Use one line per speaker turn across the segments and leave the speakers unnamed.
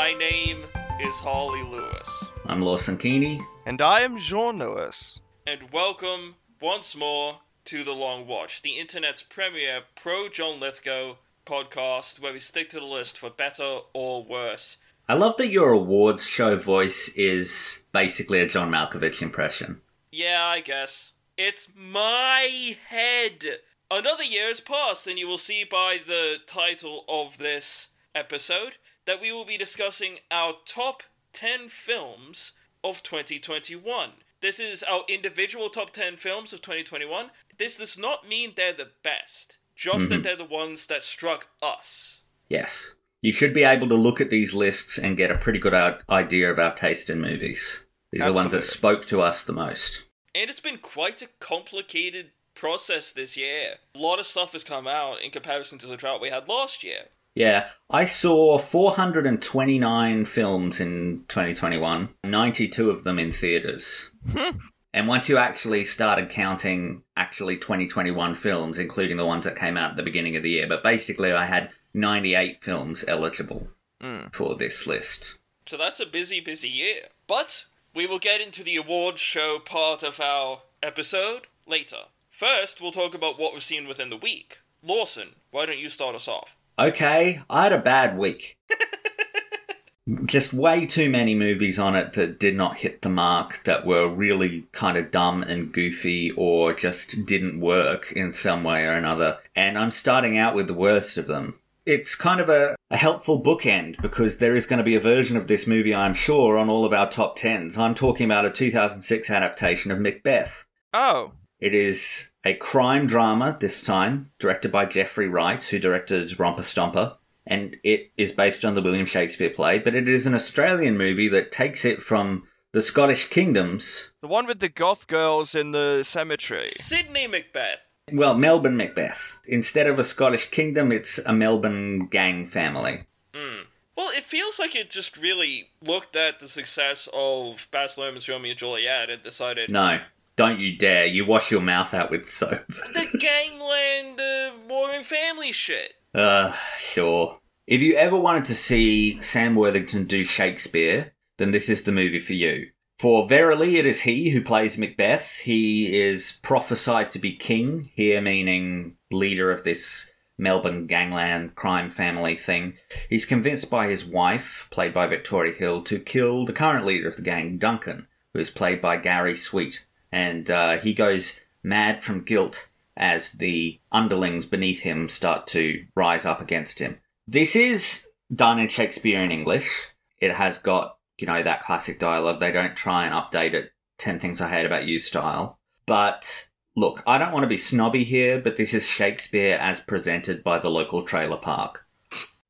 gentlemen, my name is Harlly Lewis,
I'm Lawson Keeney.
And I am Jeaun Lewis.
and welcome once more to The Long Watch, the internet's premier pro John Lithgow podcast where we stick to the list for better or worse.
I love that your awards show voice is basically a John Malkovich impression.
Yeah, I guess. It's my head. Another year has passed, and you will see by the title of this episode that we will be discussing our top 10 films of 2021. This is our individual top 10 films of 2021. This does not mean they're the best, just that mm-hmm. they're the ones that struck us.
Yes. You should be able to look at these lists and get a pretty good idea of our taste in movies. These are the ones that spoke to us the most.
And it's been quite a complicated process this year. A lot of stuff has come out in comparison to the drought we had last year.
Yeah, I saw 429 films in 2021, 92 of them in theaters. Hmm. and once you actually started counting actually 2021 films, including the ones that came out at the beginning of the year, but basically I had 98 films eligible hmm. for this list.
So that's a busy, busy year. But we will get into the awards show part of our episode later. First, we'll talk about what we've seen within the week. Lawson, why don't you start us off?
Okay, I had a bad week. Just way too many movies on it that did not hit the mark, that were really kind of dumb and goofy or just didn't work in some way or another. And I'm starting out with the worst of them. It's kind of a, a helpful bookend because there is going to be a version of this movie, I'm sure, on all of our top tens. I'm talking about a 2006 adaptation of Macbeth.
Oh,
It is a crime drama this time, directed by Geoffrey Wright, who directed Romper Stomper. And it is based on the William Shakespeare play, but it is an Australian movie that takes it from the Scottish kingdoms,
the one with the goth girls in the cemetery.
Sydney Macbeth.
well, Melbourne Macbeth. Instead of a Scottish kingdom, it's a Melbourne gang family. Hmm.
Well, it feels like it just really looked at the success of Baz Luhrmann's Romeo and Juliet and decided
No, don't you dare. You wash your mouth out with soap.
the gangland uh, warring family shit.
Uh, sure. If you ever wanted to see Sam Worthington do Shakespeare, then this is the movie for you. For verily it is he who plays Macbeth. He is prophesied to be king, here meaning leader of this Melbourne gangland crime family thing. He's convinced by his wife, played by Victoria Hill, to kill the current leader of the gang, Duncan, who is played by Gary Sweet. And uh, he goes mad from guilt as the underlings beneath him start to rise up against him. This is done in Shakespearean English. It has got, you know, that classic dialogue. They don't try and update it 10 Things I Hate About You style. But look, I don't want to be snobby here, but this is Shakespeare as presented by the local trailer park.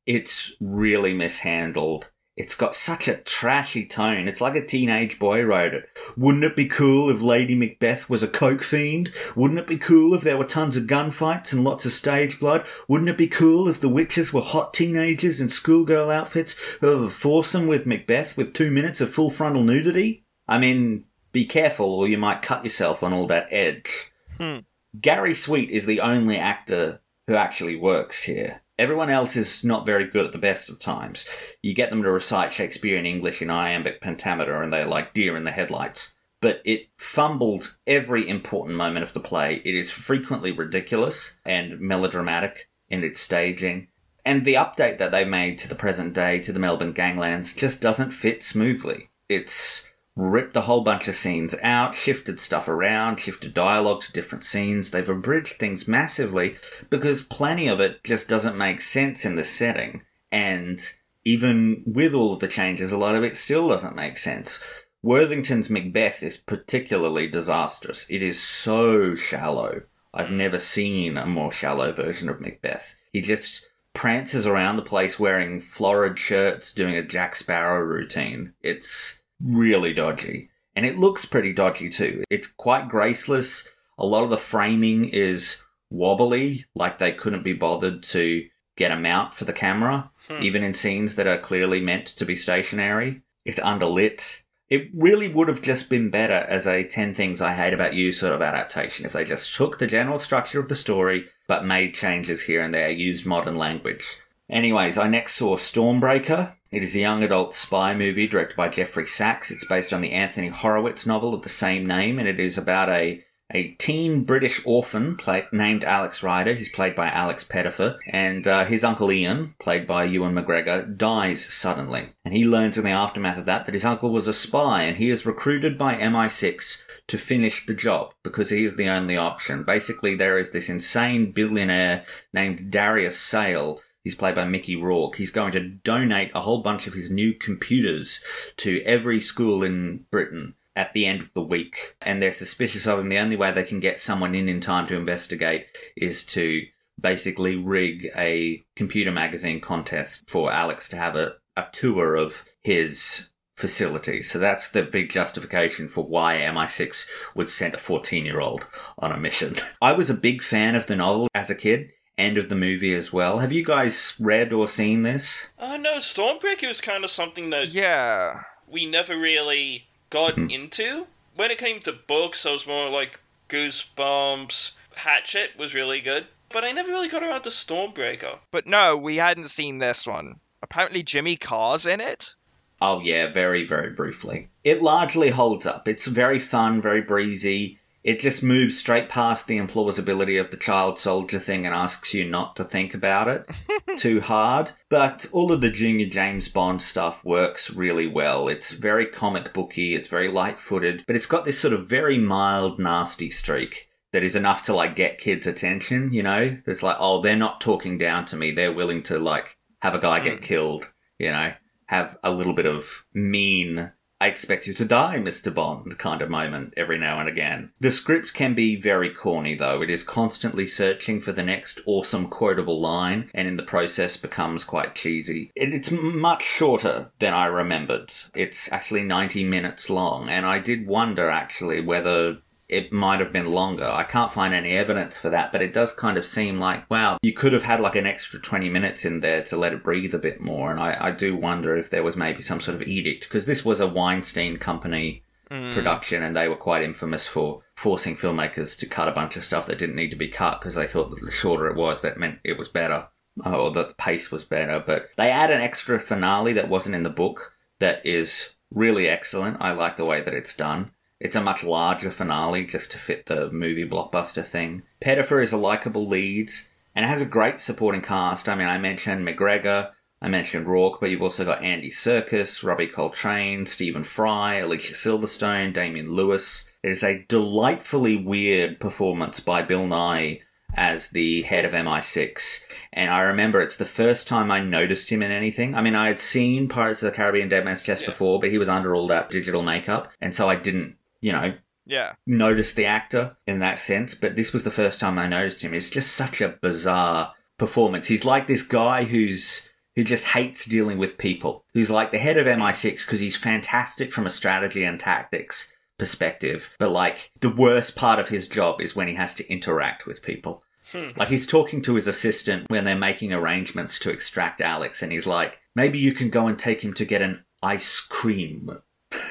It's really mishandled. It's got such a trashy tone. It's like a teenage boy wrote it. Wouldn't it be cool if Lady Macbeth was a coke fiend? Wouldn't it be cool if there were tons of gunfights and lots of stage blood? Wouldn't it be cool if the witches were hot teenagers in schoolgirl outfits who have a foursome with Macbeth with two minutes of full frontal nudity? I mean, be careful or you might cut yourself on all that edge. Hmm. Gary Sweet is the only actor who actually works here. Everyone else is not very good at the best of times. You get them to recite Shakespeare in English in iambic pentameter and they're like deer in the headlights. But it fumbles every important moment of the play. It is frequently ridiculous and melodramatic in its staging. And the update that they made to the present day to the Melbourne ganglands just doesn't fit smoothly. It's ripped a whole bunch of scenes out, shifted stuff around, shifted dialogue to different scenes. They've abridged things massively because plenty of it just doesn't make sense in the setting. And even with all of the changes, a lot of it still doesn't make sense. Worthington's Macbeth is particularly disastrous. It is so shallow. I've hmm. never seen a more shallow version of Macbeth. He just prances around the place wearing florid shirts, doing a Jack Sparrow routine. It's really dodgy. And it looks pretty dodgy too. It's quite graceless. A lot of the framing is wobbly, like they couldn't be bothered to get a mount for the camera, hmm. even in scenes that are clearly meant to be stationary. It's underlit. It really would have just been better as a 10 Things I Hate About You sort of adaptation if they just took the general structure of the story but made changes here and there, used modern language. Anyways, I next saw Stormbreaker. It is a young adult spy movie directed by Geoffrey Sax. It's based on the Anthony Horowitz novel of the same name, and it is about a a teen British orphan play, named Alex Rider. He's played by Alex Pettyfer, and uh, his uncle Ian, played by Ewan McGregor, dies suddenly. And he learns in the aftermath of that that his uncle was a spy, and he is recruited by MI6 to finish the job because he is the only option. Basically, there is this insane billionaire named Darrius Sayle. He's played by Mickey Rourke. He's going to donate a whole bunch of his new computers to every school in Britain at the end of the week. And they're suspicious of him. The only way they can get someone in in time to investigate is to basically rig a computer magazine contest for Alex to have a, a tour of his facility. So that's the big justification for why MI6 would send a 14 year old on a mission. I was a big fan of the novel as a kid and of the movie as well. Have you guys read or seen this?
Uh, no, Stormbreaker was kind of something that
Yeah.
we never really got
Mhm.
into. When it came to books, I was more like Goosebumps. Hatchet was really good, but I never really got around to Stormbreaker.
But no, we hadn't seen this one. Apparently Jimmy Carr's in it.
Oh, yeah, very, very briefly. It largely holds up. It's very fun, very breezy. It just moves straight past the implausibility of the child soldier thing and asks you not to think about it too hard. But all of the Junior James Bond stuff works really well. It's very comic booky, it's very light footed, but it's got this sort of very mild, nasty streak that is enough to like get kids' attention, you know? It's like, oh, they're not talking down to me. They're willing to like have a guy get hmm. killed, you know? Have a little bit of mean I expect you to die, Mr. Bond kind of moment every now and again. The script can be very corny, though. It is constantly searching for the next awesome quotable line, and in the process becomes quite cheesy. It- It's much shorter than I remembered. It's actually 90 minutes long, and I did wonder actually whether it might have been longer. I can't find any evidence for that, but it does kind of seem like, wow, you could have had like an extra 20 minutes in there to let it breathe a bit more. And I, I do wonder if there was maybe some sort of edict, because this was a Weinstein company
Mm.
production and they were quite infamous for forcing filmmakers to cut a bunch of stuff that didn't need to be cut because they thought that the shorter it was, that meant it was better or that the pace was better. But they add an extra finale that wasn't in the book that is really excellent. I like the way that it's done. It's a much larger finale just to fit the movie blockbuster thing. Pettyfer is a likable lead and it has a great supporting cast. I mean, I mentioned McGregor, I mentioned Rourke, but you've also got Andy Serkis, Robbie Coltrane, Stephen Fry, Alicia Silverstone, Damian Lewis. It is a delightfully weird performance by Bill Nighy as the head of MI6. And I remember it's the first time I noticed him in anything. I mean, I had seen Pirates of the Caribbean Dead Man's Chest
Yeah.
before, but he was under all that digital makeup. And so I didn't, you know,
Yeah.
notice the actor in that sense, but this was the first time I noticed him. It's just such a bizarre performance. He's like this guy who's who just hates dealing with people. Who's like the head of MI6 because he's fantastic from a strategy and tactics perspective, but like the worst part of his job is when he has to interact with people. Hmm. Like he's talking to his assistant when they're making arrangements to extract Alex, and he's like, "Maybe you can go and take him to get an ice cream."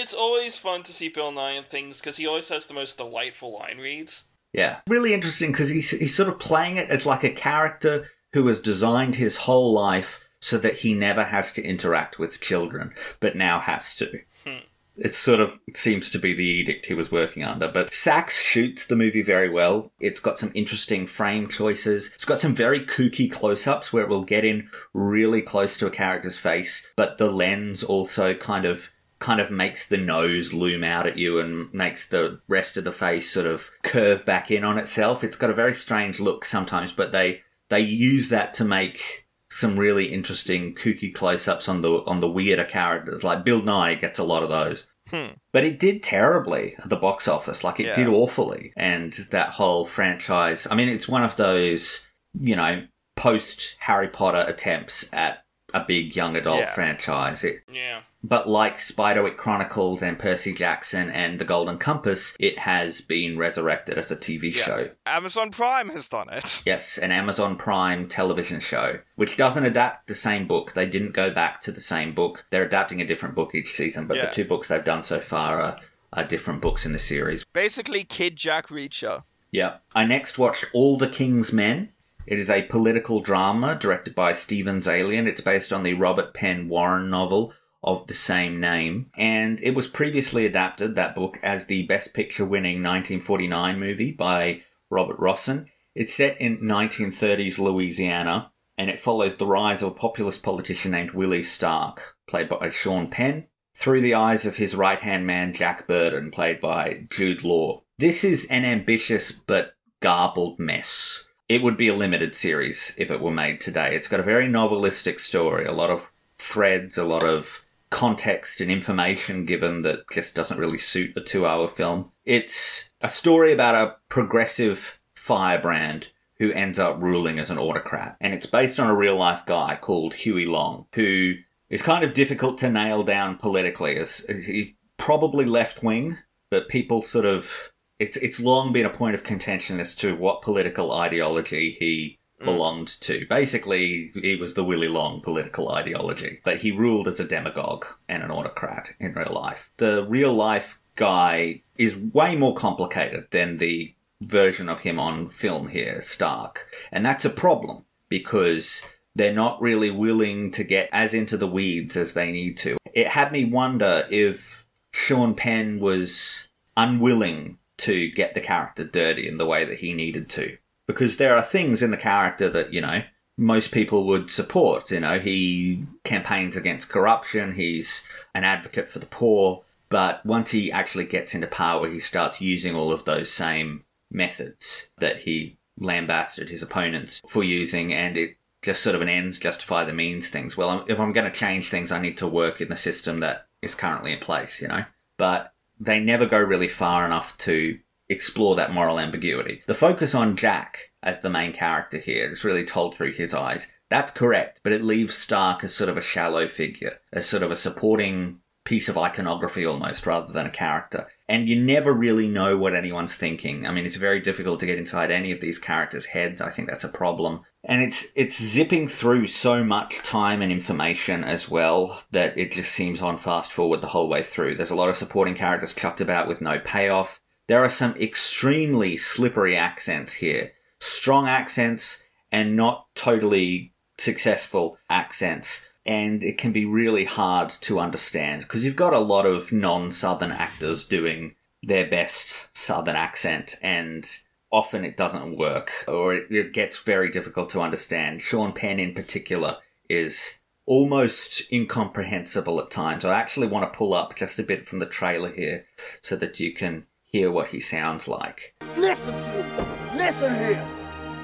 It's always fun to see Bill Nighy in things because he always has the most delightful line reads.
Yeah. Really interesting because he's, he's sort of playing it as like a character who has designed his whole life so that he never has to interact with children, but now has to. Hmm. It sort of seems to be the edict he was working under. But Sax shoots the movie very well. It's got some interesting frame choices. It's got some very kooky close ups where it will get in really close to a character's face, but the lens also kind of kind of makes the nose loom out at you and makes the rest of the face sort of curve back in on itself. It's got a very strange look sometimes, but they they use that to make some really interesting kooky close-ups on the on the weirder characters. Like Bill Nighy gets a lot of those.
Hmm.
But it did terribly at the box office. Like it
Yeah.
did awfully. And that whole franchise, I mean, it's one of those, you know, post Harry Potter attempts at a big young adult
Yeah.
franchise. It,
Yeah.
But like Spiderwick Chronicles and Percy Jackson and The Golden Compass, it has been resurrected as a TV
Yeah.
show.
Amazon Prime has done it.
Yes, an Amazon Prime television show, which doesn't adapt the same book. They didn't go back to the same book. They're adapting a different book each season, but
Yeah.
the two books they've done so far are, are different books in the series.
Basically, Kid Jack Reacher.
Yeah. I next watched All the King's Men. It is a political drama directed by Steven Zaillian. It's based on the Robert Penn Warren novel of the same name. And it was previously adapted, that book, as the Best Picture winning 1949 movie by Robert Rossen. It's set in 1930s Louisiana, and it follows the rise of a populist politician named Willie Stark, played by Sean Penn, through the eyes of his right hand man Jack Burden, played by Jude Law. This is an ambitious but garbled mess. It would be a limited series if it were made today. It's got a very novelistic story, a lot of threads, a lot of context and information given that just doesn't really suit a two hour film. It's a story about a progressive firebrand who ends up ruling as an autocrat. And it's based on a real life guy called Huey Long, who is kind of difficult to nail down politically. As he's probably left wing, but people sort of it's it's long been a point of contention as to what political ideology he Mm. belonged to. Basically, he was the Willie Long political ideology, but he ruled as a demagogue and an autocrat in real life. The real life guy is way more complicated than the version of him on film here, Stark. And that's a problem because they're not really willing to get as into the weeds as they need to. It had me wonder if Sean Penn was unwilling to get the character dirty in the way that he needed to. Because there are things in the character that, you know, most people would support. You know, he campaigns against corruption, he's an advocate for the poor, but once he actually gets into power, he starts using all of those same methods that he lambasted his opponents for using, and it just sort of an ends justify the means things. Well, if I'm going to change things, I need to work in the system that is currently in place, you know? But they never go really far enough to explore that moral ambiguity. The focus on Jack as the main character here is really told through his eyes. That's correct, but it leaves Stark as sort of a shallow figure, as sort of a supporting piece of iconography almost rather than a character. And you never really know what anyone's thinking. I mean, it's very difficult to get inside any of these characters' heads. I think that's a problem. And it's it's zipping through so much time and information as well that it just seems on fast forward the whole way through. There's a lot of supporting characters chucked about with no payoff. There are some extremely slippery accents here. Strong accents and not totally successful accents. And it can be really hard to understand because you've got a lot of non-southern actors doing their best southern accent and often it doesn't work or it, it gets very difficult to understand. Sean penn in particular is almost incomprehensible at times. I actually want to pull up just a bit from the trailer here so that you can hear what he sounds like
Listen to me. Listen here.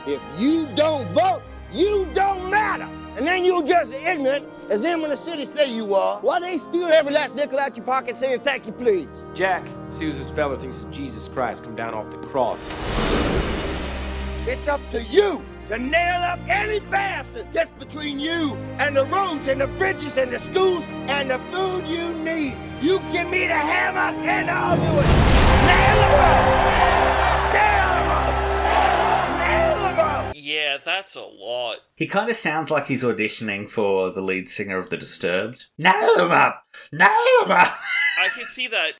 If you don't vote, you don't matter. And then you're just as ignorant as them in the city say you are. Why they steal every last nickel out your pocket saying thank you, please?
Jack, see what this fella thinks is Jesus Christ come down off the cross.
It's up to you to nail up any bastard gets between you and the roads and the bridges and the schools and the food you need. You give me the hammer and I'll do it. Nail them up! Nail them up! Nail them up!
Yeah, that's a lot.
he kind of sounds like he's auditioning for the lead singer of the disturbed nail him up nail him up
I can see that.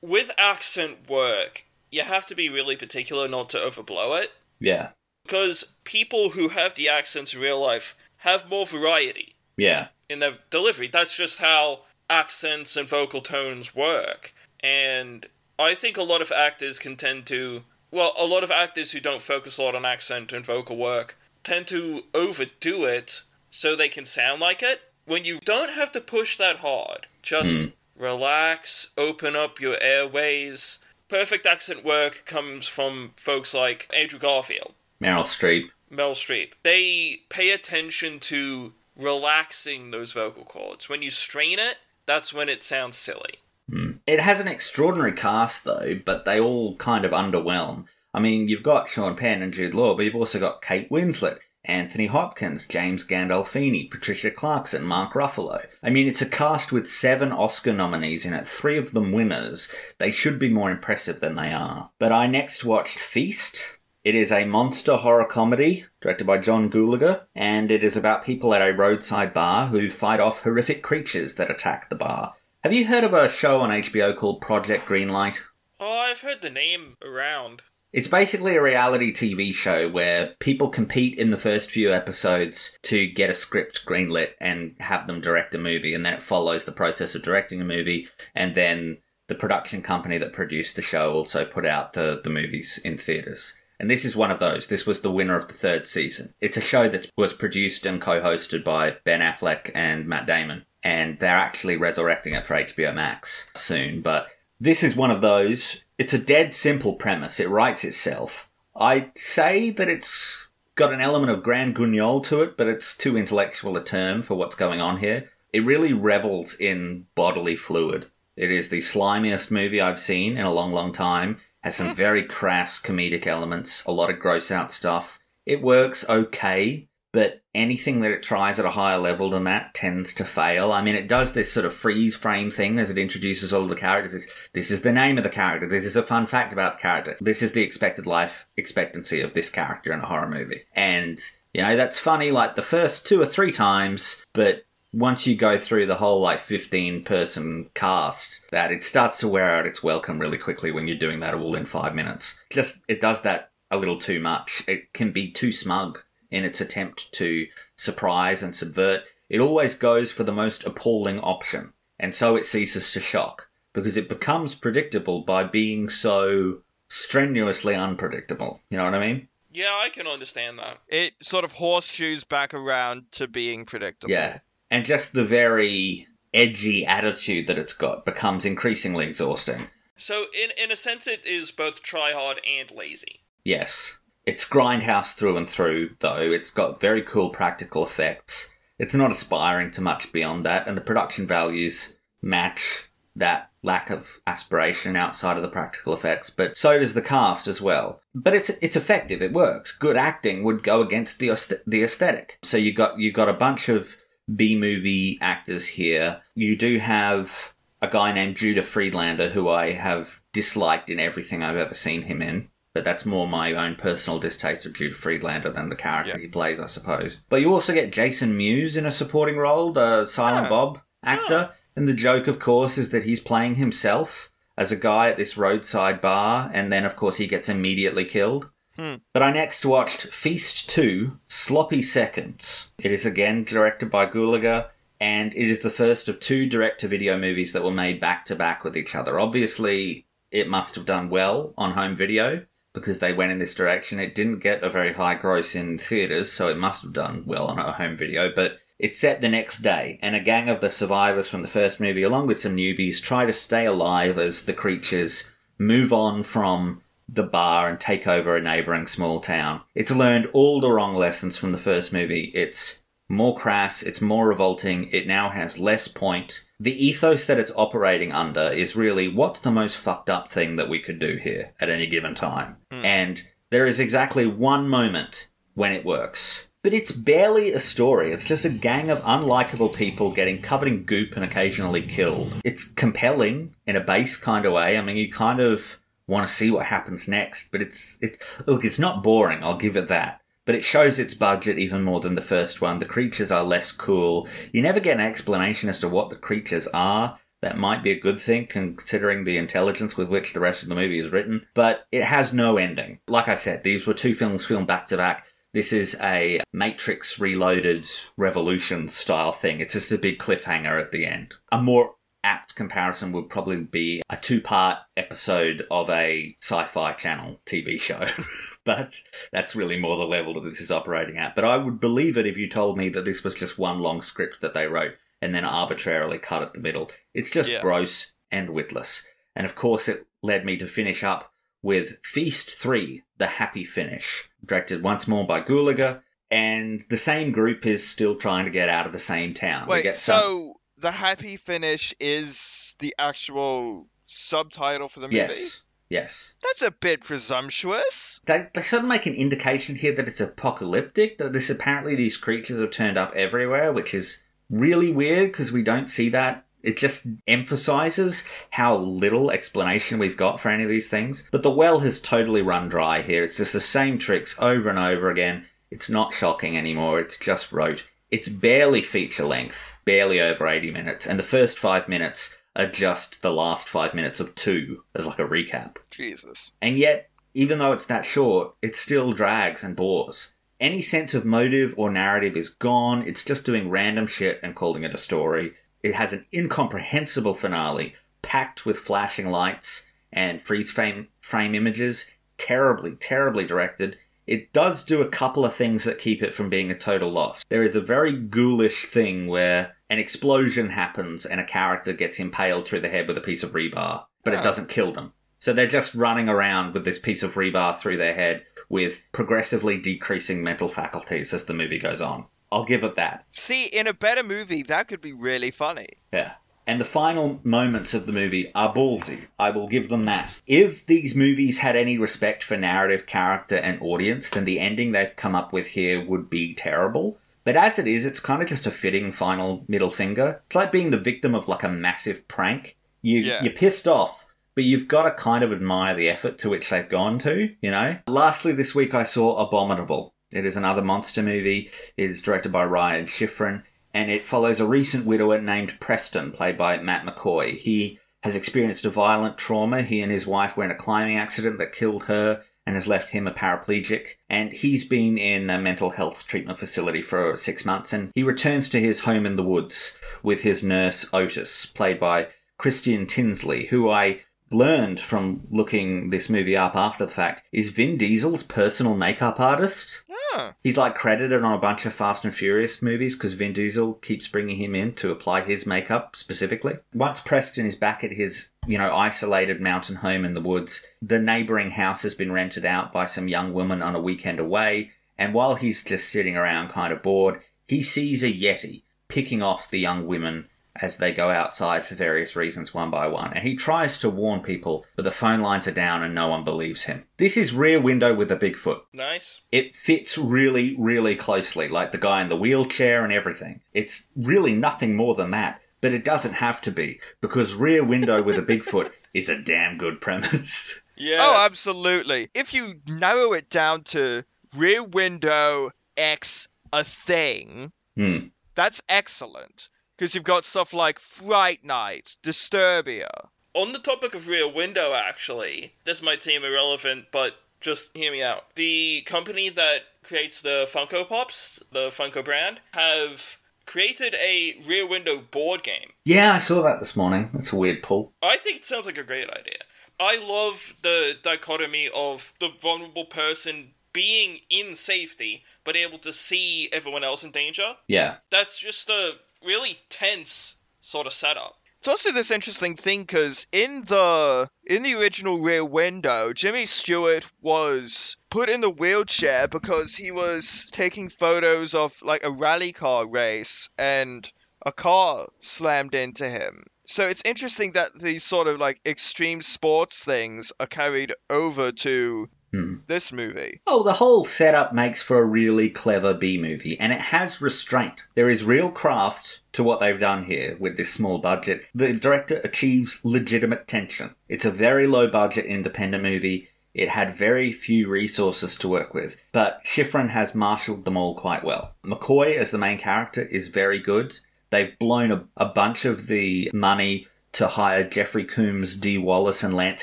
With accent work, you have to be really particular not to overblow it.
yeah
Because people who have the accents in real life have more variety
yeah
in their delivery. That's just how accents and vocal tones work. And I think a lot of actors can tend to, well, a lot of actors who don't focus a lot on accent and vocal work tend to overdo it so they can sound like it. When you don't have to push that hard, just hmm. relax, open up your airways. Perfect accent work comes from folks like Andrew Garfield.
Meryl streep
Mel Streep. They pay attention to relaxing those vocal cords. When you strain it, that's when it sounds silly. Hmm.
It has an extraordinary cast, though, but they all kind of underwhelm. I mean, you've got Sean Penn and Jude Law, but you've also got Kate Winslet, Anthony Hopkins, James Gandolfini, Patricia Clarkson, Mark Ruffalo. I mean, it's a cast with seven Oscar nominees in it, three of them winners. They should be more impressive than they are. But I next watched Feast. It is a monster horror comedy directed by John Gulager, and it is about people at a roadside bar who fight off horrific creatures that attack the bar. Have you heard of a show on HBO called Project Greenlight?
Oh, I've heard the name around.
It's basically a reality TV show where people compete in the first few episodes to get a script greenlit and have them direct a movie, and then it follows the process of directing a movie, and then the production company that produced the show also put out the, the movies in theaters. And this is one of those. This was the winner of the third season. It's a show that was produced and co-hosted by Ben Affleck and Matt Damon. And they're actually resurrecting it for HBO Max soon. But this is one of those. It's a dead simple premise. It writes itself. I'd say that it's got an element of grand guignol to it, but it's too intellectual a term for what's going on here. It really revels in bodily fluid. It is the slimiest movie I've seen in a long, long time. Has some very crass comedic elements, a lot of gross out stuff. It works okay, but anything that it tries at a higher level than that tends to fail. I mean, it does this sort of freeze frame thing as it introduces all the characters. It's, this is the name of the character. This is a fun fact about the character. This is the expected life expectancy of this character in a horror movie. And, you know, that's funny like the first two or three times, but once you go through the whole like 15 person cast that it starts to wear out its welcome really quickly when you're doing that all in five minutes just it does that a little too much it can be too smug in its attempt to surprise and subvert it always goes for the most appalling option and so it ceases to shock because it becomes predictable by being so strenuously unpredictable you know what i mean
Yeah, I can understand that.
It sort of horseshoes back around to being predictable.
Yeah. And just the very edgy attitude that it's got becomes increasingly exhausting.
So, in in a sense, it is both try hard and lazy.
Yes. It's grindhouse through and through, though. It's got very cool practical effects. It's not aspiring to much beyond that, and the production values match that lack of aspiration outside of the practical effects, but so does the cast as well. But it's it's effective. It works. Good acting would go against the the aesthetic. So you got you got a bunch of B movie actors here. You do have a guy named Judah Friedlander who I have disliked in everything I've ever seen him in. But that's more my own personal distaste of Judah Friedlander than the character
Yeah.
he plays, I suppose. But you also get Jason Mewes in a supporting role, the Silent
Yeah.
Bob actor. Oh. And the joke, of course, is that he's playing himself as a guy at this roadside bar, and then, of course, he gets immediately killed. Hmm. But I next watched Feast 2 Sloppy Seconds. It is again directed by Gulager, and it is the first of two direct to video movies that were made back to back with each other. Obviously, it must have done well on home video because they went in this direction. It didn't get a very high gross in theatres, so it must have done well on a home video, but it's set the next day, and a gang of the survivors from the first movie, along with some newbies, try to stay alive as the creatures move on from the bar and take over a neighbouring small town. It's learned all the wrong lessons from the first movie. It's more crass, it's more revolting, it now has less point. The ethos that it's operating under is really what's the most fucked up thing that we could do here at any given time? Hmm. And there is exactly one moment when it works. But it's barely a story. It's just a gang of unlikable people getting covered in goop and occasionally killed. It's compelling in a base kind of way. I mean, you kind of want to see what happens next, but it's it look, it's not boring, I'll give it that. But it shows its budget even more than the first one. The creatures are less cool. You never get an explanation as to what the creatures are. That might be a good thing considering the intelligence with which the rest of the movie is written, but it has no ending. Like I said, these were two films filmed back to back. This is a Matrix Reloaded Revolution style thing. It's just a big cliffhanger at the end. A more apt comparison would probably be a two part episode of a sci fi channel TV show. but that's really more the level that this is operating at. But I would believe it if you told me that this was just one long script that they wrote and then arbitrarily cut at the middle. It's just
Yeah.
gross and witless. And of course, it led me to finish up with Feast 3, The Happy Finish, directed once more by Gulager. And the same group is still trying to get out of the same town. We
Wait,
get some-
so the happy finish is the actual subtitle for the movie?
Yes. Yes.
That's a bit presumptuous.
They, they sort of make an indication here that it's apocalyptic, that this apparently these creatures have turned up everywhere, which is really weird because we don't see that. It just emphasizes how little explanation we've got for any of these things. But the well has totally run dry here. It's just the same tricks over and over again. It's not shocking anymore. It's just rote. It's barely feature length, barely over 80 minutes, and the first five minutes are just the last five minutes of two as like a recap.
Jesus.
And yet, even though it's that short, it still drags and bores. Any sense of motive or narrative is gone. It's just doing random shit and calling it a story. It has an incomprehensible finale, packed with flashing lights and freeze frame, frame images. Terribly, terribly directed. It does do a couple of things that keep it from being a total loss. There is a very ghoulish thing where an explosion happens and a character gets impaled through the head with a piece of rebar, but it
Oh.
doesn't kill them. So they're just running around with this piece of rebar through their head with progressively decreasing mental faculties as the movie goes on. I'll give it that.
See, in a better movie, that could be really funny.
Yeah. And the final moments of the movie are ballsy. I will give them that. If these movies had any respect for narrative, character, and audience, then the ending they've come up with here would be terrible. But as it is, it's kind of just a fitting final middle finger. It's like being the victim of like a massive prank. You
Yeah.
you're pissed off, but you've got to kind of admire the effort to which they've gone to, you know? Lastly, this week I saw Abominable. It is another monster movie. It is directed by Ryan Schifrin, and it follows a recent widower named Preston, played by Matt McCoy. He has experienced a violent trauma. He and his wife were in a climbing accident that killed her and has left him a paraplegic. And he's been in a mental health treatment facility for six months, and he returns to his home in the woods with his nurse Otis, played by Christian Tinsley, who I learned from looking this movie up after the fact is Vin Diesel's personal makeup artist.
Huh.
He's like credited on a bunch of Fast and Furious movies because Vin Diesel keeps bringing him in to apply his makeup specifically. Once Preston is back at his, you know, isolated mountain home in the woods, the neighboring house has been rented out by some young woman on a weekend away. And while he's just sitting around kind of bored, he sees a Yeti picking off the young women as they go outside for various reasons one by one. And he tries to warn people, but the phone lines are down and no one believes him. This is Rear Window with a Bigfoot
Nice.
it fits really, really closely, like the guy in the wheelchair and everything. It's really nothing more than that, but it doesn't have to be, because Rear Window with a Bigfoot is a damn good premise.
Yeah.
Oh, absolutely. If you narrow it down to Rear Window X a thing,
Hmm.
that's excellent. Because you've got stuff like Fright Night, Disturbia.
On the topic of Rear Window, actually, this might seem irrelevant, but just hear me out. The company that creates the Funko Pops, the Funko brand, have created a Rear Window board game.
Yeah, I saw that this morning. That's a weird pull.
I think it sounds like a great idea. I love the dichotomy of the vulnerable person being in safety, but able to see everyone else in danger.
Yeah.
That's just a really tense sort of setup.
It's also this interesting thing because in the in the original Rear Window, Jimmy Stewart was put in the wheelchair because he was taking photos of like a rally car race and a car slammed into him. So it's interesting that these sort of like extreme sports things are carried over to
Hmm.
this movie.
Oh, the whole setup makes for a really clever B movie, and it has restraint. There is real craft to what they've done here with this small budget. The director achieves legitimate tension. It's a very low budget independent movie. It had very few resources to work with, but Schifrin has marshaled them all quite well. McCoy, as the main character, is very good. They've blown a, a bunch of the money to hire Jeffrey Combs, Dee Wallace, and Lance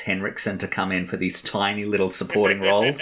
Henriksen to come in for these tiny little supporting roles.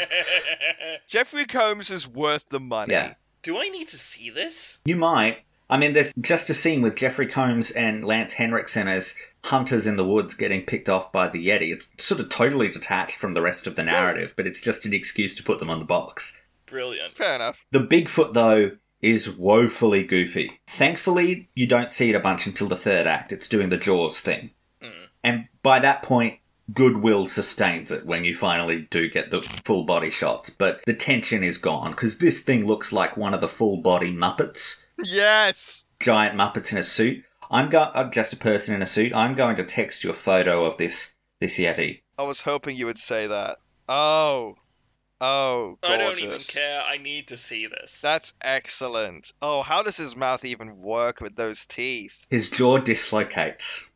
Jeffrey Combs is worth the money.
Yeah.
Do I need to see this?
You might. I mean, there's just a scene with Jeffrey Combs and Lance Henriksen as hunters in the woods getting picked off by the Yeti. It's sort of totally detached from the rest of the narrative, but it's just an excuse to put them on the box.
Brilliant.
Fair enough.
The Bigfoot, though, is woefully goofy. Thankfully, you don't see it a bunch until the third act. It's doing the Jaws thing. Mm. And by that point, goodwill sustains it when you finally do get the full body shots. But the tension is gone because this thing looks like one of the full body Muppets
Yes.
giant Muppets in a suit. I'm go- I'm just a person in a suit. I'm going to text you a photo of this this Yeti.
I was hoping you would say that. Oh. Oh, gorgeous.
I don't even care. I need to see this.
That's excellent. Oh, how does his mouth even work with those teeth?
His jaw dislocates.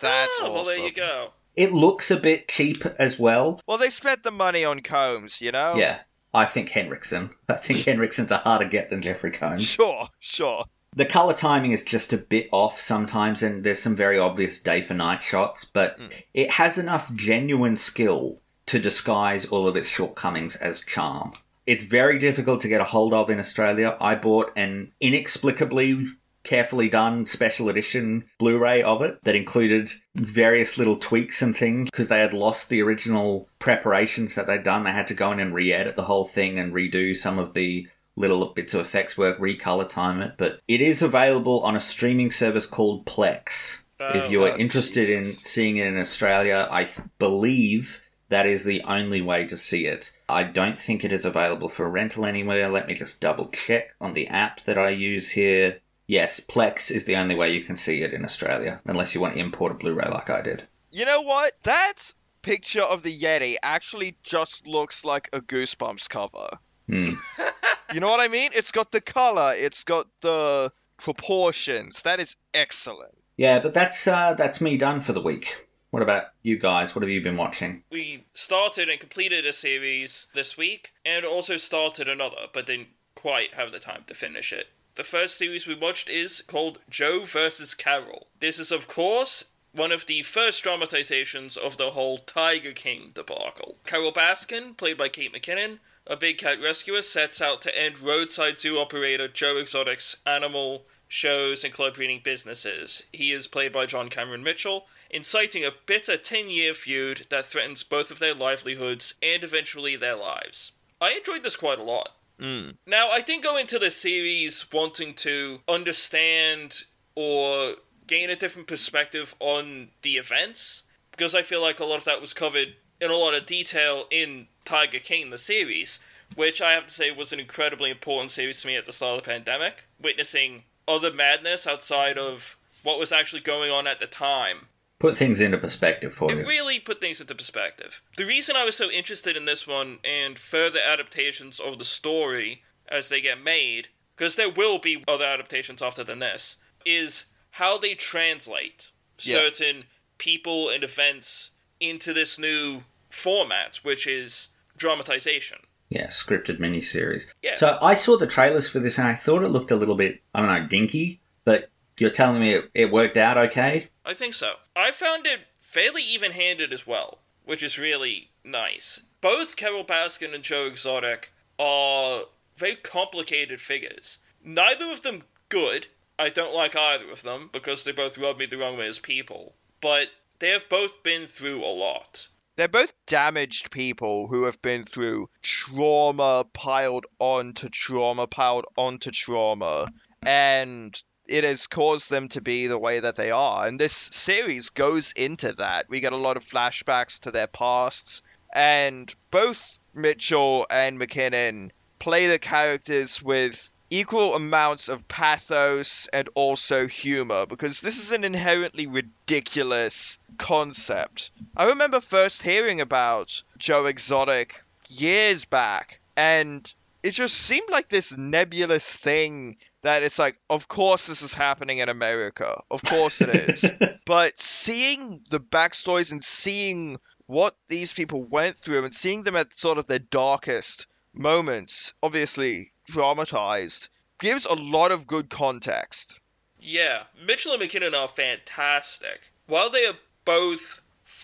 That's
oh,
awesome.
well, there you go.
It looks a bit cheap as well.
Well, they spent the money on Combs, you know?
Yeah, I think Henriksen. I think Henriksen's a harder get than Jeffrey Combs.
Sure, sure.
The color timing is just a bit off sometimes, and there's some very obvious day for night shots, but
Mm.
it has enough genuine skill to disguise all of its shortcomings as charm. It's very difficult to get a hold of in Australia. I bought an inexplicably carefully done special edition Blu-ray of it that included various little tweaks and things because they had lost the original preparations that they'd done. They had to go in and re-edit the whole thing and redo some of the little bits of effects work, recolor time it. But it is available on a streaming service called Plex. if you are
oh,
interested in seeing it in Australia, I th- believe that is the only way to see it. I don't think it is available for rental anywhere. Let me just double check on the app that I use here. Yes, Plex is the only way you can see it in Australia, unless you want to import a Blu-ray like I did.
You know what? That picture of the Yeti actually just looks like a Goosebumps cover.
Hmm.
You know what I mean? It's got the color, it's got the proportions. That is excellent.
Yeah, but that's uh, that's me done for the week. What about you guys? What have you been watching?
We started and completed a series this week, and also started another, but didn't quite have the time to finish it. The first series we watched is called Joe vs. Carole. This is, of course, one of the first dramatizations of the whole Tiger King debacle. Carole Baskin, played by Kate McKinnon, a big cat rescuer, sets out to end roadside zoo operator Joe Exotic's animal shows and club breeding businesses. He is played by John Cameron Mitchell, inciting a bitter 10 year feud that threatens both of their livelihoods and eventually their lives. I enjoyed this quite a lot.
Mm.
Now, I didn't go into this series wanting to understand or gain a different perspective on the events, because I feel like a lot of that was covered in a lot of detail in Tiger King, the series, which I have to say was an incredibly important series to me at the start of the pandemic, witnessing other madness outside of what was actually going on at the time.
Put things into perspective for
It
you.
really put things into perspective. The reason I was so interested in this one and further adaptations of the story as they get made, because there will be other adaptations after than this, is how they translate
Yeah.
certain people and events into this new format, which is dramatization.
Yeah, scripted miniseries.
Yeah.
So I saw the trailers for this and I thought it looked a little bit, I don't know, dinky, but you're telling me it, it worked out okay?
I think so. I found it fairly even handed as well, which is really nice. Both Carole Baskin and Joe Exotic are very complicated figures. Neither of them good. I don't like either of them because they both rub me the wrong way as people. But they have both been through a lot.
They're both damaged people who have been through trauma piled onto trauma piled onto trauma, and it has caused them to be the way that they are. And this series goes into that. We get a lot of flashbacks to their pasts, and both Mitchell and McKinnon play the characters with equal amounts of pathos and also humor because this is an inherently ridiculous concept. I remember first hearing about Joe Exotic years back and it just seemed like this nebulous thing that it's like of course this is happening in America. Of course it is. but seeing the backstories and seeing what these people went through and seeing them at sort of their darkest moments, obviously dramatized, gives a lot of good context.
Yeah, Mitchell and McKinnon are fantastic. While they are both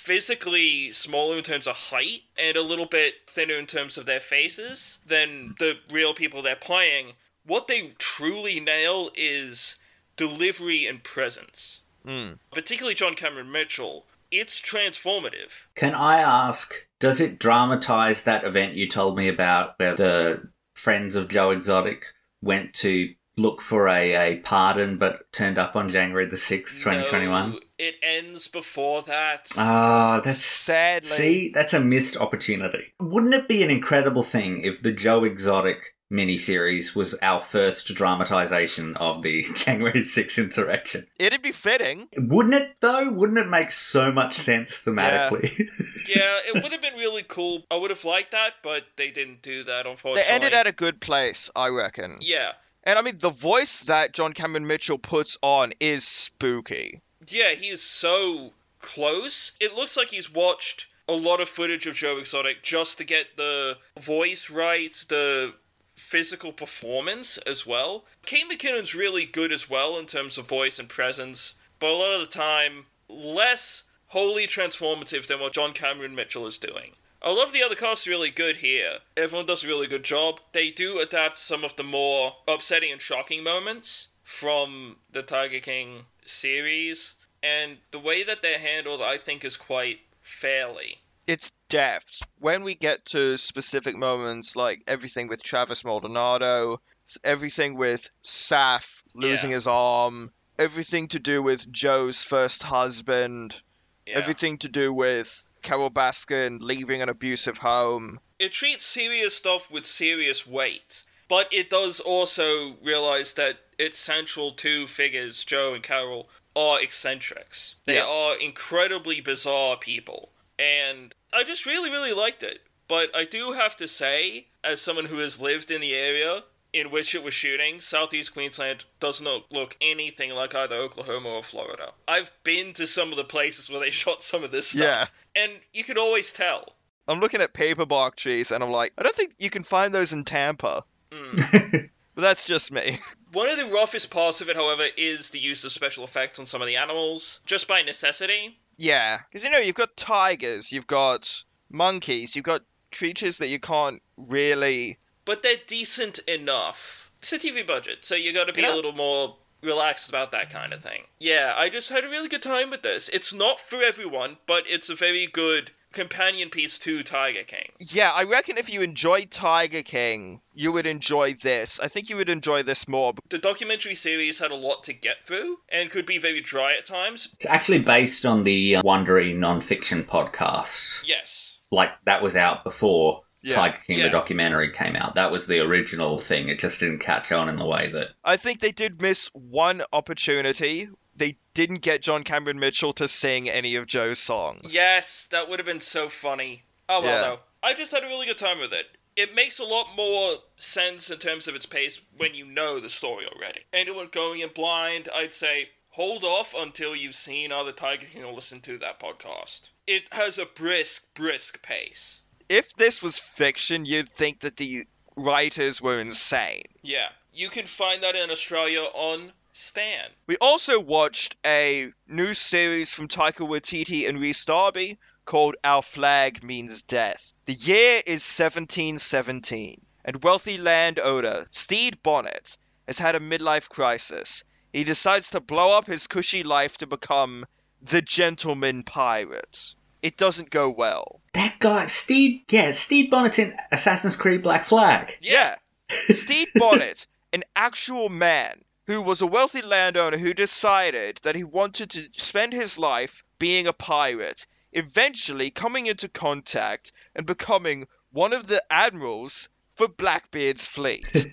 physically smaller in terms of height and a little bit thinner in terms of their faces than the real people they're playing, what they truly nail is delivery and presence.
Mm.
Particularly John Cameron Mitchell. It's transformative.
Can I ask, does it dramatize that event you told me about where the friends of Joe Exotic went to look for a, a pardon but turned up on January the 6th, 2021?
No, it ends before that.
Ah, that's.
Sadly,
See, that's a missed opportunity. Wouldn't it be an incredible thing if the Joe Exotic miniseries was our first dramatization of the January 6th insurrection?
it'd be fitting.
Wouldn't it, though? Wouldn't it make so much sense thematically?
yeah, it would have been really cool. I would have liked that, but they didn't do that, unfortunately.
They ended at a good place, I reckon.
Yeah.
And I mean, the voice that John Cameron Mitchell puts on is spooky.
Yeah, he's so close. It looks like he's watched a lot of footage of Joe Exotic just to get the voice right, the physical performance as well. Kate McKinnon's really good as well in terms of voice and presence, but a lot of the time, less wholly transformative than what John Cameron Mitchell is doing. A lot of the other casts are really good here. Everyone does a really good job. They do adapt some of the more upsetting and shocking moments from the Tiger King series, and the way that they're handled, I think, is quite fairly.
It's deft. When we get to specific moments, like everything with Travis Maldonado, everything with Saff losing
Yeah.
his arm, everything to do with Joe's first husband,
Yeah.
everything to do with Carole Baskin leaving an abusive home.
it treats serious stuff with serious weight, but it does also realize that its central two figures, Joe and Carole, are eccentrics. They
Yeah.
are incredibly bizarre people. And I just really, really liked it. But I do have to say, as someone who has lived in the area in which it was shooting, Southeast Queensland does not look anything like either Oklahoma or Florida. I've been to some of the places where they shot some of this stuff. And you could always tell.
I'm looking at paper bark trees and I'm like, I don't think you can find those in Tampa. Hmm. But that's just me.
One of the roughest parts of it, however, is the use of special effects on some of the animals, just by necessity.
Yeah, because you know you've got tigers, you've got monkeys, you've got creatures that you can't really.
But they're decent enough. It's a TV budget, so you gotta be
Yeah.
a little more relaxed about that kind of thing. Yeah, I just had a really good time with this. It's not for everyone, but it's a very good companion piece to Tiger King.
Yeah, I reckon if you enjoyed Tiger King, you would enjoy this. I think you would enjoy this more.
The documentary series had a lot to get through and could be very dry at times.
It's actually based on the uh, Wondery non-fiction podcast.
Yes.
Like that was out before
Yeah.
Tiger King
Yeah.
the documentary came out. That was the original thing. It just didn't catch on in the way that
I think they did miss one opportunity. They didn't get John Cameron Mitchell to sing any of Joe's songs.
Yes, that would have been so funny. Oh well,
Yeah.
though. I just had a really good time with it. It makes a lot more sense in terms of its pace when you know the story already. Anyone going in blind, I'd say hold off until you've seen other Tiger King or listen to that podcast. It has a brisk, brisk pace.
If this was fiction, you'd think that the writers were insane.
Yeah, you can find that in Australia on Stan.
We also watched a new series from Taika Waititi and Rhys Darby called Our Flag Means Death. The year is 1717, and wealthy landowner Stede Bonnet has had a midlife crisis. He decides to blow up his cushy life to become the gentleman pirate. It doesn't go well.
that guy Steve, yeah, Steve Bonnet's in Assassin's Creed Black Flag.
Yeah. Steve Bonnet, an actual man who was a wealthy landowner who decided that he wanted to spend his life being a pirate, eventually coming into contact and becoming one of the admirals for Blackbeard's fleet.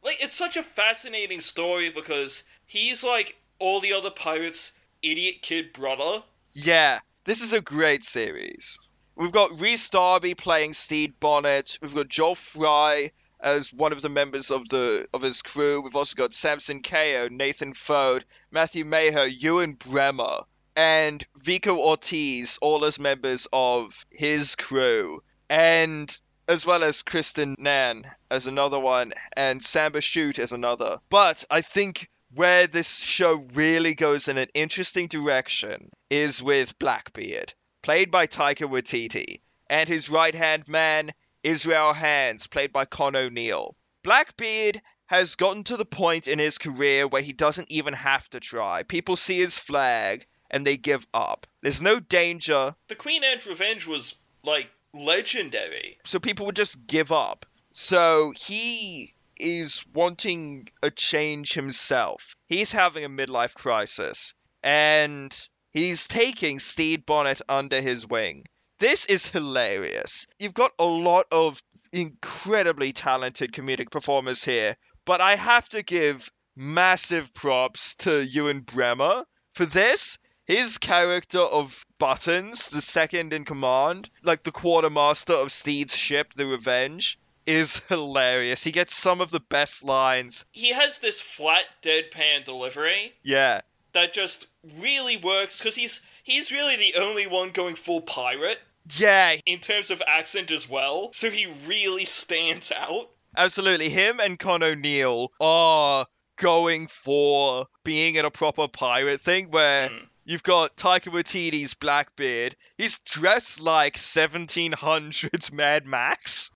Like, it's such a fascinating story because he's like all the other pirates' idiot kid brother.
yeah, this is a great series. We've got Rhys Darby playing Stede Bonnet. We've got Joel Fry as one of the members of the of his crew. We've also got Samson Kayo, Nathan Foad, Matthew Maher, Ewen Bremner, and Vico Ortiz, all as members of his crew, and as well as Kristian Nairn as another one, and Samba Schutte as another. But I think where this show really goes in an interesting direction is with Blackbeard, played by Taika Waititi, and his right hand man, Israel Hands, played by Con O'Neill. Blackbeard has gotten to the point in his career where he doesn't even have to try. People see his flag and they give up. There's no danger,
The Queen Anne's Revenge was like legendary.
so people would just give up. So he is wanting a change himself. He's having a midlife crisis, and he's taking Stede Bonnet under his wing. This is hilarious. You've got a lot of incredibly talented comedic performers here, but I have to give massive props to Ewen Bremner for this. His character of Buttons, the second in command, like the quartermaster of Stede's ship, the Revenge, is hilarious. He gets some of the best lines.
He has this flat deadpan delivery
Yeah.
that just really works because he's he's really the only one going full pirate
Yeah,
in terms of accent as well. So he really stands out.
absolutely. Him and Con O'Neill are going for being in a proper pirate thing where hmm. You've got Taika Waititi's Blackbeard. He's dressed like 1700s Mad Max.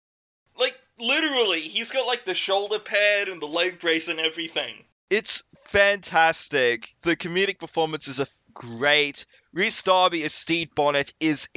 Like literally, he's got like the shoulder pad and the leg brace and everything.
It's fantastic. The comedic performances are great. Rhys Darby as Stede Bonnet is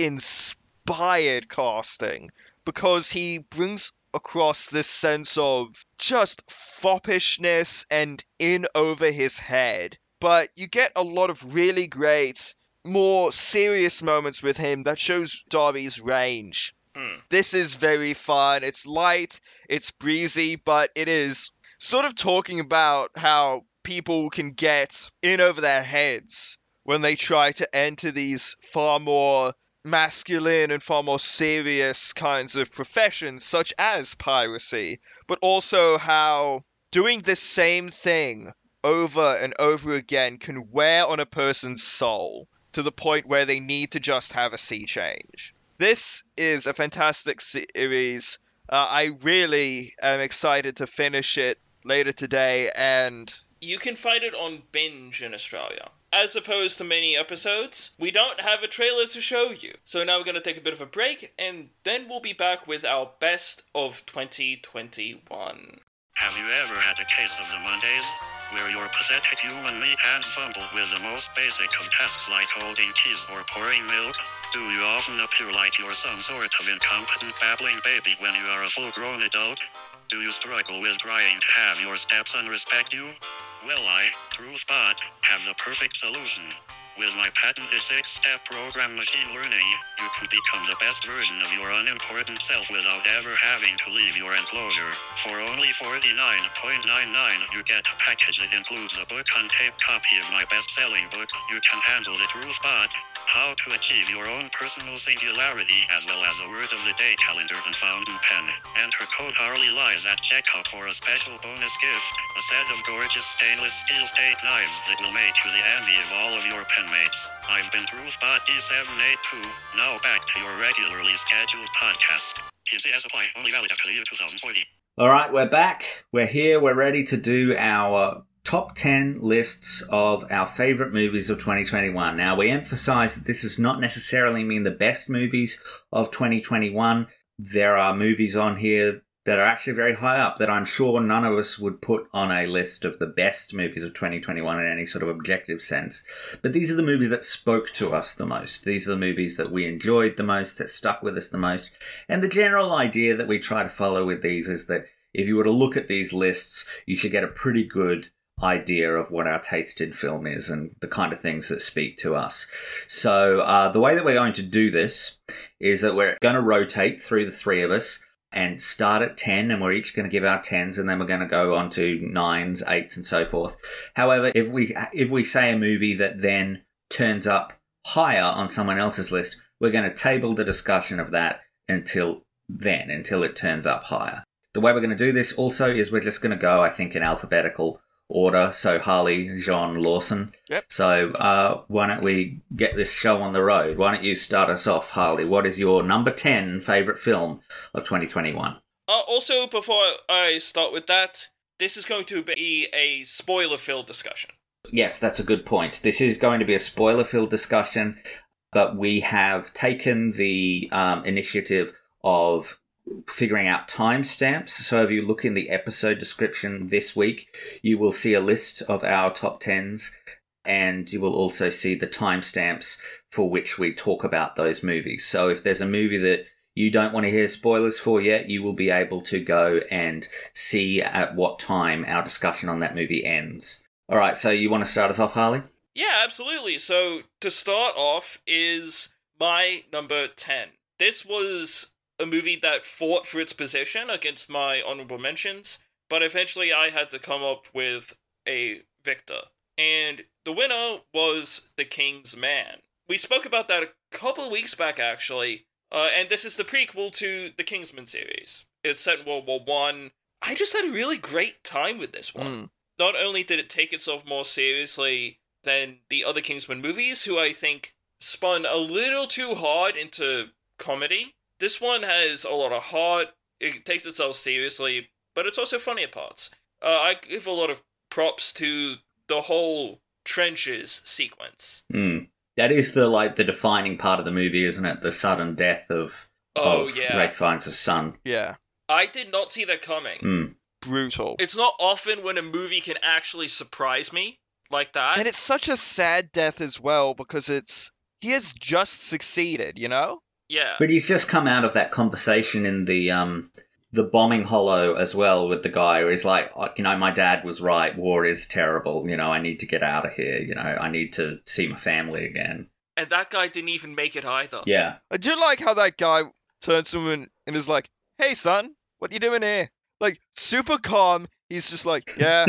inspired casting because he brings across this sense of just foppishness and in over his head. But you get a lot of really great, more serious moments with him that shows Darby's range.
Hmm.
This is very fun. It's light, it's breezy, but it is sort of talking about how people can get in over their heads when they try to enter these far more masculine and far more serious kinds of professions, such as piracy, but also how doing the same thing over and over again can wear on a person's soul to the point where they need to just have a sea change. This is a fantastic series. Uh, I really am excited to finish it later today, and
You can find it on binge in Australia. As opposed to many episodes, we don't have a trailer to show you. So now we're going to take a bit of a break, and then we'll be back with our best of 2021.
Have you ever had a case of the Mondays? Where your pathetic human meat hands fumble with the most basic of tasks like holding keys or pouring milk? Do you often appear like you're some sort of incompetent babbling baby when you are a full grown adult? Do you struggle with trying to have your stepson respect you? Well, I, TruthBot, have the perfect solution. With my patented six-step program machine learning, you can become the best version of your unimportant self without ever having to leave your enclosure. For only $49.99, you get a package that includes a book on tape copy of my best-selling book, You Can Handle the TruthBot, How to Achieve Your Own Personal Singularity, as well as a word of the day calendar and fountain pen. Enter code Harley Lies at checkout for a special bonus gift, a set of gorgeous stainless steel steak knives that will make you the envy of all of your pen mates. I've been TruthBot D782, now back to your regularly scheduled podcast. TCS apply, only valid after the year 2040.
All right, we're back. We're here. We're ready to do our top 10 lists of our favorite movies of 2021. Now, we emphasize that this does not necessarily mean the best movies of 2021. There are movies on here that are actually very high up that I'm sure none of us would put on a list of the best movies of 2021 in any sort of objective sense. But these are the movies that spoke to us the most. These are the movies that we enjoyed the most, that stuck with us the most. And the general idea that we try to follow with these is that if you were to look at these lists, you should get a pretty good idea of what our taste in film is and the kind of things that speak to us. So, uh, the way that we're going to do this is that we're going to rotate through the three of us and start at 10 and we're each going to give our 10s and then we're going to go on to 9s 8s and so forth. However if we if we say a movie that then turns up higher on someone else's list we're going to table the discussion of that until then until it turns up higher. The way we're going to do this also is we're just going to go i think in alphabetical order so Harlly Jeaun lawson
Yep.
so uh, why don't we get this show on the road why don't you start us off Harlly what is your number 10 favorite film of 2021
Uh, also, before I start with that, this is going to be a spoiler filled discussion.
Yes, that's a good point. This is going to be a spoiler filled discussion, but we have taken the um, initiative of figuring out timestamps. So if you look in the episode description this week, you will see a list of our top tens, and you will also see the timestamps for which we talk about those movies. So if there's a movie that you don't want to hear spoilers for yet, you will be able to go and see at what time our discussion on that movie ends. All right, so you want to start us off, Harlly?
Yeah, absolutely. So, to start off is my number 10. This was a movie that fought for its position against my honorable mentions, but eventually I had to come up with a victor. And the winner was The King's Man. We spoke about that a couple of weeks back, actually, uh, and this is the prequel to the Kingsman series. It's set in World War One. I. just had a really great time with this one.
Mm.
Not only did it take itself more seriously than the other Kingsman movies, who I think spun a little too hard into comedy, this one has a lot of heart. It takes itself seriously, but it's also funny at parts. Uh, I give a lot of props to the whole trenches sequence.
Mm. That is the like the defining part of the movie, isn't it? The sudden death of,
Oh,
of
yeah.
Ralph Fiennes' son.
Yeah.
I did not see that coming.
Mm.
Brutal.
It's not often when a movie can actually surprise me like that.
And it's such a sad death as well because it's he has just succeeded, you know?
Yeah.
But he's just come out of that conversation in the um the bombing hollow as well with the guy where he's like, "Oh, you know, my dad was right. War is terrible. You know, I need to get out of here. You know, I need to see my family again.
And that guy didn't even make it either.
Yeah.
I do like how that guy turns to him and, and is like, "Hey, son, what you doing here?" Like super calm. He's just like, "Yeah,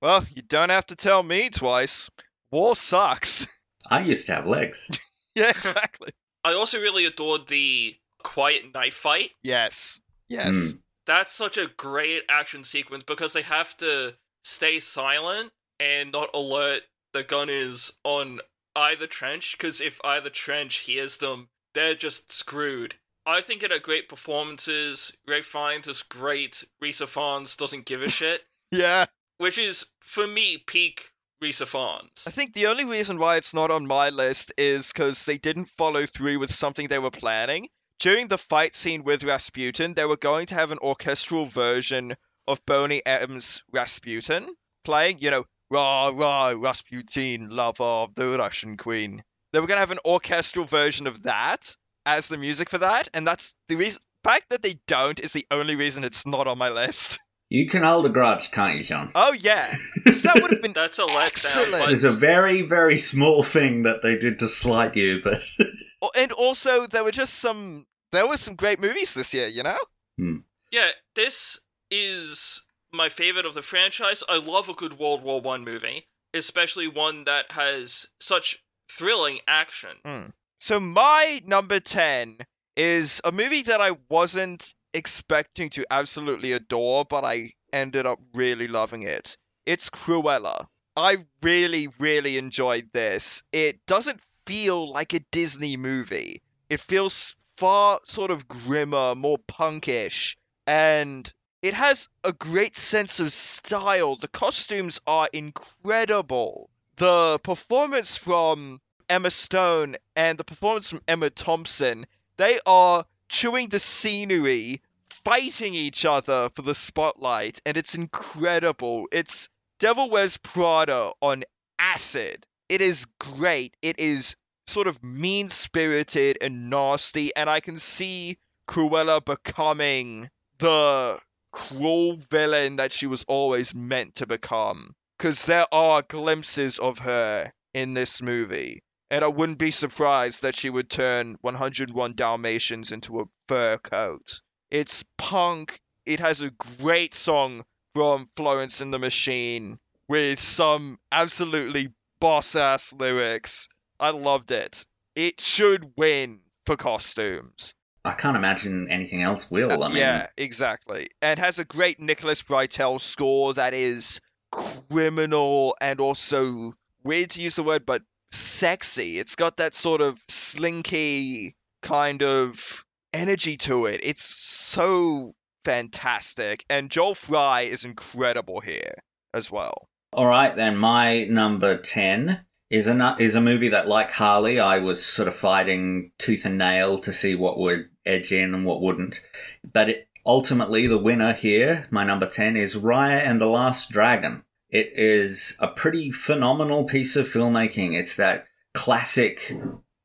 well, you don't have to tell me twice. War sucks."
I used to have legs.
yeah, exactly.
I also really adored the quiet knife fight.
Yes. Yes.
Mm.
That's such a great action sequence because they have to stay silent and not alert the gunners on either trench. Because if either trench hears them, they're just screwed. I think it had great performances. Ralph Fiennes is great. Rhys Ifans doesn't give a shit,
Yeah.
which is for me peak Rhys Ifans.
I think the only reason why it's not on my list is because they didn't follow through with something they were planning. During the fight scene with Rasputin, they were going to have an orchestral version of Boney M's Rasputin playing, you know, rah rah Rasputin, lover of the Russian queen. They were going to have an orchestral version of that as the music for that, and that's the reason. fact that they don't is the only reason it's not on my list.
You can hold a grudge, can't you, Jeaun?
Oh yeah, that would have been
That's a letdown.
Excellent.
But
It's a very, very small thing that they did to slight you, but
and also there were just some there were some great movies this year you know hmm.
Yeah, this is my favorite of the franchise. I love a good World War One movie, especially one that has such thrilling action. Hmm.
so my number 10 is a movie that i wasn't expecting to absolutely adore but i ended up really loving it it's cruella i really really enjoyed this it doesn't feel like a disney movie it feels far sort of grimmer more punkish and it has a great sense of style. The costumes are incredible. The performance from Emma Stone and the performance from Emma Thompson, they are chewing the scenery, fighting each other for the spotlight, and it's incredible. It's Devil Wears Prada on acid. It is great. It is sort of mean spirited and nasty, and I can see Cruella becoming the cruel villain that she was always meant to become. Because there are glimpses of her in this movie. And I wouldn't be surprised that she would turn 101 Dalmatians into a fur coat. It's punk. It has a great song from Florence and the Machine with some absolutely boss ass lyrics. I loved it. It should win for costumes.
I can't imagine anything else will. I mean,
yeah, exactly. And has a great Nicholas Britell score that is criminal and also weird to use the word, but sexy. It's got that sort of slinky kind of energy to it. It's so fantastic. And Joel Fry is incredible here as well.
All right, then my number ten is a is a movie that, like Harlly, I was sort of fighting tooth and nail to see what would edge in and what wouldn't. But it, ultimately, the winner here, my number ten, is Raya and the Last Dragon. It is a pretty phenomenal piece of filmmaking. It's that classic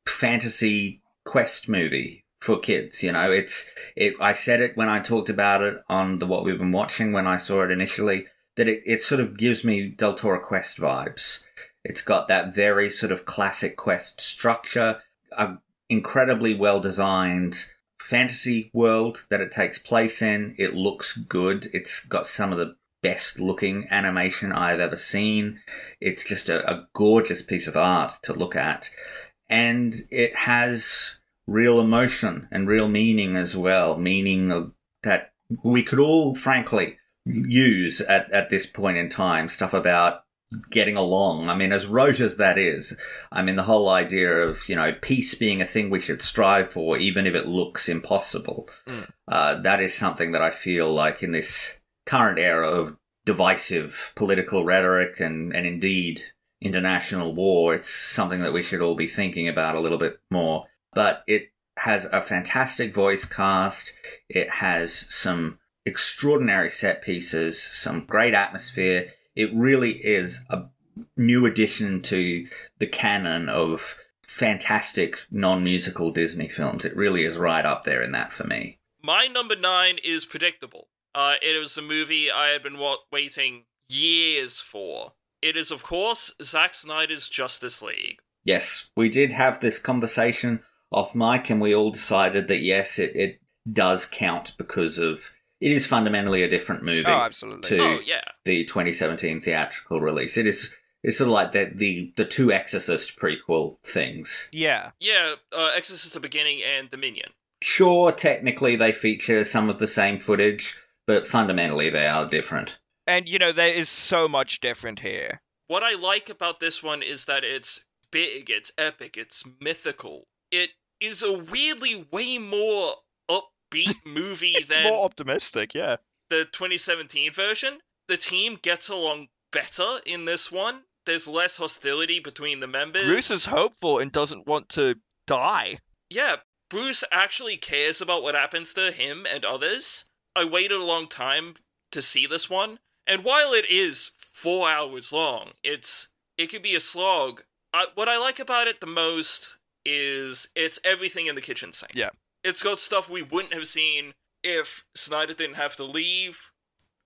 fantasy quest movie for kids. You know, it's it. I said it when I talked about it on the what we've been watching when I saw it initially that it, it sort of gives me Del Toro Quest vibes. It's got that very sort of classic Quest structure, a incredibly well designed fantasy world that it takes place in. It looks good. It's got some of the best looking animation I've ever seen. It's just a, a gorgeous piece of art to look at. And it has real emotion and real meaning as well, meaning of, that we could all, frankly, use at, at this point in time. Stuff about getting along. I mean, as rote as that is, I mean, the whole idea of, you know, peace being a thing we should strive for, even if it looks impossible,
Mm.
uh, that is something that I feel like in this current era of divisive political rhetoric and, and indeed international war. It's something that we should all be thinking about a little bit more. But it has a fantastic voice cast. It has some extraordinary set pieces, some great atmosphere. It really is a new addition to the canon of fantastic non-musical Disney films. It really is right up there in that for me.
My number nine is predictable. Uh, it was a movie I had been wa- waiting years for. It is, of course, Zack Snyder's Justice League.
Yes, we did have this conversation off mic, and we all decided that yes, it, it does count because of it is fundamentally a different movie
Oh, absolutely.
to
Oh, yeah.
the 2017 theatrical release. It is it's sort of like the the the two Exorcist prequel things.
Yeah.
Yeah, uh, Exorcist the Beginning and Dominion.
Sure, technically they feature some of the same footage, but fundamentally they are different.
And, you know, there is so much different here.
What I like about this one is that it's big, it's epic, it's mythical. It is a weirdly way more upbeat movie
It's
than
more optimistic, yeah.
the 2017 version. The team gets along better in this one. There's less hostility between the members.
Bruce is hopeful and doesn't want to die.
Yeah, Bruce actually cares about what happens to him and others. I waited a long time to see this one, and while it is four hours long, it's it could be a slog. I, what I like about it the most is it's everything in the kitchen sink.
Yeah.
it's got stuff we wouldn't have seen if Snyder didn't have to leave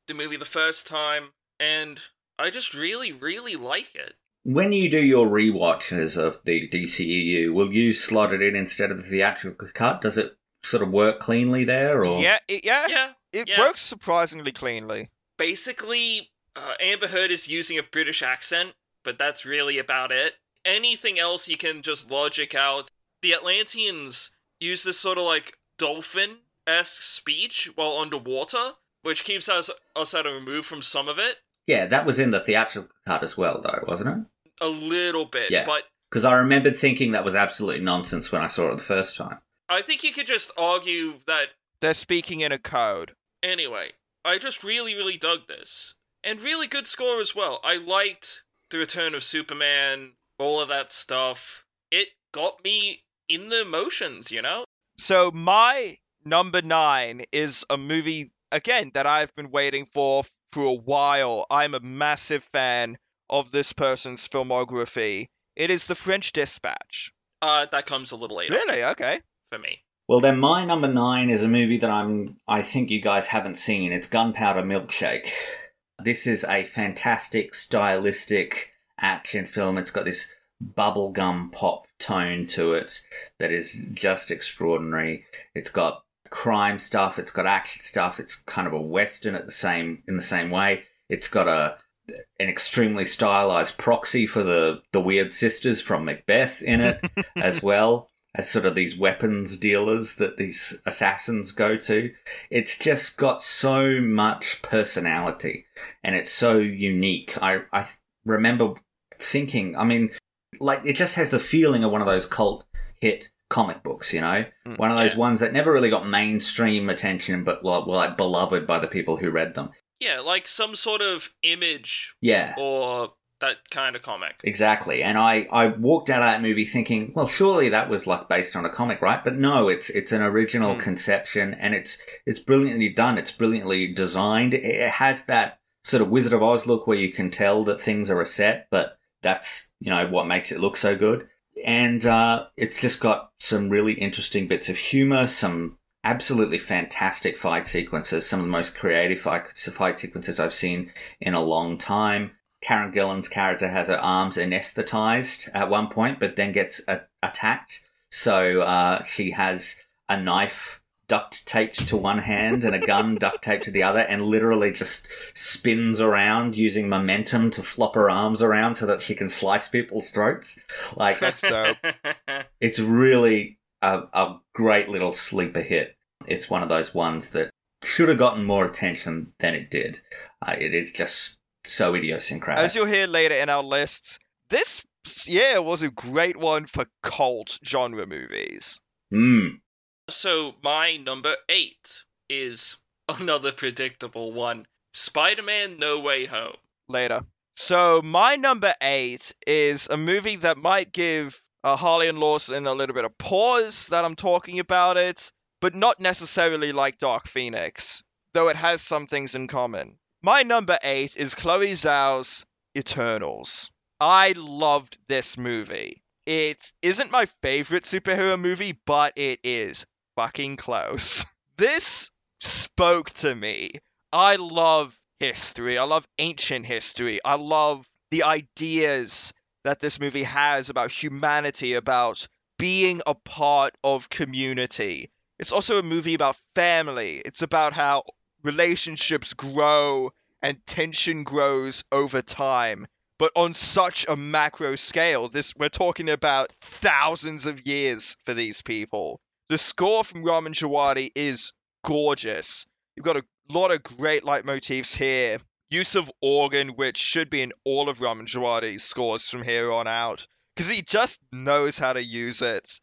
the movie the first time, and I just really, really like it.
When you do your rewatches of the DCEU, will you slot it in instead of the theatrical cut? Does it sort of work cleanly there, or
Yeah, it, yeah,
Yeah,
it
yeah.
works surprisingly cleanly.
basically uh, Amber Heard is using a British accent, but that's really about it. Anything else you can just logic out. The Atlanteans use this sort of like dolphin esque speech while underwater, which keeps us us at a remove from some of it
yeah, that was in the theatrical cut as well, though, wasn't it?
a little bit.
Yeah.
But
Because I remembered thinking that was absolutely nonsense when I saw it the first time.
I think you could just argue that
They're speaking in a code.
Anyway, I just really, really dug this. And really good score as well. I liked The Return of Superman, all of that stuff. It got me in the emotions, you know?
So my number nine is a movie again that I've been waiting for for a while. I'm a massive fan of this person's filmography. It is The French Dispatch.
Uh, that comes a little later
Really? Okay.
for me.
Well, then my number nine is a movie that I'm. I think you guys haven't seen. It's Gunpowder Milkshake. This is a fantastic, stylistic action film. It's got this bubblegum pop tone to it that is just extraordinary. It's got crime stuff. It's got action stuff. It's kind of a western at the same in the same way. It's got a an extremely stylized proxy for the the weird sisters from Macbeth in it as well as sort of these weapons dealers that these assassins go to. It's just got so much personality and it's so unique. I, I remember thinking, I mean, like it just has the feeling of one of those cult hit comic books, you know?
Mm,
one of those
yeah.
ones that never really got mainstream attention, but were, were like beloved by the people who read them.
Yeah, like some sort of image
Yeah.
or that kind of comic.
Exactly. And I, I walked out of that movie thinking, well, surely that was like based on a comic, right? But no, it's it's an original
Hmm.
conception and it's it's brilliantly done. It's brilliantly designed. It- has that sort of Wizard of Oz look where you can tell that things are a set, but that's, you know, what makes it look so good. And uh, it's just got some really interesting bits of humor, some absolutely fantastic fight sequences, some of the most creative fight, fight sequences I've seen in a long time. Karen Gillan's character has her arms anesthetized at one point, but then gets a- attacked. So uh, she has a knife duct taped to one hand and a gun duct taped to the other, and literally just spins around using momentum to flop her arms around so that she can slice people's throats. Like
That's dope.
it's really a, a great little sleeper hit. It's one of those ones that should have gotten more attention than it did. Uh, it is just so idiosyncratic.
As you'll hear later in our lists, this year was a great one for cult genre movies.
Mm.
so my number eight is another predictable one. Spider-Man No Way Home.
Later. So my number eight is a movie that might give uh, Harlly and Lawson a little bit of pause that I'm talking about it, but not necessarily like Dark Phoenix, though it has some things in common. My number eight is Chloe Zhao's Eternals. I loved this movie. It isn't my favorite superhero movie, but it is fucking close. This spoke to me. I love history. I love ancient history. I love the ideas that this movie has about humanity, about being a part of community. It's also a movie about family. It's about how relationships grow and tension grows over time. But on such a macro scale, this we're talking about thousands of years for these people. The score from Ramin Djawadi is gorgeous. You've got a lot of great leitmotifs here. Use of organ, which should be in all of Ramin Djawadi's scores from here on out, because he just knows how to use it.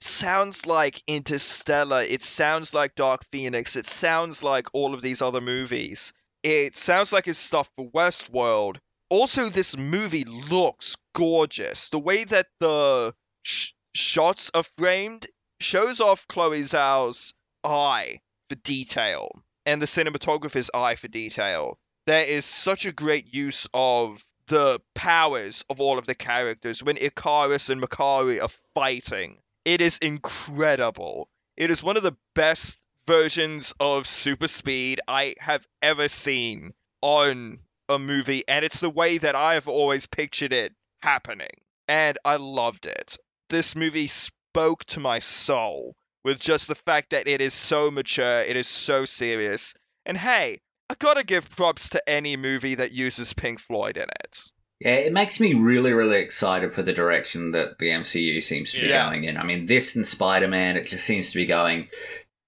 Sounds like Interstellar. It sounds like Dark Phoenix. It sounds like all of these other movies. It sounds like his stuff for Westworld. Also, this movie looks gorgeous. The way that the sh- shots are framed shows off Chloe Zhao's eye for detail and the cinematographer's eye for detail. There is such a great use of the powers of all of the characters when Ikaris and Makkari are fighting. It is incredible. It is one of the best versions of super speed I have ever seen on a movie, and it's the way that I have always pictured it happening. And I loved it. This movie spoke to my soul with just the fact that it is so mature, it is so serious. And hey, I gotta give props to any movie that uses Pink Floyd in it.
Yeah, it makes me really, really excited for the direction that the MCU seems to be
Yeah.
going in. I mean, this and Spider Man, it just seems to be going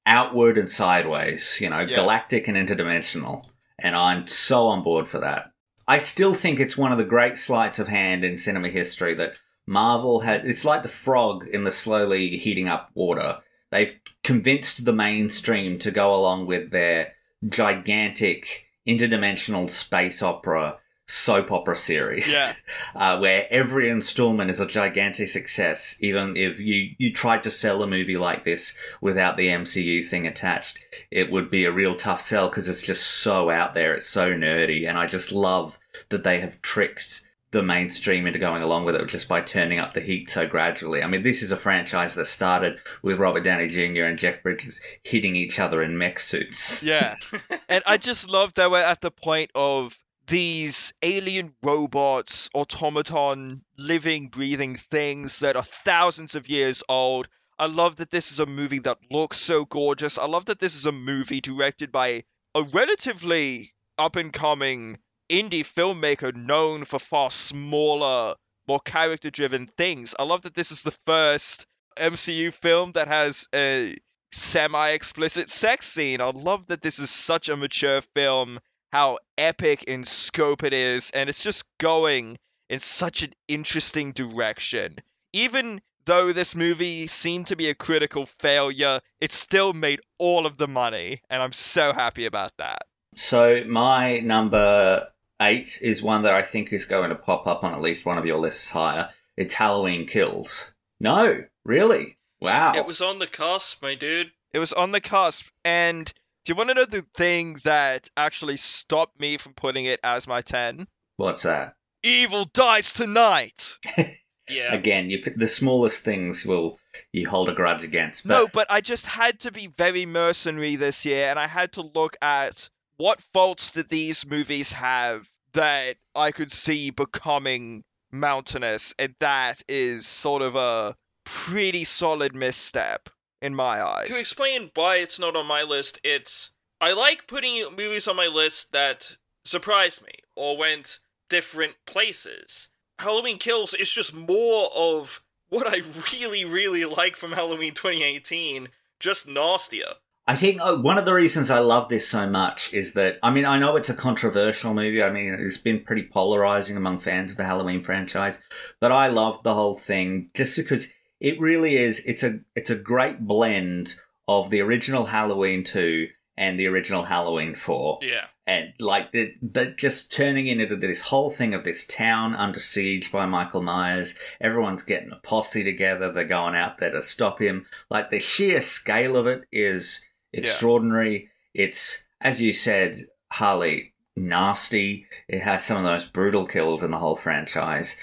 outward and sideways, you know,
Yeah.
galactic and interdimensional. And I'm so on board for that. I still think it's one of the great sleights of hand in cinema history that Marvel had. It's like the frog in the slowly heating up water. They've convinced the mainstream to go along with their gigantic interdimensional space opera soap opera series
Yeah.
uh, where every installment is a gigantic success even if you you tried to sell a movie like this without the MCU thing attached it would be a real tough sell because it's just so out there it's so nerdy and I just love that they have tricked the mainstream into going along with it just by turning up the heat so gradually. I mean, this is a franchise that started with Robert Downey Jr. and Jeff Bridges hitting each other in mech suits.
Yeah. and I just love that we're at the point of these alien robots, automaton, living, breathing things that are thousands of years old. I love that this is a movie that looks so gorgeous. I love that this is a movie directed by a relatively up and coming indie filmmaker known for far smaller, more character driven things. I love that this is the first MCU film that has a semi explicit sex scene. I love that this is such a mature film, how epic in scope it is, and it's just going in such an interesting direction. Even though this movie seemed to be a critical failure, it still made all of the money, and I'm so happy about that.
So my number eight is one that I think is going to pop up on at least one of your lists higher. It's Halloween Kills. No, really? Wow.
It was on the cusp, my dude.
It was on the cusp, and do you want to know the thing that actually stopped me from putting it as my 10?
What's that?
Evil dies tonight!
Yeah.
Again, you the smallest things will you hold a grudge against. But
No, but I just had to be very mercenary this year, and I had to look at what faults did these movies have that I could see becoming mountainous, and that is sort of a pretty solid misstep in my eyes.
To explain why it's not on my list, it's I like putting movies on my list that surprised me or went different places. Halloween Kills is just more of what I really, really like from Halloween 2018, just nastier.
I think uh, one of the reasons I love this so much is that I mean I know it's a controversial movie. I mean it's been pretty polarizing among fans of the Halloween franchise, but I love the whole thing just because it really is. It's a it's a great blend of the original Halloween two and the original Halloween 4
Yeah.
and like the, the just turning into this whole thing of this town under siege by Michael Myers. Everyone's getting a posse together. They're going out there to stop him. Like the sheer scale of it is extraordinary. It's as you said, Harlly, nasty. It has some of the most brutal kills in the whole franchise.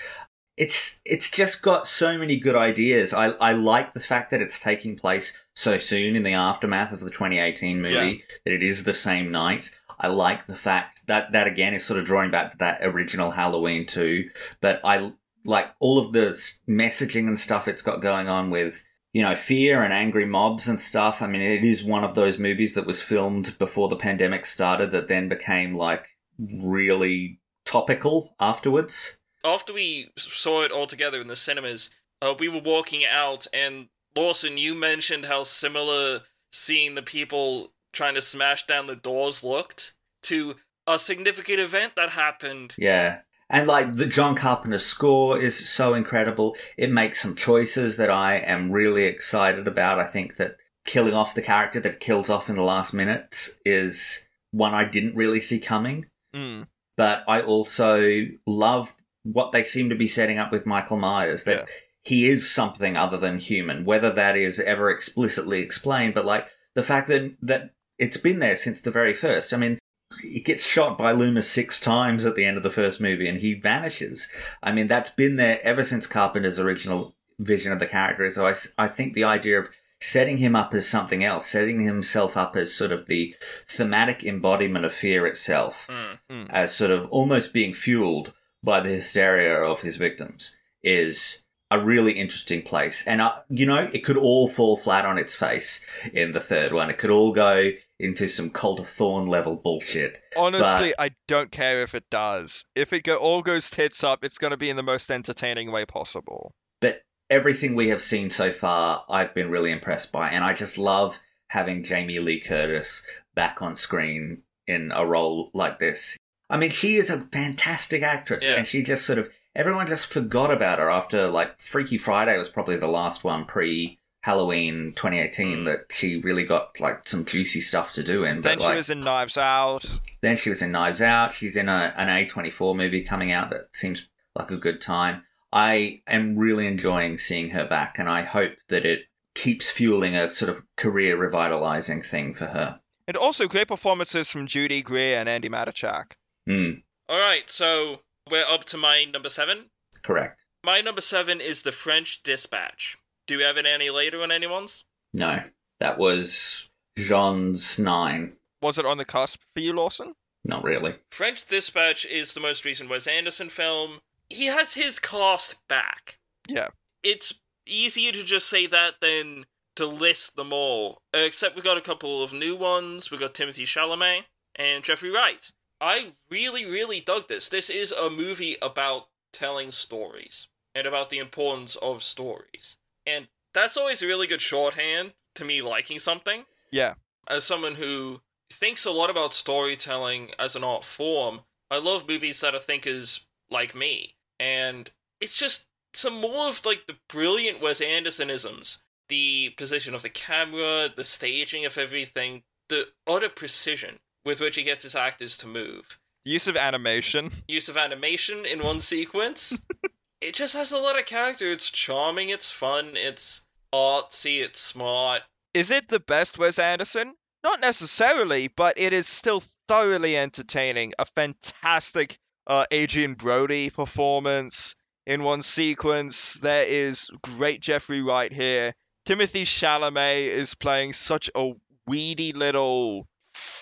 It's it's just got so many good ideas. I I like the fact that it's taking place so soon in the aftermath of the 2018 movie
Yeah.
that it is the same night. I like the fact that that again is sort of drawing back to that original Halloween too. But I like all of the messaging and stuff it's got going on with you know fear and angry mobs and stuff. I mean, it is one of those movies that was filmed before the pandemic started that then became like really topical afterwards.
After we saw it all together in the cinemas, uh, we were walking out, and Lawson, you mentioned how similar seeing the people trying to smash down the doors looked to a significant event that happened.
Yeah. And like the John Carpenter score is so incredible. It makes some choices that I am really excited about. I think that killing off the character that kills off in the last minutes is one I didn't really see coming.
Mm.
But I also love what they seem to be setting up with Michael Myers that
Yeah.
he is something other than human, whether that is ever explicitly explained, but like the fact that that it's been there since the very first. I mean, he gets shot by Loomis six times at the end of the first movie and he vanishes. I mean, that's been there ever since Carpenter's original vision of the character. So I, I think the idea of setting him up as something else, setting himself up as sort of the thematic embodiment of fear itself,
Hmm.
as sort of almost being fueled by the hysteria of his victims, is a really interesting place. And, uh, you know, it could all fall flat on its face in the third one. It could all go into some Cult of Thorn level bullshit.
Honestly, I don't care if it does. If it go all goes tits up, it's going to be in the most entertaining way possible.
But everything we have seen so far, I've been really impressed by. And I just love having Jamie Lee Curtis back on screen in a role like this. I mean, she is a fantastic actress,
Yeah.
and she just sort of everyone just forgot about her after like Freaky Friday was probably the last one pre Halloween 2018 hmm. that she really got like some juicy stuff to do in.
Then
but,
she
like,
was in Knives Out.
then she was in Knives Out. She's in a, an A24 movie coming out that seems like a good time. I am really enjoying seeing her back, and I hope that it keeps fueling a sort of career revitalizing thing for her.
And also great performances from Judy Greer and Andi Matichak.
Hmm,
All right, so we're up to my number seven.
correct.
My number seven is The French Dispatch. Do you have it any later on anyone's?
No, that was Jeaun's nine.
Was it on the cusp for you, Lawson?
Not really.
French Dispatch is the most recent Wes Anderson film. He has his cast back.
Yeah.
It's easier to just say that than to list them all. Except we got a couple of new ones. We got Timothée Chalamet and Jeffrey Wright. I really, really dug this. This is a movie about telling stories and about the importance of stories. And that's always a really good shorthand to me liking something
Yeah.
as someone who thinks a lot about storytelling as an art form, I love movies that are thinkers like me. And it's just some more of like the brilliant Wes Andersonisms. The position of the camera, the staging of everything, the utter precision with which he gets his actors to move.
Use of animation.
Use of animation in one sequence. it just has a lot of character. It's charming, it's fun, it's artsy, it's smart.
Is it the best Wes Anderson? Not necessarily, but it is still thoroughly entertaining. A fantastic uh, Adrien Brody performance in one sequence. There is great Jeffrey Wright here. Timothée Chalamet is playing such a weedy little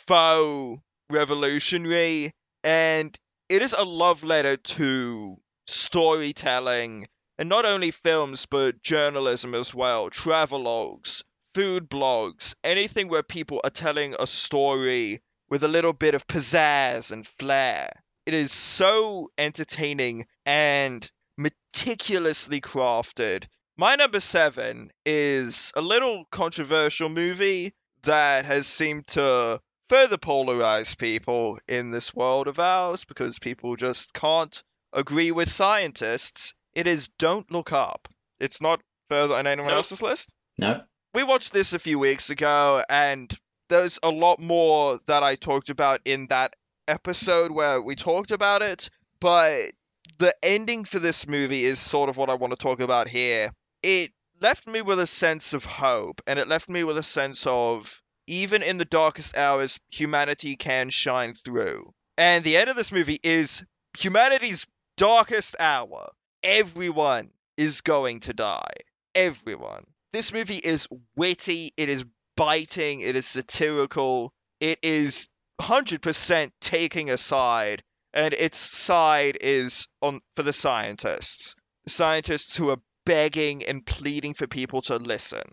faux revolutionary, and it is a love letter to storytelling, and not only films, but journalism as well, travelogues, food blogs, anything where people are telling a story with a little bit of pizzazz and flair. It is so entertaining and meticulously crafted. My number seven is a little controversial movie that has seemed to further polarize people in this world of ours because people just can't agree with scientists. It is Don't Look Up. It's not further on anyone
Nope.
else's list.
No?
We watched this a few weeks ago, and there's a lot more that I talked about in that episode where we talked about it, but the ending for this movie is sort of what I want to talk about here. It left me with a sense of hope, and it left me with a sense of even in the darkest hours, humanity can shine through. And the end of this movie is humanity's darkest hour. Everyone is going to die. Everyone. This movie is witty, it is biting, it is satirical, it is 100% taking a side, and its side is on for the scientists. Scientists who are begging and pleading for people to listen.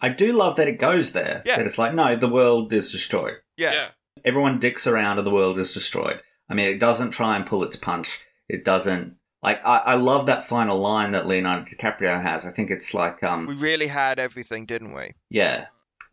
I do love that it goes there.
Yeah.
That it's like, no, the world is destroyed.
Yeah.
yeah.
Everyone dicks around and the world is destroyed. I mean, it doesn't try and pull its punch. It doesn't. Like, I, I love that final line that Leonardo DiCaprio has. I think it's like, um,
We really had everything, didn't we?
yeah.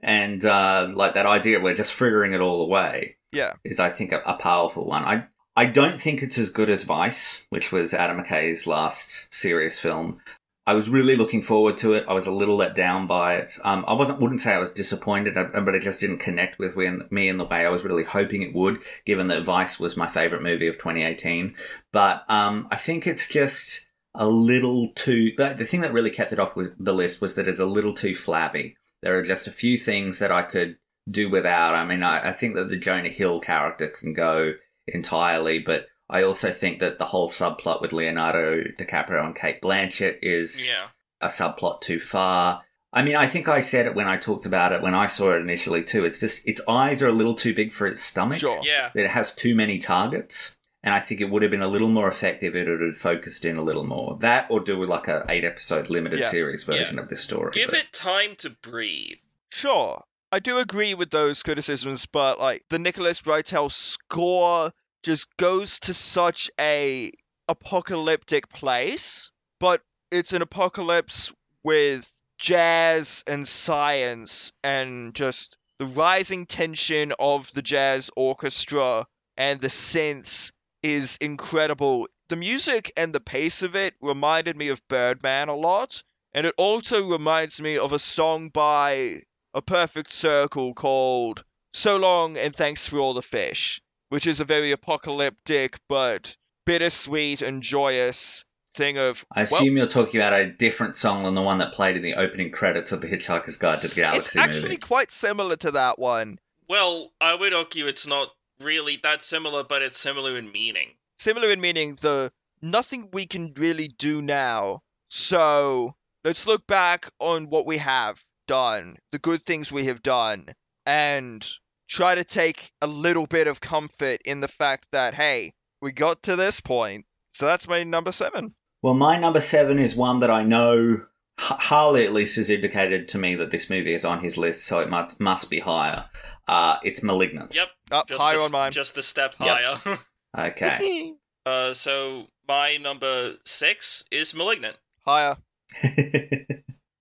And, uh, like that idea we're just frittering it all away
Yeah.
is, I think, a, a powerful one. I, I don't think it's as good as Vice, which was Adam McKay's last serious film. I was really looking forward to it. I was a little let down by it. Um, I wasn't, wouldn't say I was disappointed, uh, but it just didn't connect with me in the way I was really hoping it would, given that Vice was my favorite movie of 2018. But um, I think it's just a little too. The, the thing that really kept it off was the list was that it's a little too flabby. There are just a few things that I could do without. I mean, I, I think that the Jonah Hill character can go entirely, but I also think that the whole subplot with Leonardo DiCaprio and Cate Blanchett is
Yeah.
a subplot too far. I mean, I think I said it when I talked about it when I saw it initially too. It's just its eyes are a little too big for its stomach.
Sure.
Yeah.
It has too many targets, and I think it would have been a little more effective if it had focused in a little more. That or do like a eight episode limited
Yeah.
series version of this story.
Give
but-
it time to breathe.
Sure. I do agree with those criticisms, but like the Nicholas Britell score just goes to such a apocalyptic place, but it's an apocalypse with jazz and science and just the rising tension of the jazz orchestra and the synths is incredible. The music and the pace of it reminded me of Birdman a lot, and it also reminds me of a song by A Perfect Circle called So Long and Thanks for All the Fish, which is a very apocalyptic but bittersweet and joyous thing of
I
well,
assume you're talking about a different song than the one that played in the opening credits of the Hitchhiker's Guide to the Galaxy it's
actually
movie.
quite similar to that one.
Well, I would argue it's not really that similar, but it's similar in meaning.
Similar in meaning the nothing we can really do now. So let's look back on what we have done, the good things we have done, and try to take a little bit of comfort in the fact that hey, we got to this point. So that's my number seven.
Well, my number seven is one that I know H- Harlly at least has indicated to me that this movie is on his list, so it must must be higher. Uh, it's *Malignant*.
Yep.
Up
Just
higher
a,
on mine.
Just a step
Yep.
higher.
Okay.
uh, so my number six is *Malignant*.
higher.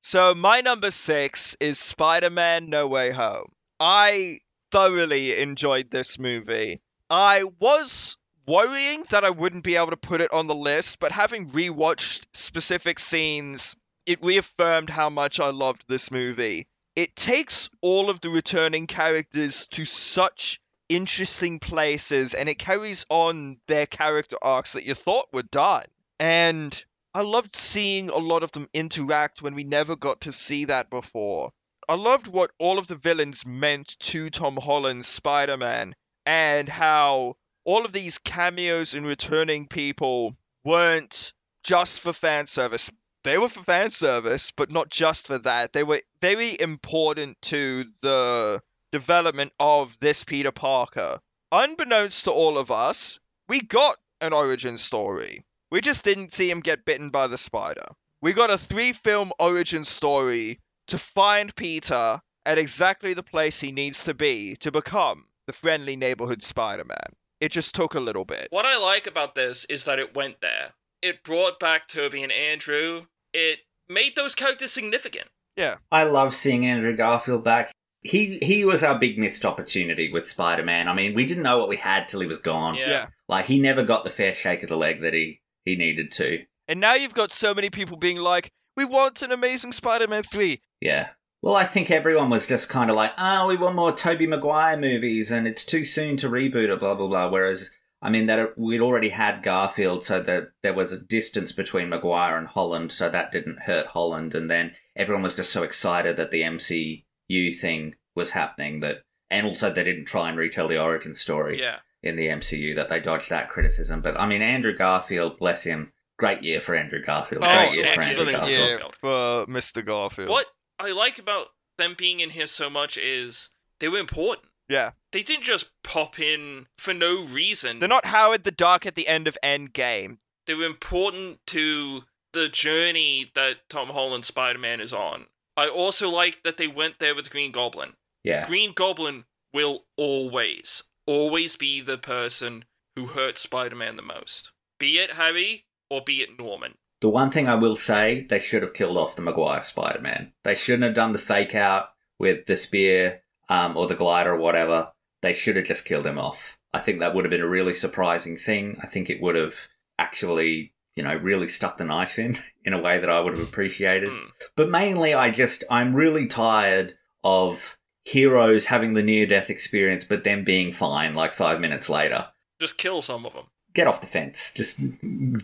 So my number six is Spider-Man: No Way Home. I thoroughly enjoyed this movie. I was worrying that I wouldn't be able to put it on the list, but having rewatched specific scenes, it reaffirmed how much I loved this movie. It takes all of the returning characters to such interesting places and it carries on their character arcs that you thought were done. And I loved seeing a lot of them interact when we never got to see that before. I loved what all of the villains meant to Tom Holland's Spider Man and how all of these cameos and returning people weren't just for fan service. They were for fan service, but not just for that. They were very important to the development of this Peter Parker. Unbeknownst to all of us, we got an origin story. We just didn't see him get bitten by the spider. We got a three film origin story to find Peter at exactly the place he needs to be to become the friendly neighborhood Spider Man. It just took a little bit.
What I like about this is that it went there. It brought back Tobey and Andrew. It made those characters significant. Yeah.
I love seeing Andrew Garfield back. He he was our big missed opportunity with Spider Man. I mean, we didn't know what we had till he was gone.
Yeah.
Yeah.
Like he never got the fair shake of the leg that he he needed to.
And now you've got so many people being like, we want an amazing Spider Man 3.
Yeah. Well, I think everyone was just kind of like, oh, we want more Tobey Maguire movies and it's too soon to reboot it, blah, blah, blah. Whereas, I mean, that we'd already had Garfield, so that there was a distance between Maguire and Holland, so that didn't hurt Holland. And then everyone was just so excited that the MCU thing was happening that, and also they didn't try and retell the origin story
Yeah.
in the MCU, that they dodged that criticism. But I mean, Andrew Garfield, bless him, great year for Andrew Garfield.
Oh,
Great year for Andrew
excellent
Garfield.
year for Mr. Garfield.
What I like about them being in here so much is they were important.
Yeah.
They didn't just pop in for no reason.
They're not Howard the Duck at the end of Endgame.
they were important to the journey that Tom Holland Spider Man is on. I also like that they went there with Green Goblin.
Yeah.
Green Goblin will always, always be the person who hurts Spider Man the most. Be it Harry or be it Norman.
The one thing I will say, they should have killed off the Maguire Spider Man. They shouldn't have done the fake out with the spear um, or the glider or whatever. They should have just killed him off. I think that would have been a really surprising thing. I think it would have actually, you know, really stuck the knife in in a way that I would have appreciated.
Hmm.
But mainly, I just, I'm really tired of heroes having the near death experience, but then being fine like five minutes later.
Just kill some of them.
Get off the fence. Just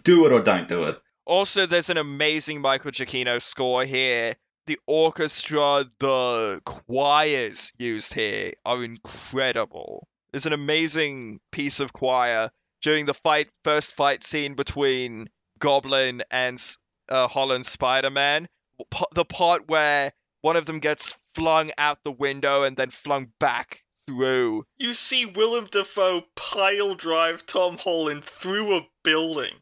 do it or don't do it.
Also, there's an amazing Michael Giacchino score here. The orchestra, the choirs used here are incredible. There's an amazing piece of choir during the fight, first fight scene between Goblin and uh, Holland Spider-Man. The part where one of them gets flung out the window and then flung back through.
You see Willem Dafoe pile drive Tom Holland through a building.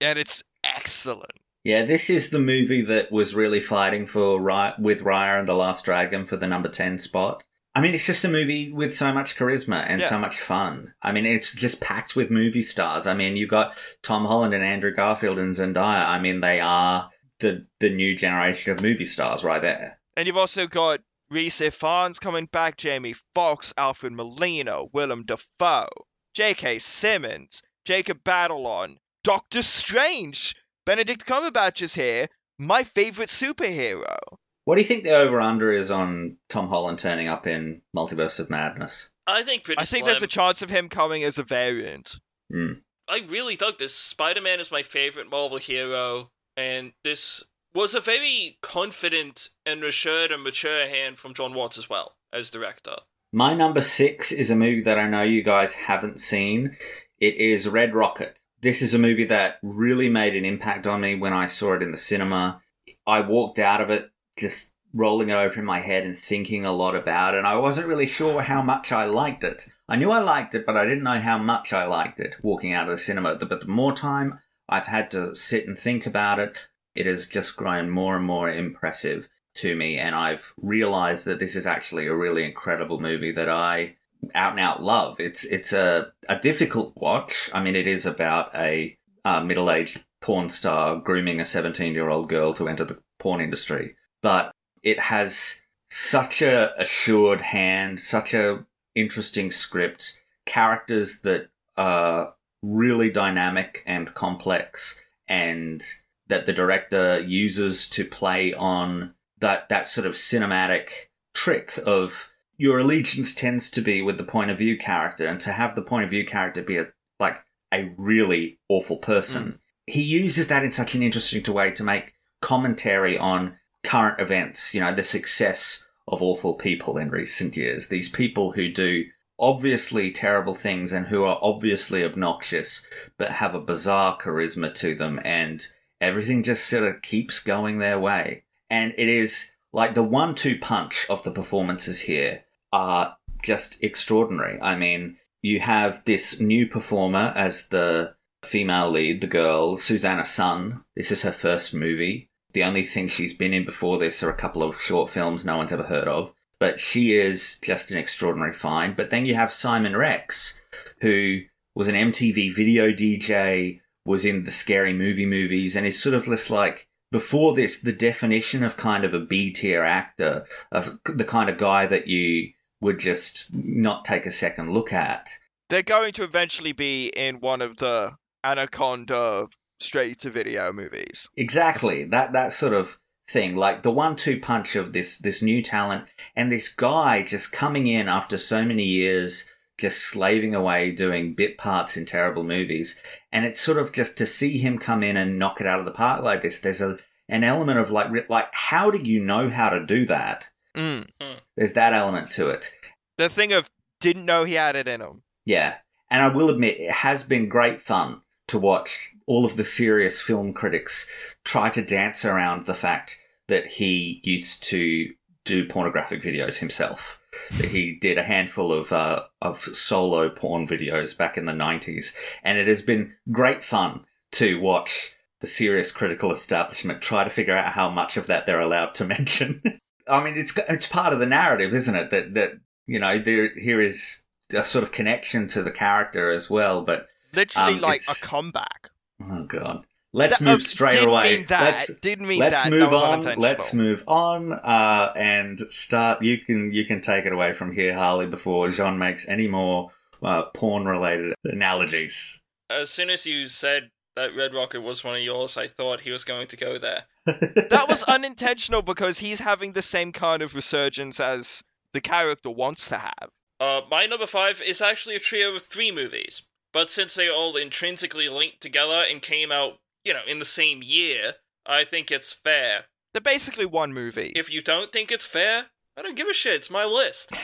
And it's excellent.
Yeah, this is the movie that was really fighting for Ry- with Raya and the Last Dragon for the number 10 spot. I mean, it's just a movie with so much charisma and
Yeah.
so much fun. I mean, it's just packed with movie stars. I mean, you got Tom Holland and Andrew Garfield and Zendaya. I mean, they are the the new generation of movie stars right there.
And you've also got Rhys Ifans coming back, Jamie Foxx, Alfred Molina, Willem Dafoe, J.K. Simmons, Jacob Batalon, Doctor Strange, Benedict Cumberbatch is here, my favorite superhero.
What do you think the over under is on Tom Holland turning up in Multiverse of Madness?
I think pretty
I think
slim.
there's a chance of him coming as a variant.
Hmm.
I really dug this. Spider Man is my favorite Marvel hero, and this was a very confident and assured and mature hand from Jon Watts as well as director.
My number six is a movie that I know you guys haven't seen. It is Red Rocket. This is a movie that really made an impact on me when I saw it in the cinema. I walked out of it just rolling it over in my head and thinking a lot about it, and I wasn't really sure how much I liked it. I knew I liked it, but I didn't know how much I liked it walking out of the cinema. But the more time I've had to sit and think about it, it has just grown more and more impressive to me, and I've realized that this is actually a really incredible movie that I out and out love. It's it's a a difficult watch. I mean, it is about a uh, middle aged porn star grooming a seventeen year old girl to enter the porn industry, but it has such a assured hand, such a interesting script, characters that are really dynamic and complex, and that the director uses to play on that that sort of cinematic trick of your allegiance tends to be with the point of view character, and to have the point of view character be a like a really awful person. Mm. He uses that in such an interesting way to make commentary on current events. You know, the success of awful people in recent years. These people who do obviously terrible things and who are obviously obnoxious, but have a bizarre charisma to them, and everything just sort of keeps going their way. And it is like the one two punch of the performances here are just extraordinary. I mean, you have this new performer as the female lead, the girl, Suzanna Son. This is her first movie. The only thing she's been in before this are a couple of short films no one's ever heard of. But she is just an extraordinary find. But then you have Simon Rex, who was an MTV video DJ, was in the scary movie movies, and is sort of just like before this, the definition of kind of a B tier actor, of the kind of guy that you would just not take a second look at.
They're going to eventually be in one of the Anaconda straight to video movies.
Exactly. That that sort of thing, like the one-two punch of this this new talent and this guy just coming in after so many years, just slaving away doing bit parts in terrible movies, and it's sort of just to see him come in and knock it out of the park like this. There's a an element of like like how do you know how to do that?
Mm.
There's that element to it.
The thing of didn't know he had it in him.
Yeah. And I will admit, it has been great fun to watch all of the serious film critics try to dance around the fact that he used to do pornographic videos himself. That he did a handful of uh, of solo porn videos back in the nineties, and it has been great fun to watch the serious critical establishment try to figure out how much of that they're allowed to mention. I mean, it's it's part of the narrative, isn't it? That that you know there here is a sort of connection to the character as well. But
Literally
Um,
like a comeback.
oh god, let's
That-
move
uh,
straight
didn't
away.
Mean that.
Let's
didn't mean
let's
that.
move
that
on. Let's move on uh, and start. You can you can take it away from here, Harlly, before Jeaun makes any more uh, porn related analogies.
As soon as you said that Red Rocket was one of yours, I thought he was going to go there.
That was unintentional because he's having the same kind of resurgence as the character wants to have.
Uh, my number five is actually a trio of three movies, but since they all intrinsically linked together and came out, you know, in the same year, I think it's fair.
They're basically one movie.
If you don't think it's fair, I don't give a shit. It's my list.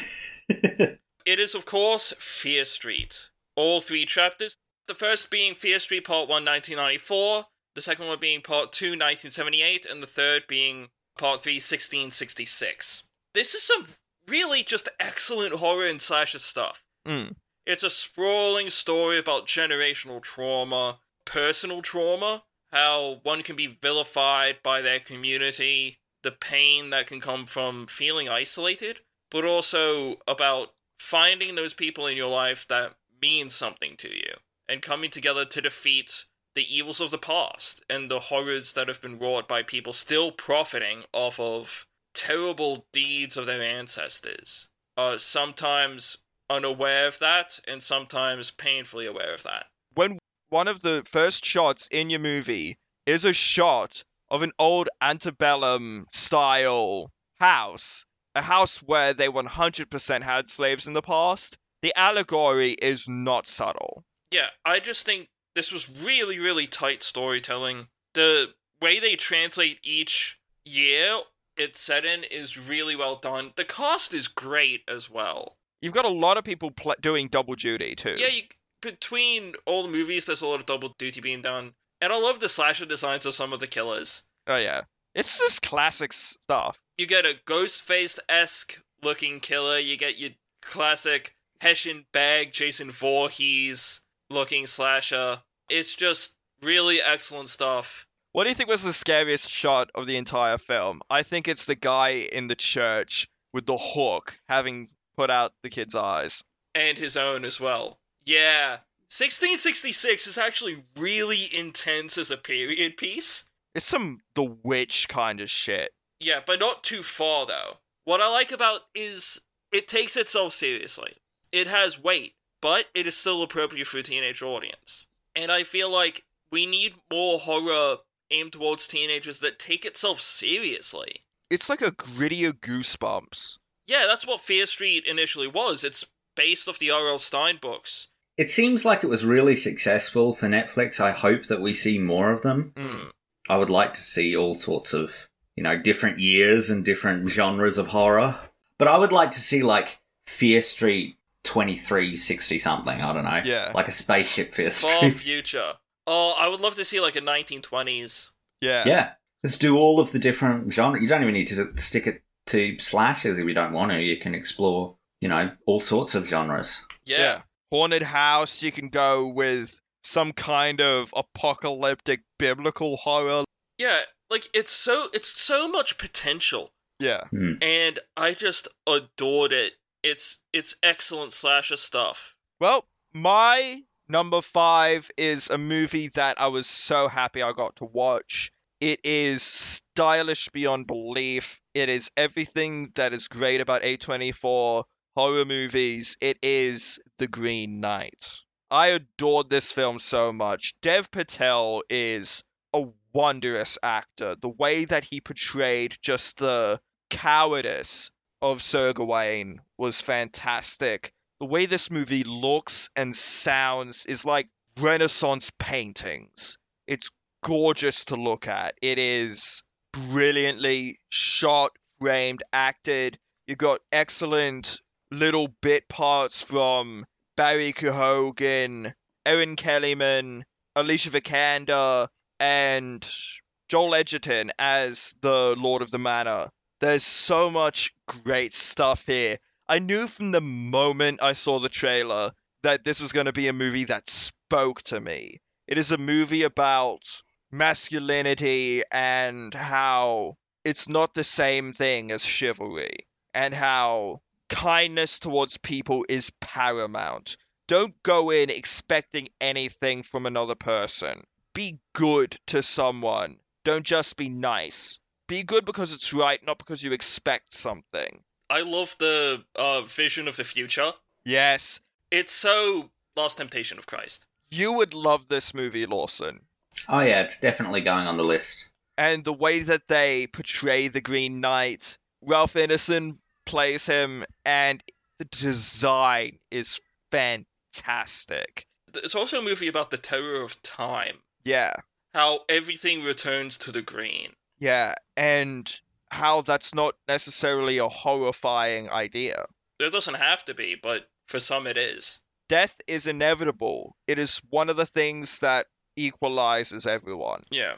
It is, of course, Fear Street. All three chapters. The first being Fear Street Part 1, 1994, the second one being Part 2, 1978, and the third being Part 3, 1666. This is some really just excellent horror and slasher stuff.
Mm.
It's a sprawling story about generational trauma, personal trauma, how one can be vilified by their community, the pain that can come from feeling isolated, but also about finding those people in your life that mean something to you and coming together to defeat the evils of the past and the horrors that have been wrought by people still profiting off of terrible deeds of their ancestors. Uh, sometimes unaware of that, and sometimes painfully aware of that.
When one of the first shots in your movie is a shot of an old antebellum style house, a house where they 100% had slaves in the past, the allegory is not subtle.
Yeah, I just think this was really, really tight storytelling. The way they translate each year it's set in is really well done. The cast is great as well.
You've got a lot of people pl- doing double duty too.
Yeah, you, between all the movies, there's a lot of double duty being done. And I love the slasher designs of some of the killers.
Oh yeah. It's just classic stuff.
You get a ghost faced esque looking killer, you get your classic Hessian bag Jason Voorhees looking slasher. It's just really excellent stuff.
What do you think was the scariest shot of the entire film? I think it's the guy in the church with the hook having put out the kid's eyes.
And his own as well. Yeah. 1666 is actually really intense as a period piece.
It's some The Witch kind of shit.
Yeah, but not too far though. What I like about is it takes itself seriously. It has weight, but it is still appropriate for a teenage audience. And I feel like we need more horror aimed towards teenagers that take itself seriously.
It's like a grittier Goosebumps.
Yeah, that's what Fear Street initially was. It's based off the R.L. Stine books.
It seems like it was really successful for Netflix. I hope that we see more of them.
Mm.
I would like to see all sorts of, you know, different years and different genres of horror. But I would like to see like Fear Street 2360 something. I don't know.
Yeah.
Like a spaceship Fear
Far future. Oh, I would love to see like a 1920s.
Yeah.
yeah. Let's do all of the different genre. You don't even need to stick it to slashes if you don't want to. You can explore, you know, all sorts of genres.
Yeah.
Haunted house, you can go with some kind of apocalyptic biblical horror.
Yeah, like it's so it's so much potential.
Yeah. Hmm.
and I just adored it. It's it's excellent slasher stuff.
Well, my number five is a movie that I was so happy I got to watch. It is stylish beyond belief. It is everything that is great about A24 horror movies. It is The Green Knight. I adored this film so much. Dev Patel is a wondrous actor. The way that he portrayed just the cowardice of Sir Gawain was fantastic. The way this movie looks and sounds is like Renaissance paintings. It's gorgeous to look at. It is brilliantly shot, framed, acted. You've got excellent little bit parts from Barry Keoghan, Erin Kellyman, Alicia Vikander, and Joel Edgerton as the Lord of the Manor. There's so much great stuff here. I knew from the moment I saw the trailer that this was going to be a movie that spoke to me. It is a movie about masculinity and how it's not the same thing as chivalry, and how kindness towards people is paramount. Don't go in expecting anything from another person. Be good to someone. Don't just be nice. Be good because it's right, not because you expect something.
I love the uh, vision of the future.
Yes,
It's so Last Temptation of Christ.
you would love this movie, Lawson.
Oh yeah, it's definitely going on the list.
And the way that they portray the Green Knight, Ralph Ineson plays him, and the design is fantastic.
It's also a movie about the terror of time.
Yeah,
How everything returns to the green.
Yeah, and how that's not necessarily a horrifying idea.
It doesn't have to be, but for some it is.
Death is inevitable. It is one of the things that equalizes everyone.
Yeah.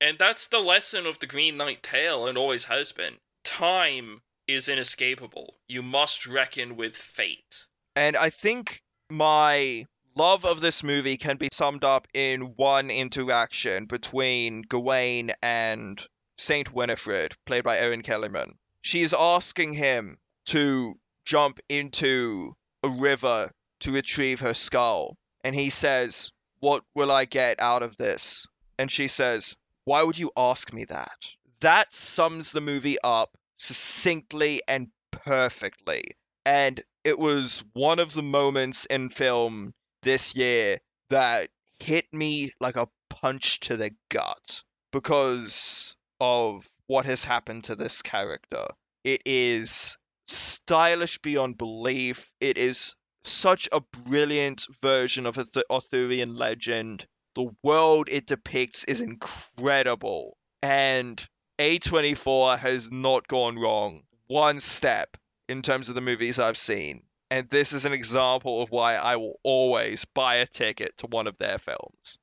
And that's the lesson of the Green Knight tale and always has been. Time is inescapable. You must reckon with fate.
And I think my love of this movie can be summed up in one interaction between Gawain and Saint Winifred, played by Erin Kellyman. She is asking him to jump into a river to retrieve her skull. And he says, What will I get out of this? And she says, Why would you ask me that? That sums the movie up succinctly and perfectly. And it was one of the moments in film this year that hit me like a punch to the gut because of what has happened to this character. It is stylish beyond belief. It is such a brilliant version of a Arthurian legend. The world it depicts is incredible. And A24 has not gone wrong one step in terms of the movies I've seen. And this is an example of why I will always buy a ticket to one of their films.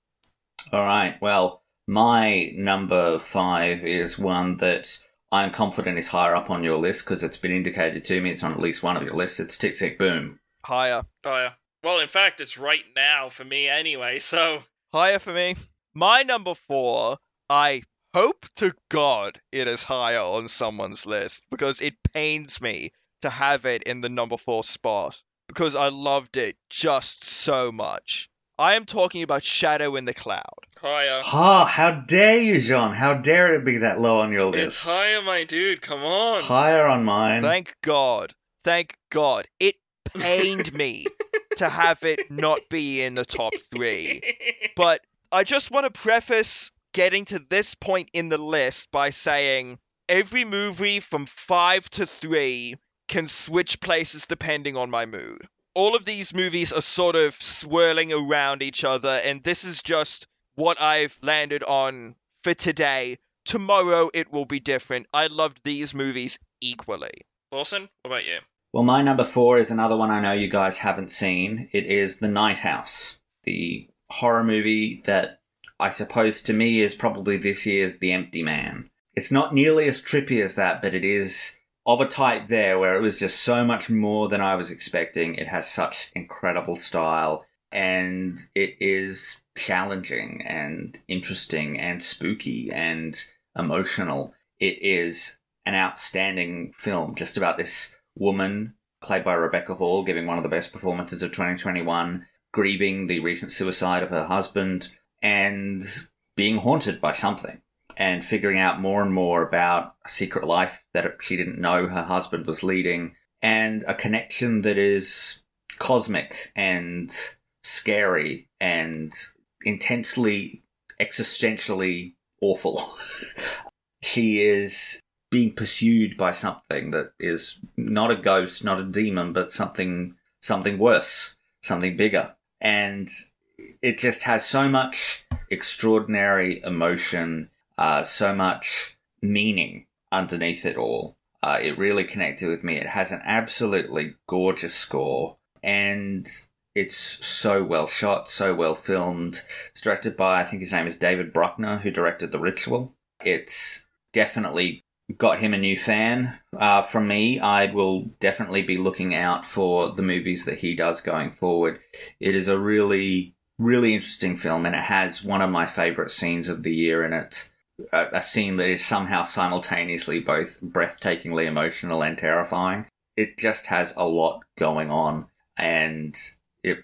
All right. Well, my number five is one that I'm confident is higher up on your list because it's been indicated to me it's on at least one of your lists. It's Tick Tick Boom.
Higher.
Oh, yeah. Well, in fact, it's right now for me anyway, so.
Higher for me. My number four, I hope to God it is higher on someone's list because it pains me to have it in the number four spot because I loved it just so much. I am talking about Shadow in the Cloud.
Higher.
Ha! How dare you, Jeaun? How dare it be that low on your list?
It's higher, my dude. Come on.
Higher on mine.
Thank God. Thank God. It pained me to have it not be in the top three. But I just want to preface getting to this point in the list by saying every movie from five to three can switch places depending on my mood. All of these movies are sort of swirling around each other, and this is just what I've landed on for today. Tomorrow it will be different. I loved these movies equally.
Lawson, what about you?
Well, my number four is another one I know you guys haven't seen. It is The Night House, the horror movie that I suppose to me is probably this year's The Empty Man. It's not nearly as trippy as that, but it is of a type there where it was just so much more than I was expecting. It has such incredible style and it is challenging and interesting and spooky and emotional. It is an outstanding film just about this woman played by Rebecca Hall giving one of the best performances of 2021, grieving the recent suicide of her husband and being haunted by something and figuring out more and more about a secret life that she didn't know her husband was leading and a connection that is cosmic and scary and intensely existentially awful. she is being pursued by something that is not a ghost, not a demon, but something something worse, something bigger. And it just has so much extraordinary emotion, uh, so much meaning underneath it all. Uh, it really connected with me. It has an absolutely gorgeous score, and it's so well shot, so well filmed. It's directed by, I think his name is David Bruckner, who directed The Ritual. It's definitely got him a new fan. Uh, from me, I will definitely be looking out for the movies that he does going forward. It is a really, really interesting film, and it has one of my favorite scenes of the year in it. A, a scene that is somehow simultaneously both breathtakingly emotional and terrifying. It just has a lot going on, and it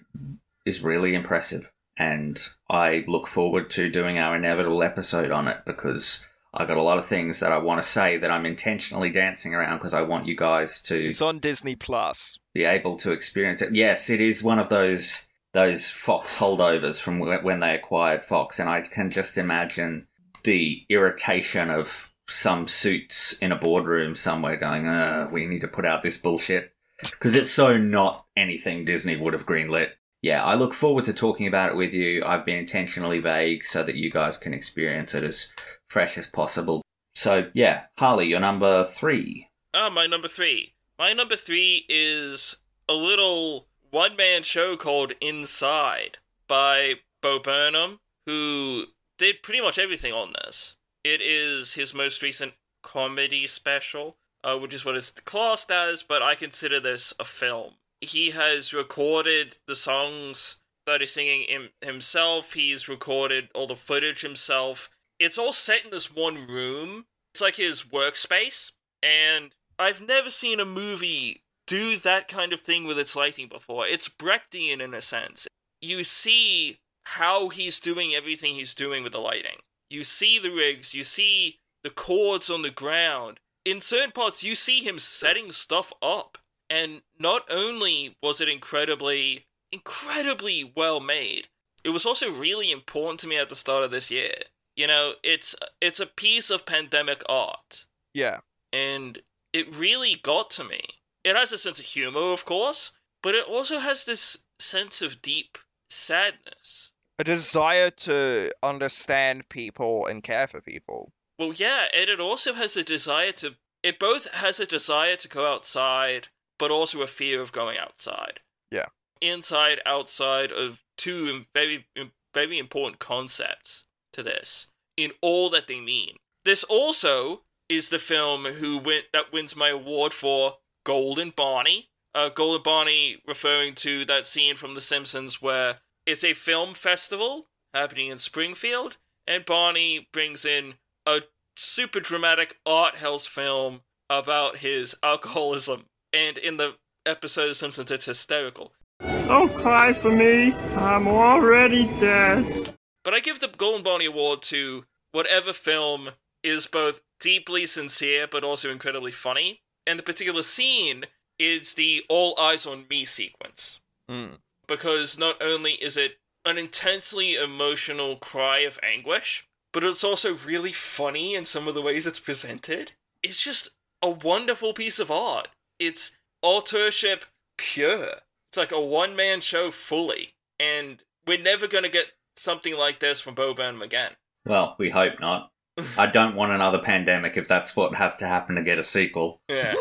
is really impressive. And I look forward to doing our inevitable episode on it because I got a lot of things that I want to say that I'm intentionally dancing around because I want you guys to
It's on Disney Plus.
be able to experience it. Yes, it is one of those those Fox holdovers from when they acquired Fox, and I can just imagine the irritation of some suits in a boardroom somewhere going, uh, "We need to put out this bullshit," because it's so not anything Disney would have greenlit. Yeah, I look forward to talking about it with you. I've been intentionally vague so that you guys can experience it as fresh as possible. So yeah, Harlly, you're number three.
Ah, my number three. My number three is a little one man show called Inside by Bo Burnham, who did pretty much everything on this. It is his most recent comedy special, uh, which is what it's classed as, but I consider this a film. He has recorded the songs that he's singing him- himself, he's recorded all the footage himself. It's all set in this one room. It's like his workspace, and I've never seen a movie do that kind of thing with its lighting before. It's Brechtian in a sense. You see how he's doing everything he's doing with the lighting. You see the rigs, you see the cords on the ground. In certain parts, you see him setting stuff up. And not only was it incredibly, incredibly well made, it was also really important to me at the start of this year. You know, it's it's a piece of pandemic art
Yeah.
and it really got to me. It has a sense of humor, of course, but it also has this sense of deep sadness.
A desire to understand people and care for people.
Well, yeah, and it also has a desire to. It both has a desire to go outside, but also a fear of going outside.
Yeah.
Inside, outside of two very, very important concepts to this in all that they mean. This also is the film who win that wins my award for Golden Barney. Uh, Golden Barney referring to that scene from The Simpsons where it's a film festival happening in Springfield, and Barney brings in a super dramatic art house film about his alcoholism. And in the episode of Simpsons, it's hysterical.
Don't cry for me. I'm already dead.
But I give the Golden Barney Award to whatever film is both deeply sincere but also incredibly funny. And the particular scene is the All Eyes on Me sequence.
Mm.
Because not only is it an intensely emotional cry of anguish, but it's also really funny in some of the ways it's presented. It's just a wonderful piece of art. It's authorship pure. It's like a one man show fully. And we're never going to get something like this from Bo Burnham again.
Well, we hope not. I don't want another pandemic if that's what has to happen to get a sequel.
Yeah.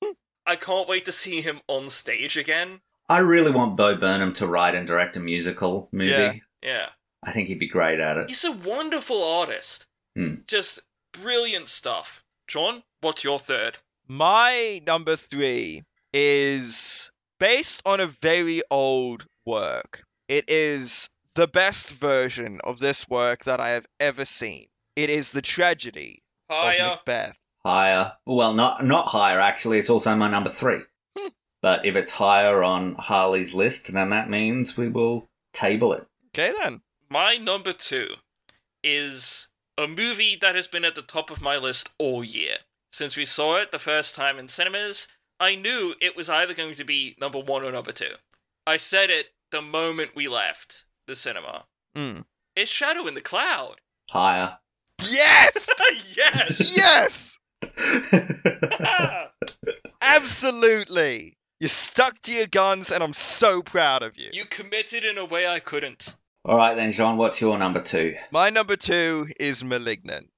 I can't wait to see him on stage again.
I really want Bo Burnham to write and direct a musical movie.
Yeah.
Yeah.
I think he'd be great at it.
He's a wonderful artist.
Hmm.
Just brilliant stuff. Jeaun, what's your third?
My number three is based on a very old work. It is the best version of this work that I have ever seen. It is the tragedy of
Higher.
Macbeth.
Higher. Well, not not higher actually. It's also my number three. But if it's higher on Harlly's list, then that means we will table it.
Okay then.
My number two is a movie that has been at the top of my list all year. Since we saw it the first time in cinemas, I knew it was either going to be number one or number two. I said it the moment we left the cinema.
Mm.
It's Shadow in the Cloud.
Higher.
Yes!
yes.
yes! Absolutely! You stuck to your guns, and I'm so proud of you.
you committed in a way I couldn't.
All right then, Jeaun. What's your number two?
My number two is Malignant.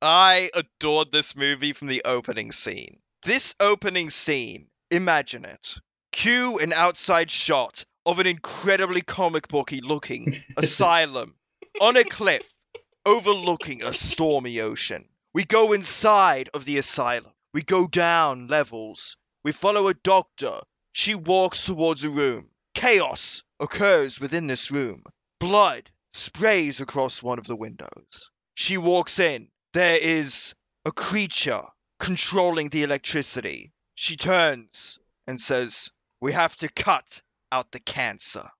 I adored this movie from the opening scene. This opening scene, imagine it. Cue an outside shot of an incredibly comic booky looking asylum on a cliff overlooking a stormy ocean. We go inside of the asylum. We go down levels. We follow a doctor. She walks towards a room. Chaos occurs within this room. Blood sprays across one of the windows. She walks in. There is a creature controlling the electricity. She turns and says, We have to cut out the cancer.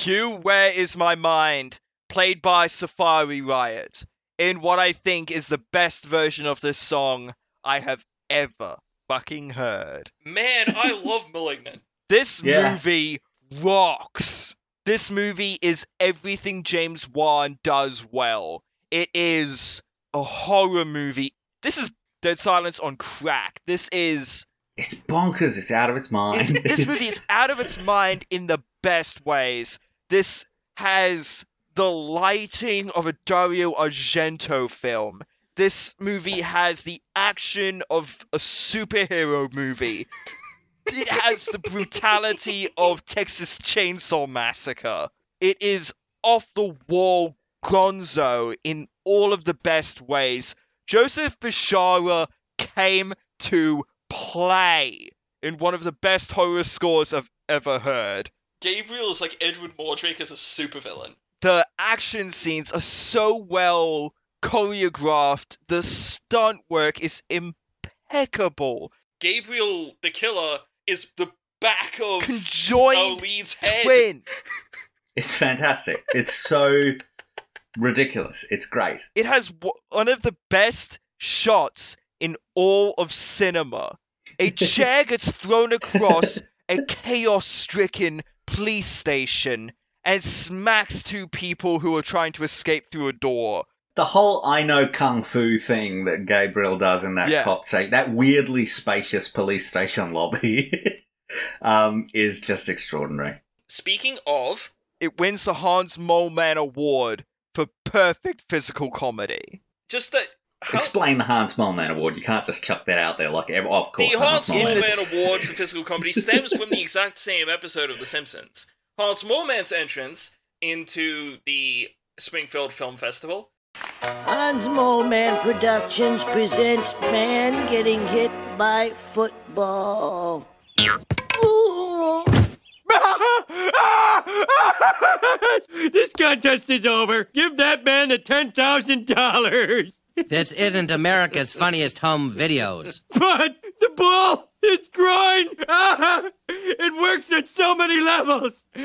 Q, Where Is My Mind, played by Safari Riot, in what I think is the best version of this song I have ever fucking heard.
Man, I love Malignant.
This
Yeah.
movie rocks. This movie is everything James Wan does well. It is a horror movie. This is Dead Silence on crack. This is
It's bonkers. It's out of its mind.
it's, this movie is out of its mind in the best ways. This has the lighting of a Dario Argento film. This movie has the action of a superhero movie. It has the brutality of Texas Chainsaw Massacre. It is off the wall gonzo in all of the best ways. Joseph Bishara came to play in one of the best horror scores I've ever heard.
Gabriel is like Edward Mordrake as a supervillain.
The action scenes are so well choreographed. The stunt work is impeccable.
Gabriel the killer is the back of our
Conjoined
lead's head.
twin.
It's fantastic. It's so ridiculous. It's great.
It has one of the best shots in all of cinema. A chair gets thrown across a chaos stricken police station and smacks two people who are trying to escape through a door.
The whole I know kung fu thing that Gabriel does in that
Yeah.
cop take, that weirdly spacious police station lobby, um, is just extraordinary.
Speaking of,
It wins the Hans Moleman Award for perfect physical comedy.
just that. How,
Explain the Hans Moleman Award. You can't just chuck that out there like, ev- of
the
course,
Hans
Hans Moleman.
Award for physical comedy stems from the exact same episode of The Simpsons. Hans Moleman's entrance into the Springfield Film Festival.
Hans Moleman Productions presents Man Getting Hit by Football.
This contest is over. Give that man the ten thousand dollars.
This isn't America's funniest home videos.
But the ball is groin. it works at so many levels.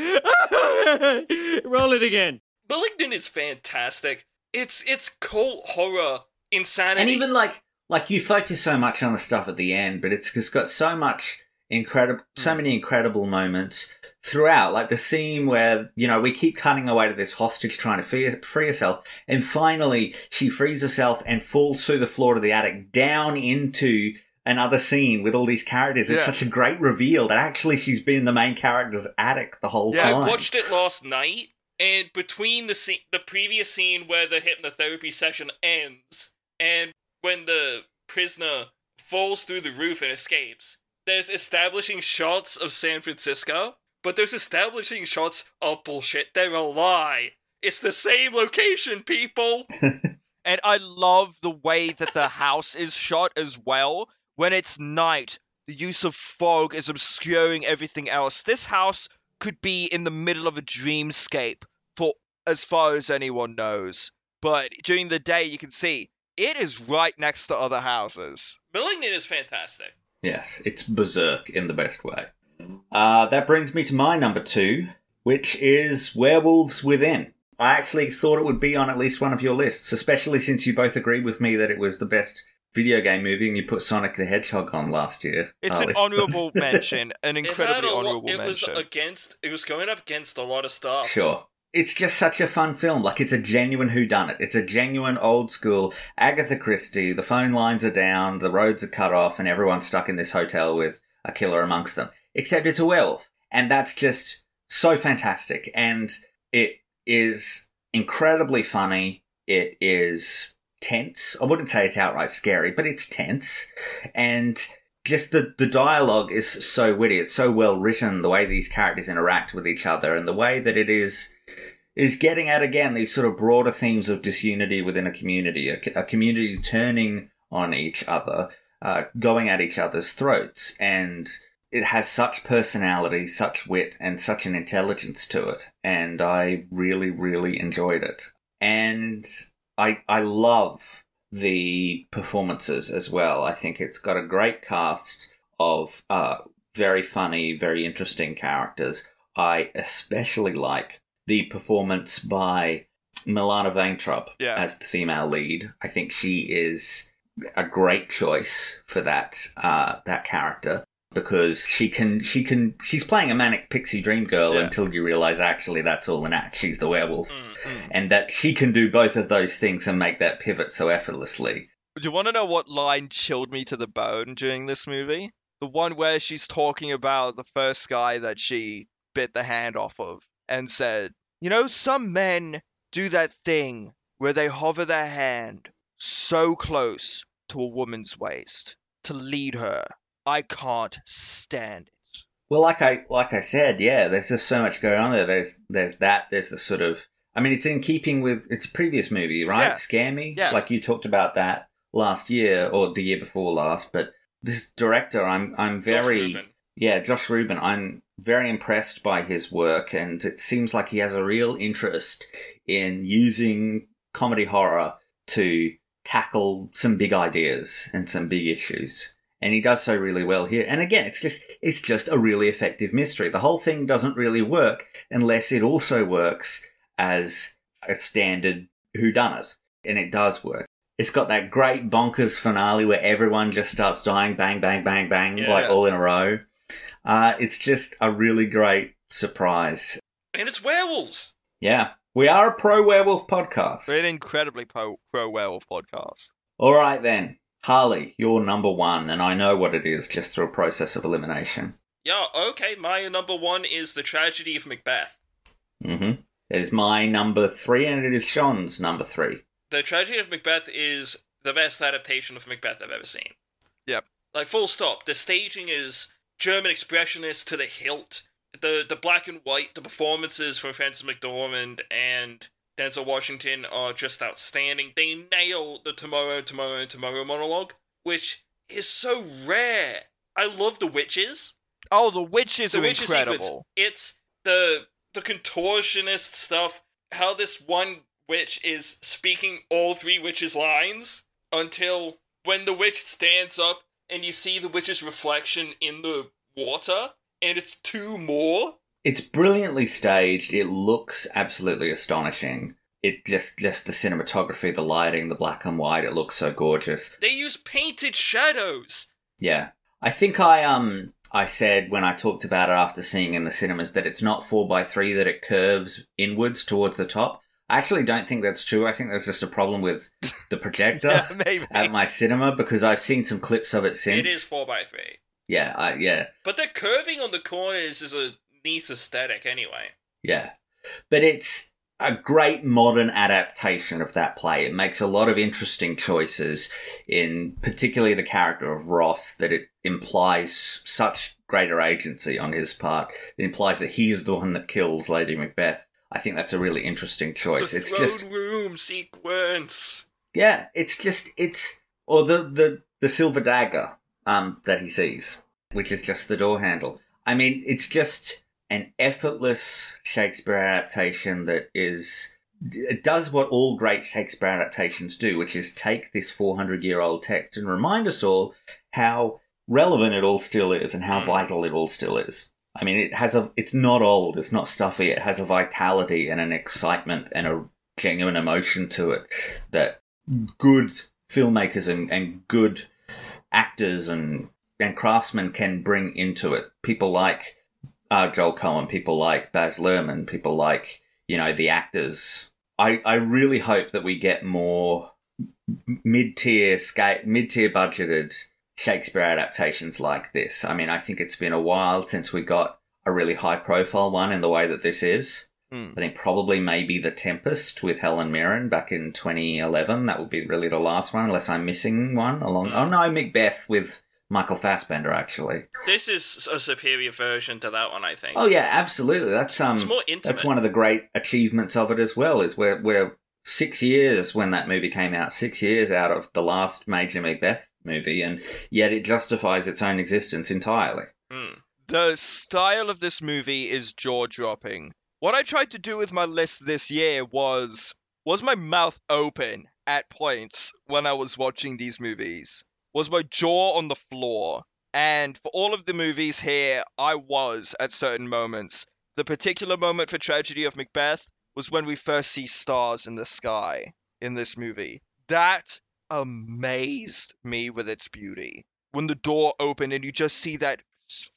Roll it again.
Malignant is fantastic. It's it's cult horror insanity.
and even like like you focus so much on the stuff at the end, but it's just got so much incredible, so
Hmm.
many incredible moments throughout. Like the scene where you know we keep cutting away to this hostage trying to free, free herself, and finally she frees herself and falls through the floor to the attic down into another scene with all these characters. It's
Yeah.
such a great reveal that actually she's been the main character's attic the whole time.
Yeah, I
I watched it last night, and between the scene, the previous scene where the hypnotherapy session ends, and when the prisoner falls through the roof and escapes, there's establishing shots of San Francisco, but those establishing shots are bullshit. They're a lie. It's the same location, people.
And I love the way that the house is shot as well. When it's night, the use of fog is obscuring everything else. This house could be in the middle of a dreamscape for as far as anyone knows. But during the day, you can see it is right next to other houses.
Malignant is fantastic.
Yes, it's berserk in the best way. Uh, that brings me to my number two, which is Werewolves Within. I actually thought it would be on at least one of your lists, especially since you both agreed with me that it was the best video game movie and you put Sonic the Hedgehog on last year.
It's
Harlly.
an honourable mention, an
It had
incredibly
a lot-
honourable
It was
mention.
against. It was going up against a lot of stuff.
Sure. It's just such a fun film. Like it's a genuine whodunit. It's a genuine old school Agatha Christie. The phone lines are down, the roads are cut off, and everyone's stuck in this hotel with a killer amongst them. Except it's a werewolf, and that's just so fantastic. And it is incredibly funny. It is tense. I wouldn't say it's outright scary, but it's tense. And just the, the dialogue is so witty. It's so well written, the way these characters interact with each other and the way that it is is getting at again these sort of broader themes of disunity within a community, a, a community turning on each other, uh, going at each other's throats, and it has such personality, such wit, and such an intelligence to it, and I really, really enjoyed it. And I I love the performances as well. I think it's got a great cast of uh, very funny, very interesting characters. I especially like the performance by Milana Vaintrub
Yeah.
as the female lead. I think she is a great choice for that uh, that character because she can she can she's playing a manic pixie dream girl
Yeah.
until you realize actually that's all an act. She's the werewolf,
Mm.
and that she can do both of those things and make that pivot so effortlessly.
Do you want to know what line chilled me to the bone during this movie? The one where she's talking about the first guy that she bit the hand off of and said, You know, some men do that thing where they hover their hand so close to a woman's waist to lead her. I can't stand it.
Well, like I like I said, yeah, there's just so much going on there. There's there's that. There's the sort of. I mean, it's in keeping with its previous movie, right?
Yeah.
Scare Me.
Yeah.
Like you talked about that last year or the year before last. But this director, I'm I'm
Josh
very
Rubin.
yeah, Josh Rubin. I'm very impressed by his work, and it seems like he has a real interest in using comedy horror to tackle some big ideas and some big issues. And he does so really well here. And again, it's just it's just a really effective mystery. The whole thing doesn't really work unless it also works as a standard whodunit. And it does work. It's got that great bonkers finale where everyone just starts dying, bang, bang, bang, bang,
Yeah.
like all in a row. Uh, it's just a really great surprise.
And it's werewolves.
Yeah. We are a pro werewolf podcast.
We're an incredibly pro, pro werewolf podcast.
All right then. Harlly, you're number one, and I know what it is just through a process of elimination.
Yeah, okay. My number one is the tragedy of Macbeth.
Mm-hmm. It is my number three, and it is Jeaun's number three.
The tragedy of Macbeth is the best adaptation of Macbeth I've ever seen.
Yep.
Like full stop. The staging is German expressionist to the hilt. The the black and white, the performances from Frances McDormand and Denzel Washington are just outstanding. They nail the tomorrow, tomorrow, tomorrow monologue, which is so rare. I love the witches.
Oh, the witches
the
are
witches
incredible.
sequence. It's the the contortionist stuff. How this one witch is speaking all three witches' lines until when the witch stands up and you see the witch's reflection in the water, and it's two more.
It's brilliantly staged. It looks absolutely astonishing. It just just the cinematography, the lighting, the black and white. It looks so gorgeous.
They use painted shadows.
Yeah. I think I um I said when I talked about it after seeing in the cinemas that it's not four by three that it curves inwards towards the top. I actually don't think that's true. I think that's just a problem with the projector
Yeah, maybe.
at my cinema because I've seen some clips of it since.
It is four by three,
Yeah, I, yeah,
but the curving on the corners is a nice aesthetic anyway.
yeah. But it's a great modern adaptation of that play. It makes a lot of interesting choices in particularly the character of Ross that it implies such greater agency on his part. It implies that he's the one that kills Lady Macbeth. I think that's a really interesting choice.
The
it's just
room sequence.
yeah, it's just it's or the the the silver dagger um that he sees, which is just the door handle. I mean, it's just an effortless Shakespeare adaptation that is it does what all great Shakespeare adaptations do, which is take this 400 year old text and remind us all how relevant it all still is and how
Mm.
vital it all still is. I mean, it has a. It's not old. It's not stuffy. It has a vitality and an excitement and a genuine emotion to it that good filmmakers and, and good actors and and craftsmen can bring into it. People like uh, Joel Coen, people like Baz Luhrmann, people like you know the actors. I I really hope that we get more mid tier scale, mid tier budgeted Shakespeare adaptations like this. I mean, I think it's been a while since we got a really high profile one in the way that this is.
Hmm.
I think probably maybe The Tempest with Helen Mirren back in 2011. That would be really the last one, unless I'm missing one along. Oh no, Macbeth with Michael Fassbender actually.
This is a superior version to that one, I think.
Oh yeah, absolutely. That's um,
It's more intimate.
that's one of the great achievements of it as well. Is we're we're six years when that movie came out, six years out of the last major Macbeth movie, and yet it justifies its own existence entirely.
Hmm.
The style of this movie is jaw dropping. What I tried to do with my list this year was was my mouth open at points when I was watching these movies. Was my jaw on the floor? And for all of the movies here, I was at certain moments. The particular moment for Tragedy of Macbeth was when we first see stars in the sky in this movie. That amazed me with its beauty. When the door opened and you just see that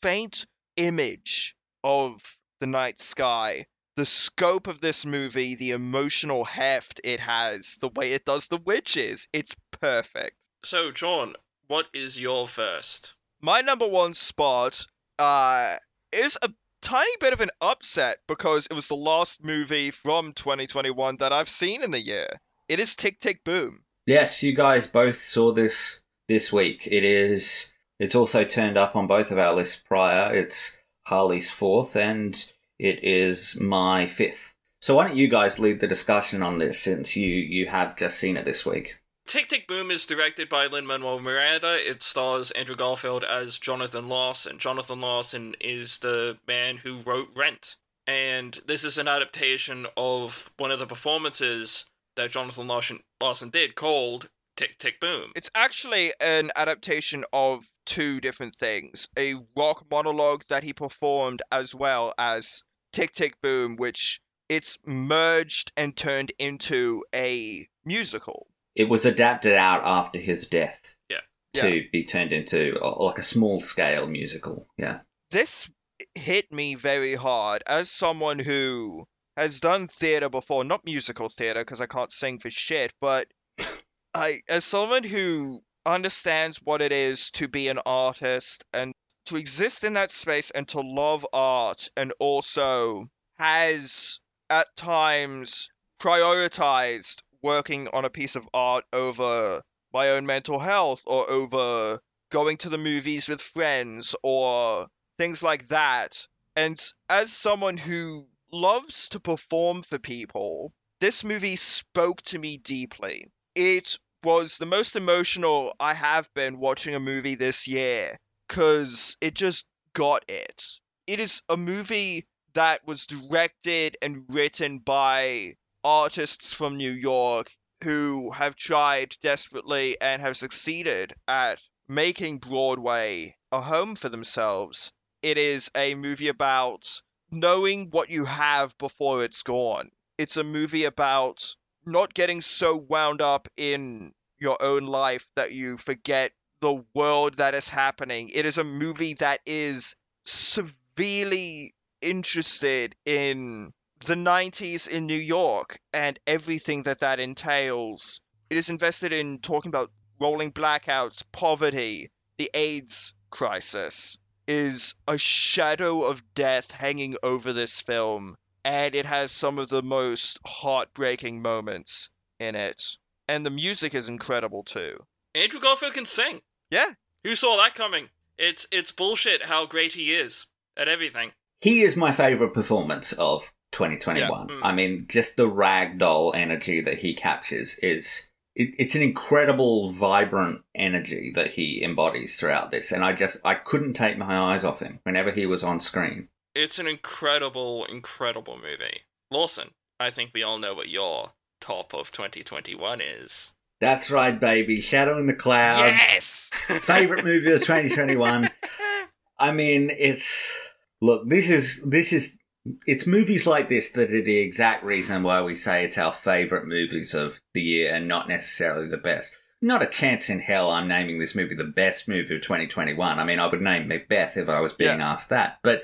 faint image of the night sky, the scope of this movie, the emotional heft it has, the way it does the witches, it's perfect.
So, Jeaun, what is your first?
My number one spot uh, is a tiny bit of an upset because it was the last movie from 2021 that I've seen in a year. It is Tick Tick Boom.
Yes, you guys both saw this this week. It is. It's also turned up on both of our lists prior. It's Harlly's fourth, and it is my fifth. So why don't you guys lead the discussion on this, since you you have just seen it this week?
Tick Tick Boom is directed by Lin Manuel Miranda. It stars Andrew Garfield as Jonathan Larson. Jonathan Larson is the man who wrote Rent. And this is an adaptation of one of the performances that Jonathan Larson, Larson did called Tick Tick Boom.
It's actually an adaptation of two different things a rock monologue that he performed, as well as Tick Tick Boom, which it's merged and turned into a musical.
It was adapted out after his death
Yeah.
to be turned into like a small scale musical. Yeah.
this hit me very hard as someone who has done theater before, not musical theater because I can't sing for shit, but I as someone who understands what it is to be an artist and to exist in that space and to love art and also has at times prioritized working on a piece of art over my own mental health or over going to the movies with friends or things like that. And as someone who loves to perform for people, this movie spoke to me deeply. It was the most emotional I have been watching a movie this year because it just got it. It is a movie that was directed and written by artists from New York who have tried desperately and have succeeded at making Broadway a home for themselves. It is a movie about knowing what you have before it's gone. It's a movie about not getting so wound up in your own life that you forget the world that is happening. It is a movie that is severely interested in the 90s in New York and everything that that entails. It is invested in talking about rolling blackouts, poverty, the AIDS crisis. Is a shadow of death hanging over this film, and it has some of the most heartbreaking moments in it. And the music is incredible too.
Andrew Garfield can sing.
Yeah,
Who saw that coming? It's it's bullshit how great he is at everything.
He is my favorite performance of 2021.
Yeah. Mm.
I mean, just the ragdoll energy that he captures is it, it's an incredible, vibrant energy that he embodies throughout this, and I just I couldn't take my eyes off him whenever he was on screen.
It's an incredible, incredible movie. Lawson, I think we all know what your top of 2021 is.
That's right, baby. Shadow in the Cloud.
yes.
Favorite movie of 2021. I mean, it's Look, this is this is it's movies like this that are the exact reason why we say it's our favorite movies of the year and not necessarily the best. Not a chance in hell I'm naming this movie the best movie of 2021. I mean, I would name Macbeth if I was being
Yeah.
asked that, but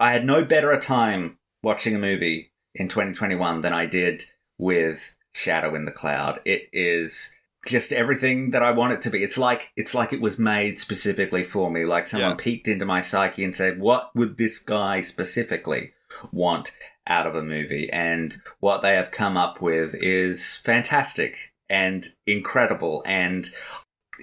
I had no better a time watching a movie in 2021 than I did with Shadow in the Cloud. It is just everything that I want it to be. It's like it's like it was made specifically for me. Like someone
Yeah.
peeked into my psyche and said, "What would this guy specifically want out of a movie?" And what they have come up with is fantastic and incredible, and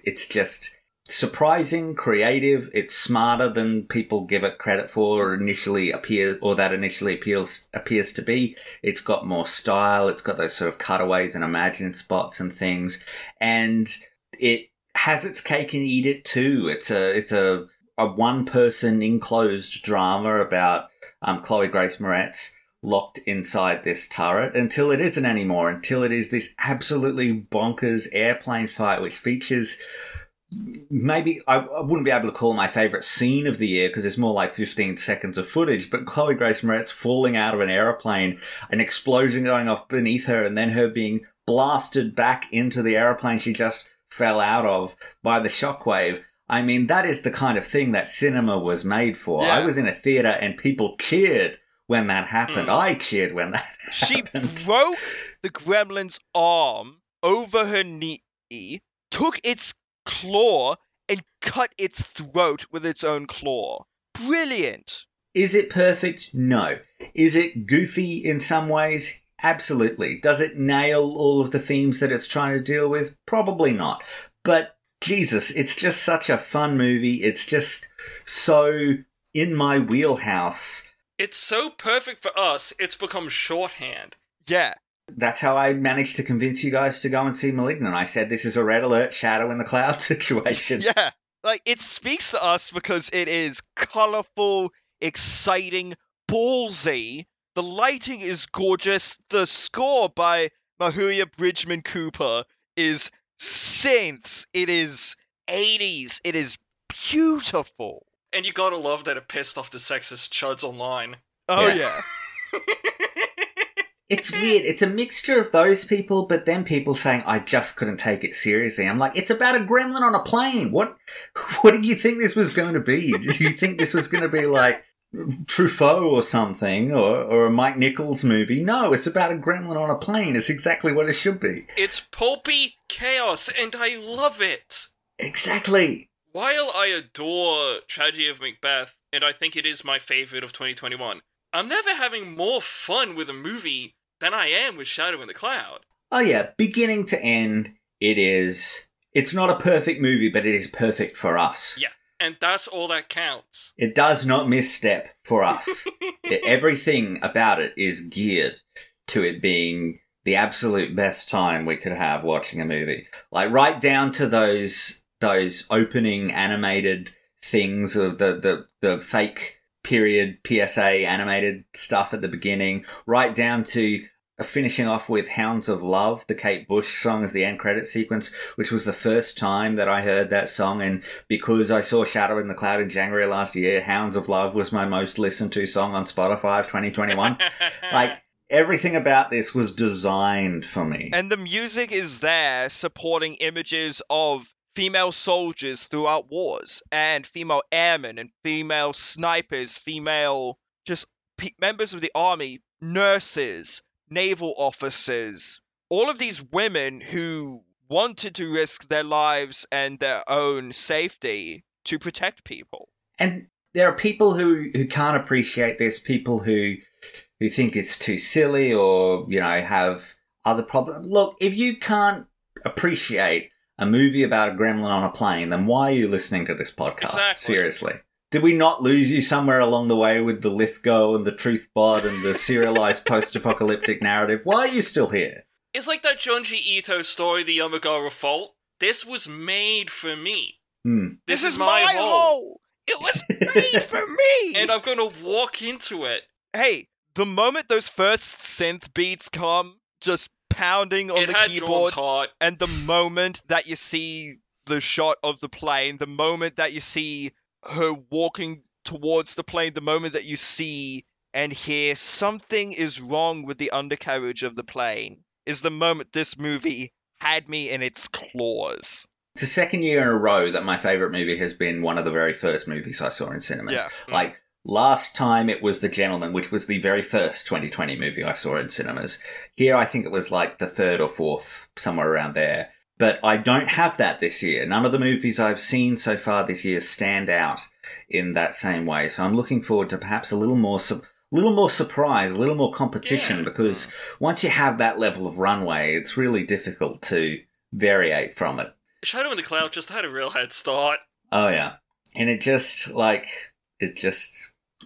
it's just surprising, creative. It's smarter than people give it credit for, or initially appear, or that initially appeals appears to be. It's got more style. It's got those sort of cutaways and imagined spots and things, and it has its cake and eat it too. It's a it's a a one person enclosed drama about um, Chloe Grace Moretz locked inside this turret until it isn't anymore. Until it is this absolutely bonkers airplane fight, which features maybe I, I wouldn't be able to call my favorite scene of the year because it's more like 15 seconds of footage. But Chloe Grace Moretz falling out of an aeroplane, an explosion going off beneath her, and then her being blasted back into the aeroplane she just fell out of by the shockwave. I mean, that is the kind of thing that cinema was made for.
Yeah.
I was in a theater and people cheered when that happened.
Mm.
I cheered when that
She
happened.
broke the gremlin's arm over her knee, took its claw, and cut its throat with its own claw. Brilliant.
Is it perfect? No. Is it goofy in some ways? Absolutely. Does it nail all of the themes that it's trying to deal with? Probably not. But Jesus, it's just such a fun movie. It's just so in my wheelhouse.
It's so perfect for us, it's become shorthand.
Yeah.
That's how I managed to convince you guys to go and see Malignant. I said this is a red alert shadow in the cloud situation.
Yeah. Like, it speaks to us because it is colorful, exciting, ballsy. The lighting is gorgeous. The score by Mahuia Bridgman Cooper is synths. It is 80s. It is beautiful.
And you gotta love that it pissed off the sexist chuds online.
Oh,
Yeah.
yeah.
It's weird. It's a mixture of those people, but then people saying, I just couldn't take it seriously. I'm like, it's about a gremlin on a plane. What, what did you think this was going to be? Did you think this was going to be like Truffaut or something or, or a Mike Nichols movie? No, it's about a gremlin on a plane. It's exactly what it should be.
It's pulpy chaos, and I love it!
Exactly.
While I adore Tragedy of Macbeth, and I think it is my favorite of 2021, I'm never having more fun with a movie than I am with Shadow in the Cloud.
Oh yeah, beginning to end, it is, it's not a perfect movie, but it is perfect for us.
Yeah, and that's all that counts.
It does not misstep for us. It- Everything about it is geared to it being the absolute best time we could have watching a movie. Like right down to those those opening animated things of the the, the fake period PSA animated stuff at the beginning, right down to finishing off with Hounds of Love, the Kate Bush song as the end credit sequence, which was the first time that I heard that song. And because I saw Shadow in the Cloud in January last year, Hounds of Love was my most listened to song on Spotify of 2021. like, everything about this was designed for me.
And the music is there supporting images of female soldiers throughout wars, and female airmen, and female snipers, female just pe- members of the army, nurses, naval officers. All of these women who wanted to risk their lives and their own safety to protect people.
and there are people who, who can't appreciate this, people who who think it's too silly or, you know, have other problems. Look, if you can't appreciate a movie about a gremlin on a plane, then why are you listening to this podcast?
Exactly.
Seriously. Did we not lose you somewhere along the way with the Lithgow and the Truthbot and the serialized post-apocalyptic narrative? Why are you still here?
It's like that Junji Ito story, The Amigara Fault. This was made for me.
Hmm.
This, is, my, hole.
It was made for me.
And I'm gonna walk into it.
hey, the moment those first synth beats come, just pounding on
it
the
had
keyboard,
heart.
and the moment that you see the shot of the plane, the moment that you see her walking towards the plane, the moment that you see and hear something is wrong with the undercarriage of the plane, is the moment this movie had me in its claws.
It's the second year in a row that my favorite movie has been one of the very first movies I saw in cinemas.
Yeah. Mm.
Like last time it was The Gentlemen, which was the very first 2020 movie I saw in cinemas. Here I think it was like the third or fourth, somewhere around there. But I don't have that this year. None of the movies I've seen so far this year stand out in that same way. So I'm looking forward to perhaps a little more su- little more surprise, a little more competition
Yeah.
because once you have that level of runway, it's really difficult to variate from it.
Shadow in the Cloud just had a real head start.
Oh yeah. And it just like it just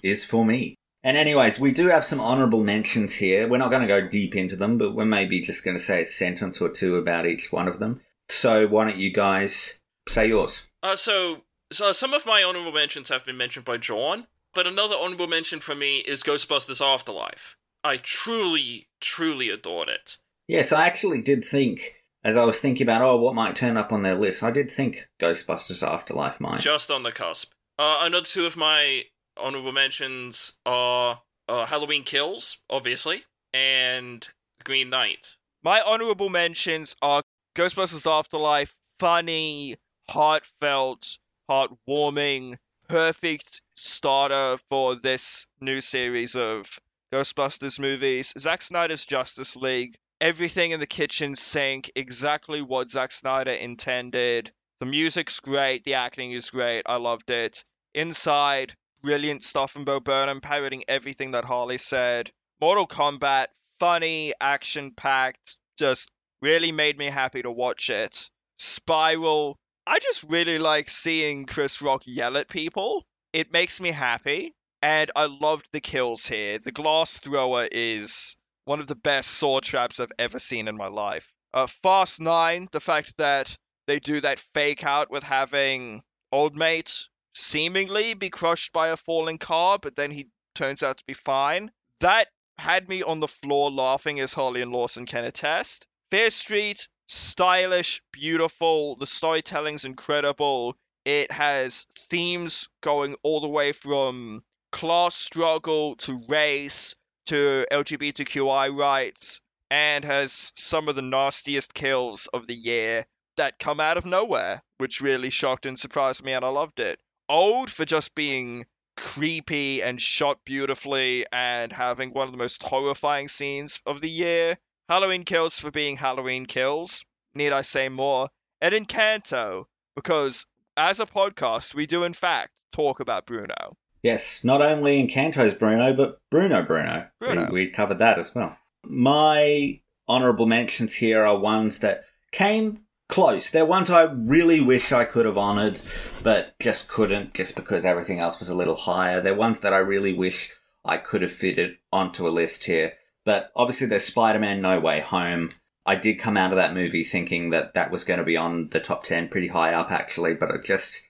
is for me. And anyways, we do have some honorable mentions here. We're not going to go deep into them, but we're maybe just going to say a sentence or two about each one of them. So why don't you guys say yours?
Uh, so, so some of my honorable mentions have been mentioned by John, but another honorable mention for me is Ghostbusters Afterlife. I truly, truly adored it.
Yes, I actually did think as I was thinking about oh what might turn up on their list, I did think Ghostbusters Afterlife might.
Just on the cusp. Uh, another two of my honorable mentions are uh, Halloween Kills, obviously, and Green Knight.
My honorable mentions are Ghostbusters Afterlife, funny, heartfelt, heartwarming, perfect starter for this new series of Ghostbusters movies. Zack Snyder's Justice League, everything in the kitchen sink, exactly what Zack Snyder intended. The music's great, the acting is great, I loved it. Inside, brilliant stuff from Bo Burnham, parroting everything that Harlly said. Mortal Kombat, funny, action packed, just really made me happy to watch it. Spiral, I just really like seeing Chris Rock yell at people. It makes me happy, and I loved the kills here. The glass thrower is one of the best sword traps I've ever seen in my life. Uh, Fast 9, the fact that they do that fake out with having Old Mate seemingly be crushed by a falling car, but then he turns out to be fine. That had me on the floor laughing as Harlly and Lawson can attest. Fear Street, stylish, beautiful. The storytelling's incredible. It has themes going all the way from class struggle to race to LGBTQI rights and has some of the nastiest kills of the year that come out of nowhere, which really shocked and surprised me, and I loved it. Old for just being creepy and shot beautifully and having one of the most horrifying scenes of the year. Halloween Kills for being Halloween Kills. Need I say more? And Encanto, because as a podcast, we do in fact talk about Bruno.
Yes, not only Encanto's Bruno, but Bruno Bruno.
Bruno.
We, we covered that as well. My honourable mentions here are ones that came close. They're ones I really wish I could have honoured, but just couldn't, just because everything else was a little higher. They're ones that I really wish I could have fitted onto a list here. But obviously, there's Spider Man No Way Home. I did come out of that movie thinking that that was going to be on the top 10, pretty high up actually, but it just,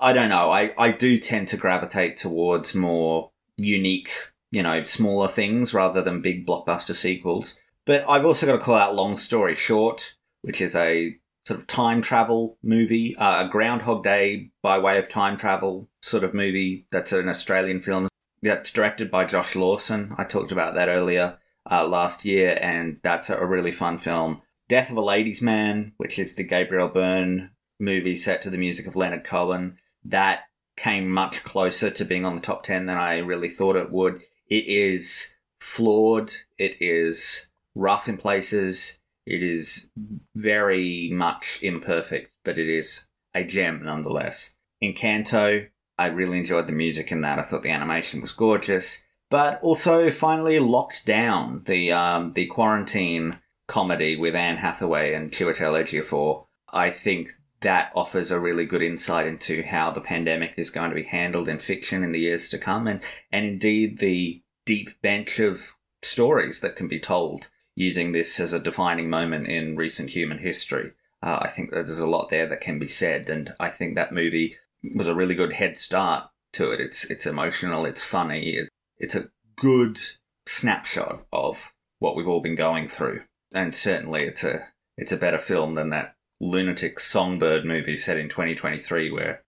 I- don't know. I, I do tend to gravitate towards more unique, you know, smaller things rather than big blockbuster sequels. But I've also got to call out Long Story Short, which is a sort of time travel movie, uh, a Groundhog Day by way of time travel sort of movie that's an Australian film that's directed by Josh Lawson. I talked about that earlier uh, last year, and that's a really fun film. Death of a Ladies' Man, which is the Gabriel Byrne movie set to the music of Leonard Cohen, that came much closer to being on the top 10 than I really thought it would. It is flawed, it is rough in places, it is very much imperfect, but it is a gem nonetheless. Encanto, I really enjoyed the music in that. I thought the animation was gorgeous. But also, finally, Locked Down, the um, the quarantine comedy with Anne Hathaway and Chiwetel Ejiofor. I think that offers a really good insight into how the pandemic is going to be handled in fiction in the years to come, and and indeed the deep bench of stories that can be told using this as a defining moment in recent human history. Uh, I think there's a lot there that can be said, and I think that movie was a really good head start to it. It's it's emotional, it's funny, it, it's a good snapshot of what we've all been going through, and certainly it's a it's a better film than that lunatic Songbird movie set in 2023 where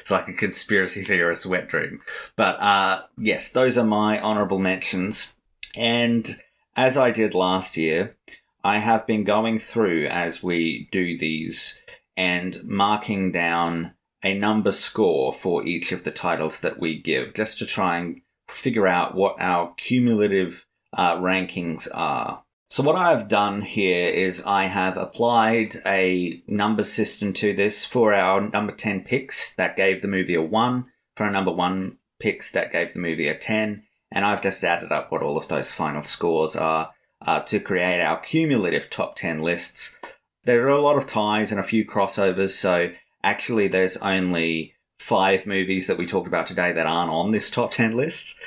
it's like a conspiracy theorist wet dream. But uh, yes, those are my honorable mentions. And as I did last year, I have been going through as we do these and marking down a number score for each of the titles that we give, just to try and figure out what our cumulative uh, rankings are. So what I've done here is I have applied a number system to this for our number 10 picks that gave the movie a 1, for our number 1 picks that gave the movie a 10, and I've just added up what all of those final scores are uh, to create our cumulative top 10 lists. There are a lot of ties and a few crossovers, so actually there's only five movies that we talked about today that aren't on this top 10 list.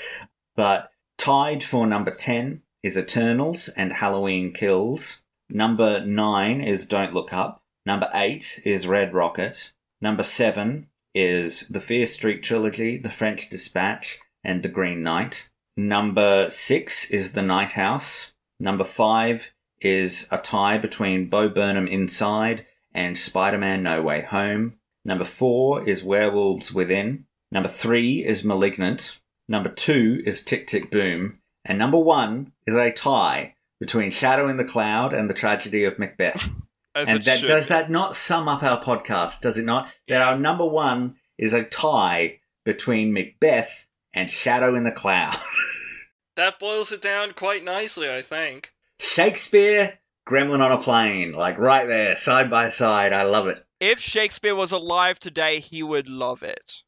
But tied for number 10 is Eternals and Halloween Kills. Number 9 is Don't Look Up. Number 8 is Red Rocket. Number 7 is the Fear Street trilogy, The French Dispatch, and The Green Knight. Number 6 is The Night House. Number 5 is a tie between Bo Burnham Inside and Spider Man No Way Home. Number 4 is Werewolves Within. Number 3 is Malignant. Number 2 is Tick Tick Boom. And number 1 is a tie between Shadow in the Cloud and the Tragedy of Macbeth. And that
should
does that not sum up our podcast, does it not? That our number 1 is a tie between Macbeth and Shadow in the Cloud.
That boils it down quite nicely, I think.
Shakespeare, Gremlin on a plane, like right there, side by side. I love it.
If Shakespeare was alive today, he would love it.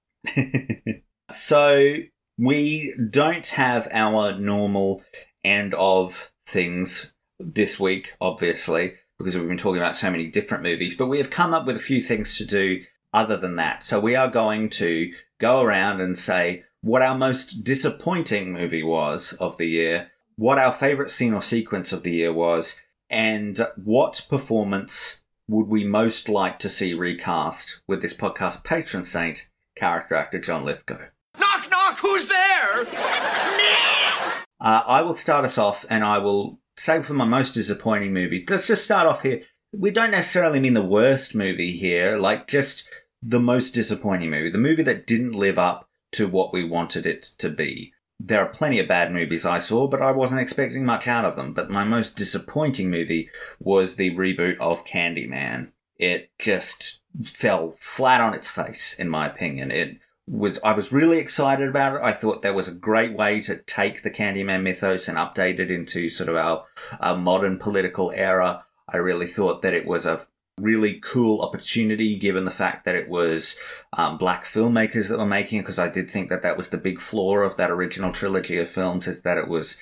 so we don't have our normal end of things this week, obviously, because we've been talking about so many different movies, but we have come up with a few things to do other than that. So we are going to go around and say what our most disappointing movie was of the year, what our favorite scene or sequence of the year was, and what performance would we most like to see recast with this podcast patron saint, character actor John Lithgow.
Knock, knock, who's there?
Uh, I will start us off and I will say for my most disappointing movie, let's just start off here. We don't necessarily mean the worst movie here, like just the most disappointing movie, the movie that didn't live up to what we wanted it to be. There are plenty of bad movies I saw, but I wasn't expecting much out of them. But my most disappointing movie was the reboot of Candyman. It just fell flat on its face, in my opinion. It was I was really excited about it. I thought there was a great way to take the Candyman mythos and update it into sort of our, our modern political era. I really thought that it was a really cool opportunity given the fact that it was um, black filmmakers that were making it because I did think that that was the big flaw of that original trilogy of films is that it was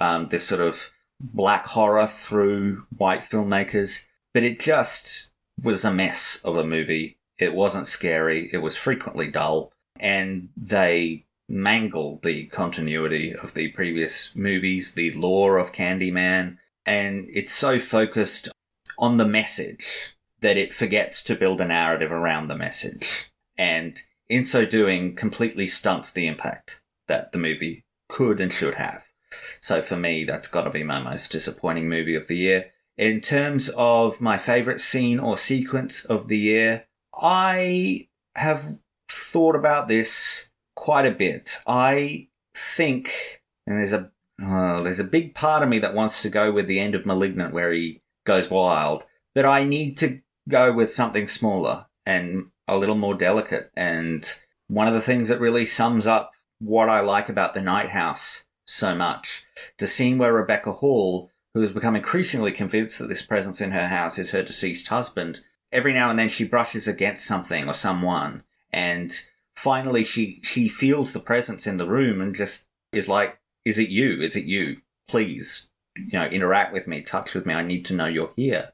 um, this sort of black horror through white filmmakers. But it just was a mess of a movie. It wasn't scary. It was frequently dull. And they mangled the continuity of the previous movies the lore of Candyman. And it's so focused on the message that it forgets to build a narrative around the message. And in so doing, completely stunts the impact that the movie could and should have. So for me, that's got to be my most disappointing movie of the year. In terms of my favorite scene or sequence of the year, I have thought about this quite a bit. I think, and there's a there's a big part of me that wants to go with the end of *Malignant*, where he goes wild, but I need to go with something smaller and a little more delicate. And one of the things that really sums up what I like about the Night House so much, the scene where Rebecca Hall, who has become increasingly convinced that this presence in her house is her deceased husband, every now and then she brushes against something or someone, and finally she she feels the presence in the room and just is like, "Is it you? Is it you? Please, you know, interact with me, touch with me. I need to know you're here."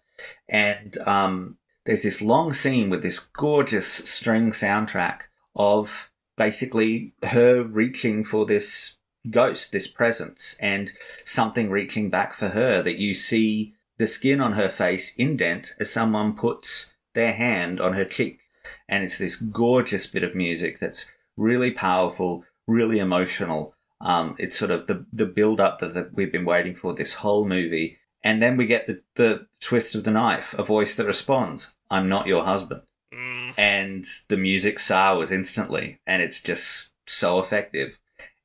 And um, there's this long scene with this gorgeous string soundtrack of basically her reaching for this ghost, this presence, and something reaching back for her that you see the skin on her face indent as someone puts their hand on her cheek. And it's this gorgeous bit of music that's really powerful, really emotional. Um, it's sort of the, the build up that, that we've been waiting for this whole movie. And then we get the, the twist of the knife, a voice that responds, I'm not your husband.
Mm.
and the music sours instantly, and it's just so effective.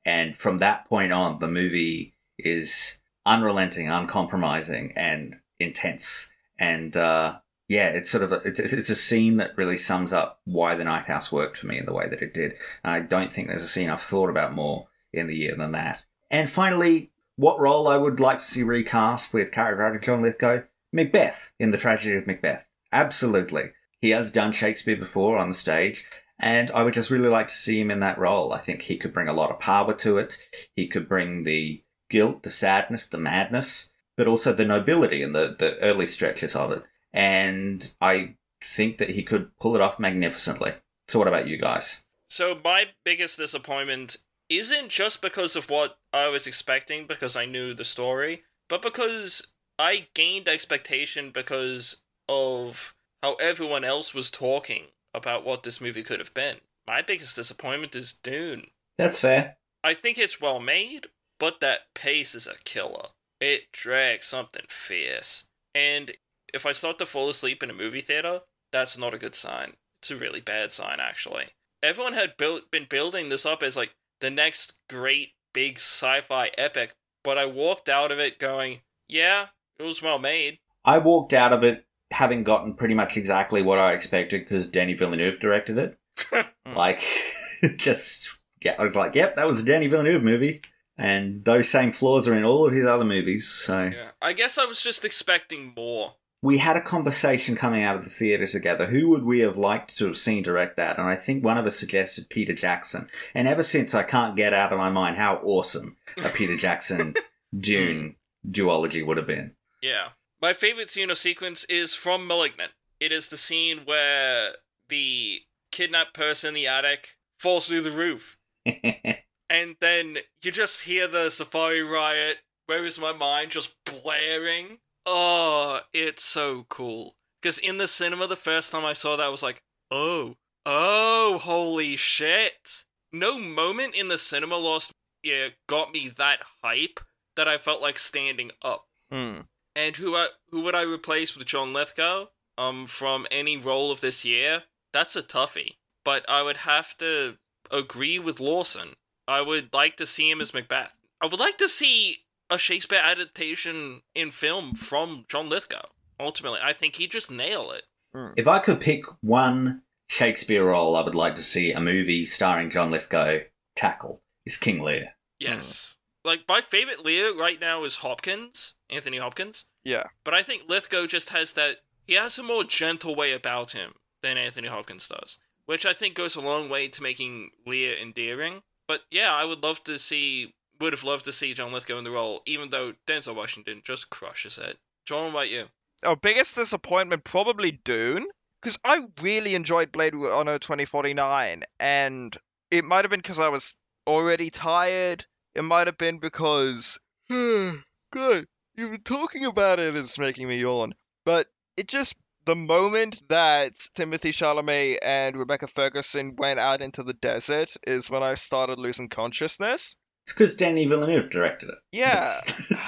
And from that point on, the movie is unrelenting, uncompromising, and intense. And uh, yeah, it's sort of a, it's, it's a scene that really sums up why the Night House worked for me in the way that it did. I don't think there's a scene I've thought about more in the year than that. And finally, what role I would like to see recast with character actor John Lithgow? Macbeth in the tragedy of Macbeth. Absolutely. He has done Shakespeare before on the stage, and I would just really like to see him in that role. I think he could bring a lot of power to it. He could bring the guilt, the sadness, the madness, but also the nobility and the, the early stretches of it. And I think that he could pull it off magnificently. So, what about you guys?
So my biggest disappointment isn't just because of what I was expecting because I knew the story, but because I gained expectation because of how everyone else was talking about what this movie could have been. My biggest disappointment is Dune.
That's fair.
I think it's well made, but that pace is a killer. It drags something fierce. And if I start to fall asleep in a movie theater, that's not a good sign. It's a really bad sign, actually. Everyone had built been building this up as like the next great big sci-fi epic, but I walked out of it going, "Yeah, it was well made."
I walked out of it having gotten pretty much exactly what I expected because Danny Villeneuve directed it. Hmm. like, just yeah, I was like, "Yep, that was a Danny Villeneuve movie." And those same flaws are in all of his other movies. So
Yeah, I guess I was just expecting more.
We had a conversation coming out of the theatre together. Who would we have liked to have seen direct that? And I think one of us suggested Peter Jackson. And ever since, I can't get out of my mind how awesome a Peter Jackson hmm. Dune duology would have been.
Yeah. My favorite scene or sequence is from Malignant. It is the scene where the kidnapped person in the attic falls through the roof. and then you just hear the Safari Riot, Where is My Mind, just blaring. Oh, it's so cool. Because in the cinema, the first time I saw that, I was like, oh, oh, holy shit. No moment in the cinema lost, yeah, got me that hype that I felt like standing up.
Hmm.
And who I, who would I replace with John Lithgow? Um, from any role of this year? That's a toughie. But I would have to agree with Lawson. I would like to see him as Macbeth. I would like to see a Shakespeare adaptation in film from John Lithgow. Ultimately, I think he just nail it. Hmm.
if I could pick one Shakespeare role I would like to see a movie starring John Lithgow tackle, is King Lear.
Yes. Hmm. Like my favorite Lear right now is Hopkins, Anthony Hopkins.
Yeah.
But I think Lithgow just has that. He has a more gentle way about him than Anthony Hopkins does, which I think goes a long way to making Lear endearing. But yeah, I would love to see. Would have loved to see John Lithgow in the role, even though Denzel Washington just crushes it. John, what about you?
Oh, biggest disappointment probably Dune, because I really enjoyed Blade Runner 2049, and it might have been because I was already tired. It might have been because, hmm, good, even talking about it is making me yawn. But it just the moment that Timothée Chalamet and Rebecca Ferguson went out into the desert is when I started losing consciousness.
It's because Danny Villeneuve directed it.
Yeah.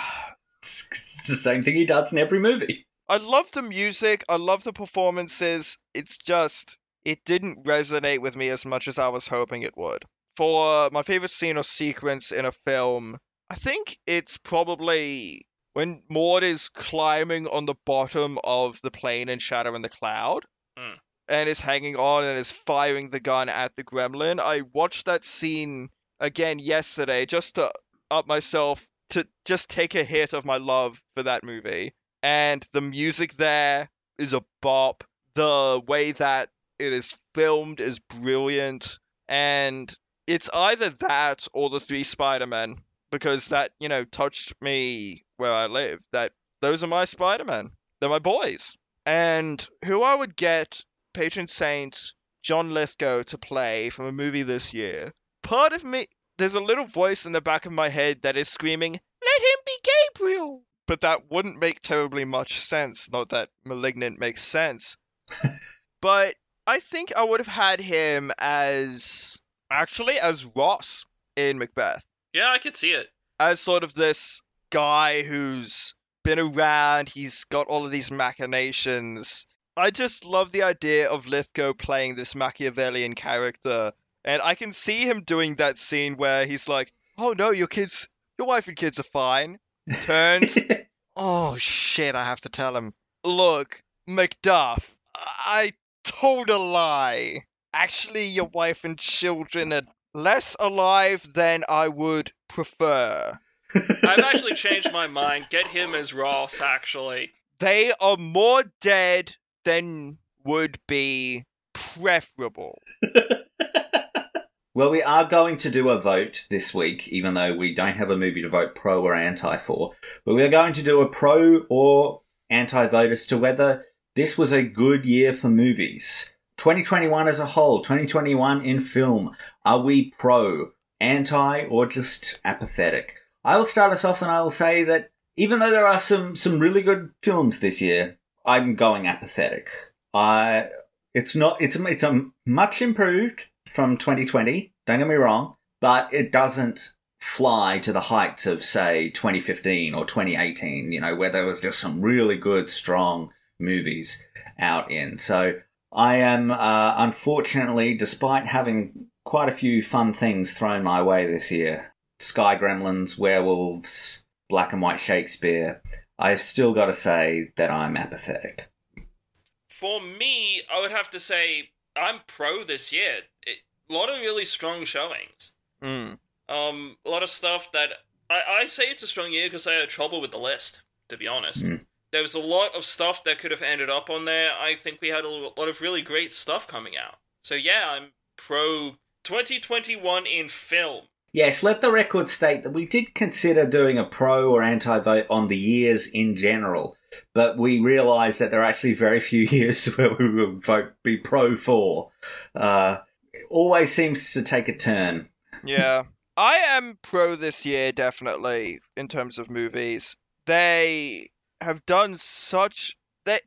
It's, it's the same thing he does in every movie.
I love the music. I love the performances. It's just it didn't resonate with me as much as I was hoping it would. For my favorite scene or sequence in a film, I think it's probably when Maude is climbing on the bottom of the plane in Shadow in the Cloud.
Hmm.
And is hanging on and is firing the gun at the gremlin. I watched that scene again yesterday just to up myself to just take a hit of my love for that movie. And the music there is a bop. The way that it is filmed is brilliant. And it's either that or the three Spider-Men. Because that, you know, touched me where I live. That those are my Spider-Men. They're my boys. And who I would get patron saint John Lithgow to play from a movie this year. Part of me there's a little voice in the back of my head that is screaming, Let him be Gabriel! But that wouldn't make terribly much sense. Not that Malignant makes sense. but I think I would have had him as. Actually, as Ross in Macbeth.
Yeah, I could see it.
As sort of this guy who's been around, he's got all of these machinations, I just love the idea of Lithgow playing this Machiavellian character, and I can see him doing that scene where he's like, "Oh no, your kids, your wife and kids are fine." Turns, oh shit, I have to tell him. Look, Macduff, I told a lie. Actually, your wife and children are less alive than I would prefer.
I've actually changed my mind. Get him as Ross, actually.
They are more dead than would be preferable.
Well, we are going to do a vote this week, even though we don't have a movie to vote pro or anti for. But we are going to do a pro or anti vote as to whether this was a good year for movies. 2021 as a whole, 2021 in film. Are we pro, anti, or just apathetic? I will start us off and I will say that even though there are some, some really good films this year, I'm going apathetic. I, it's not, it's, it's a much improved from 2020, don't get me wrong, but it doesn't fly to the heights of, say, 2015 or 2018, you know, where there was just some really good, strong movies out in. So I am, uh, unfortunately, despite having quite a few fun things thrown my way this year Sky Gremlins, Werewolves, Black and White Shakespeare, I've still got to say that I'm apathetic.
For me, I would have to say I'm pro this year. It, a lot of really strong showings.
Mm.
Um, a lot of stuff that I, I say it's a strong year because I had trouble with the list. To be honest,
Mm.
there was a lot of stuff that could have ended up on there. I think we had a lot of really great stuff coming out. So yeah, I'm pro 2021 in film.
Yes, let the record state that we did consider doing a pro or anti vote on the years in general, but we realised that there are actually very few years where we would vote be pro for. Uh, always seems to take a turn.
Yeah. I am pro this year, definitely, in terms of movies. They have done such. They,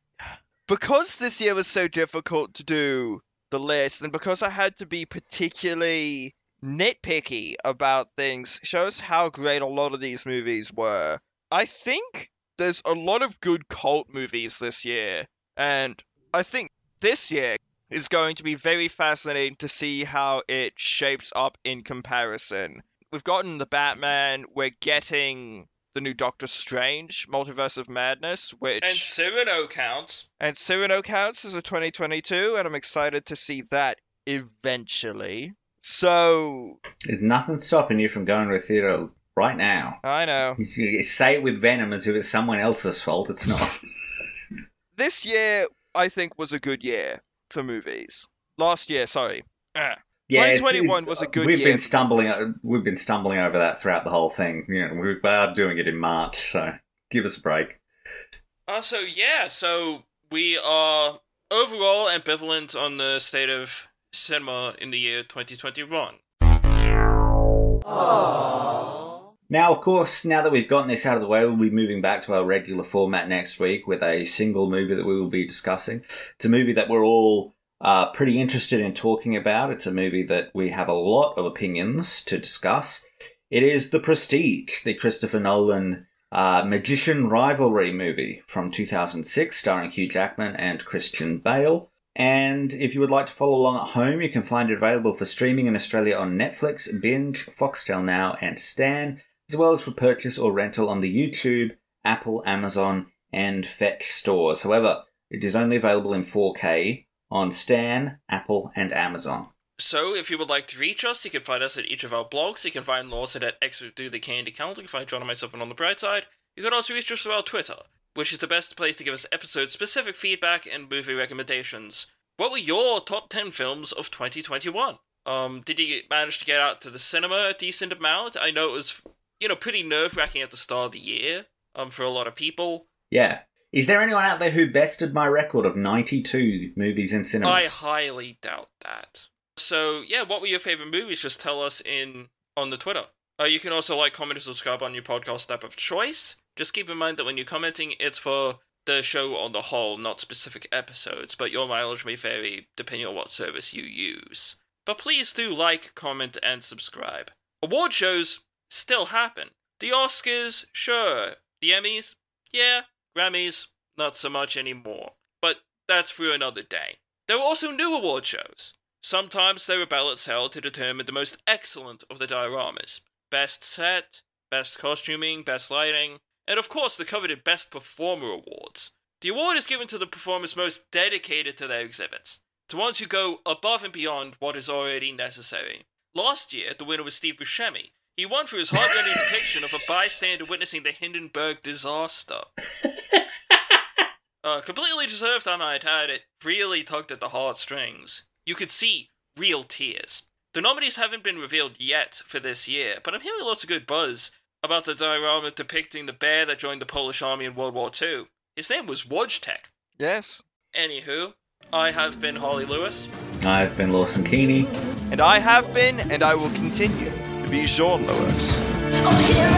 because this year was so difficult to do the list, and because I had to be particularly nitpicky about things, shows how great a lot of these movies were. I think there's a lot of good cult movies this year, and I think this year is going to be very fascinating to see how it shapes up in comparison. We've gotten the Batman, we're getting the new Doctor Strange, Multiverse of Madness, which
And Cyrano counts.
and Cyrano counts as a 2022, and I'm excited to see that eventually. So
There's nothing stopping you from going to a theatre right now.
I know
You- you say it with Venom as if it's someone else's fault. It's not.
this year I think was a good year for movies. Last year, sorry. Ah.
Yeah, it's-
2021 was a good
We've
year
been stumbling.
movies.
We've been stumbling over that throughout the whole thing. You know, we are doing it in March, so give us a break.
Uh, so yeah, so we are overall ambivalent on the state of cinema in the year 2021.
Now, of course, now that we've gotten this out of the way, we'll be moving back to our regular format next week with a single movie that we will be discussing. It's a movie that we're all uh, pretty interested in talking about. It's a movie that we have a lot of opinions to discuss. It is The Prestige, the Christopher Nolan uh, magician rivalry movie from 2006, starring Hugh Jackman and Christian Bale. And if you would like to follow along at home, you can find it available for streaming in Australia on Netflix, Binge, Foxtel Now, and Stan, as well as for purchase or rental on the YouTube, Apple, Amazon, and Fetch stores. However, it is only available in 4K on Stan, Apple, and Amazon.
So, if you would like to reach us, you can find us at each of our blogs. You can find Lawson at Extra Do the Candy account. You can find Jeaun and myself on the bright side. You can also reach us through our Twitter, which is the best place to give us episode specific feedback and movie recommendations. What were your top 10 films of 2021? Um, did you manage to get out to the cinema a decent amount? I know it was, you know, pretty nerve wracking at the start of the year, um, for a lot of people.
Yeah. Is there anyone out there who bested my record of 92 movies in cinemas?
I highly doubt that. So yeah, what were your favorite movies? Just tell us in on the Twitter. Uh, you can also like, comment, and subscribe on your podcast app of choice. Just keep in mind that when you're commenting, it's for the show on the whole, not specific episodes. But your mileage may vary depending on what service you use. But please do like, comment, and subscribe. Award shows still happen. The Oscars, sure. The Emmys, yeah. Grammys, not so much anymore. But that's for another day. There were also new award shows. Sometimes there were ballots held to determine the most excellent of the dioramas best set, best costuming, best lighting, and of course the coveted Best Performer awards. The award is given to the performers most dedicated to their exhibits, to ones who go above and beyond what is already necessary. Last year, the winner was Steve Buscemi. He won for his heartrending depiction of a bystander witnessing the Hindenburg disaster. uh, completely deserved, I might add. It really tugged at the heartstrings. You could see real tears. The nominees haven't been revealed yet for this year, but I'm hearing lots of good buzz about the diorama depicting the bear that joined the Polish army in World War II. His name was Wojtek.
Yes.
Anywho, I have been Harlly Lewis.
I've been Lawson Keeney.
And I have been, and I will continue Jeaun Lewis.
Oh,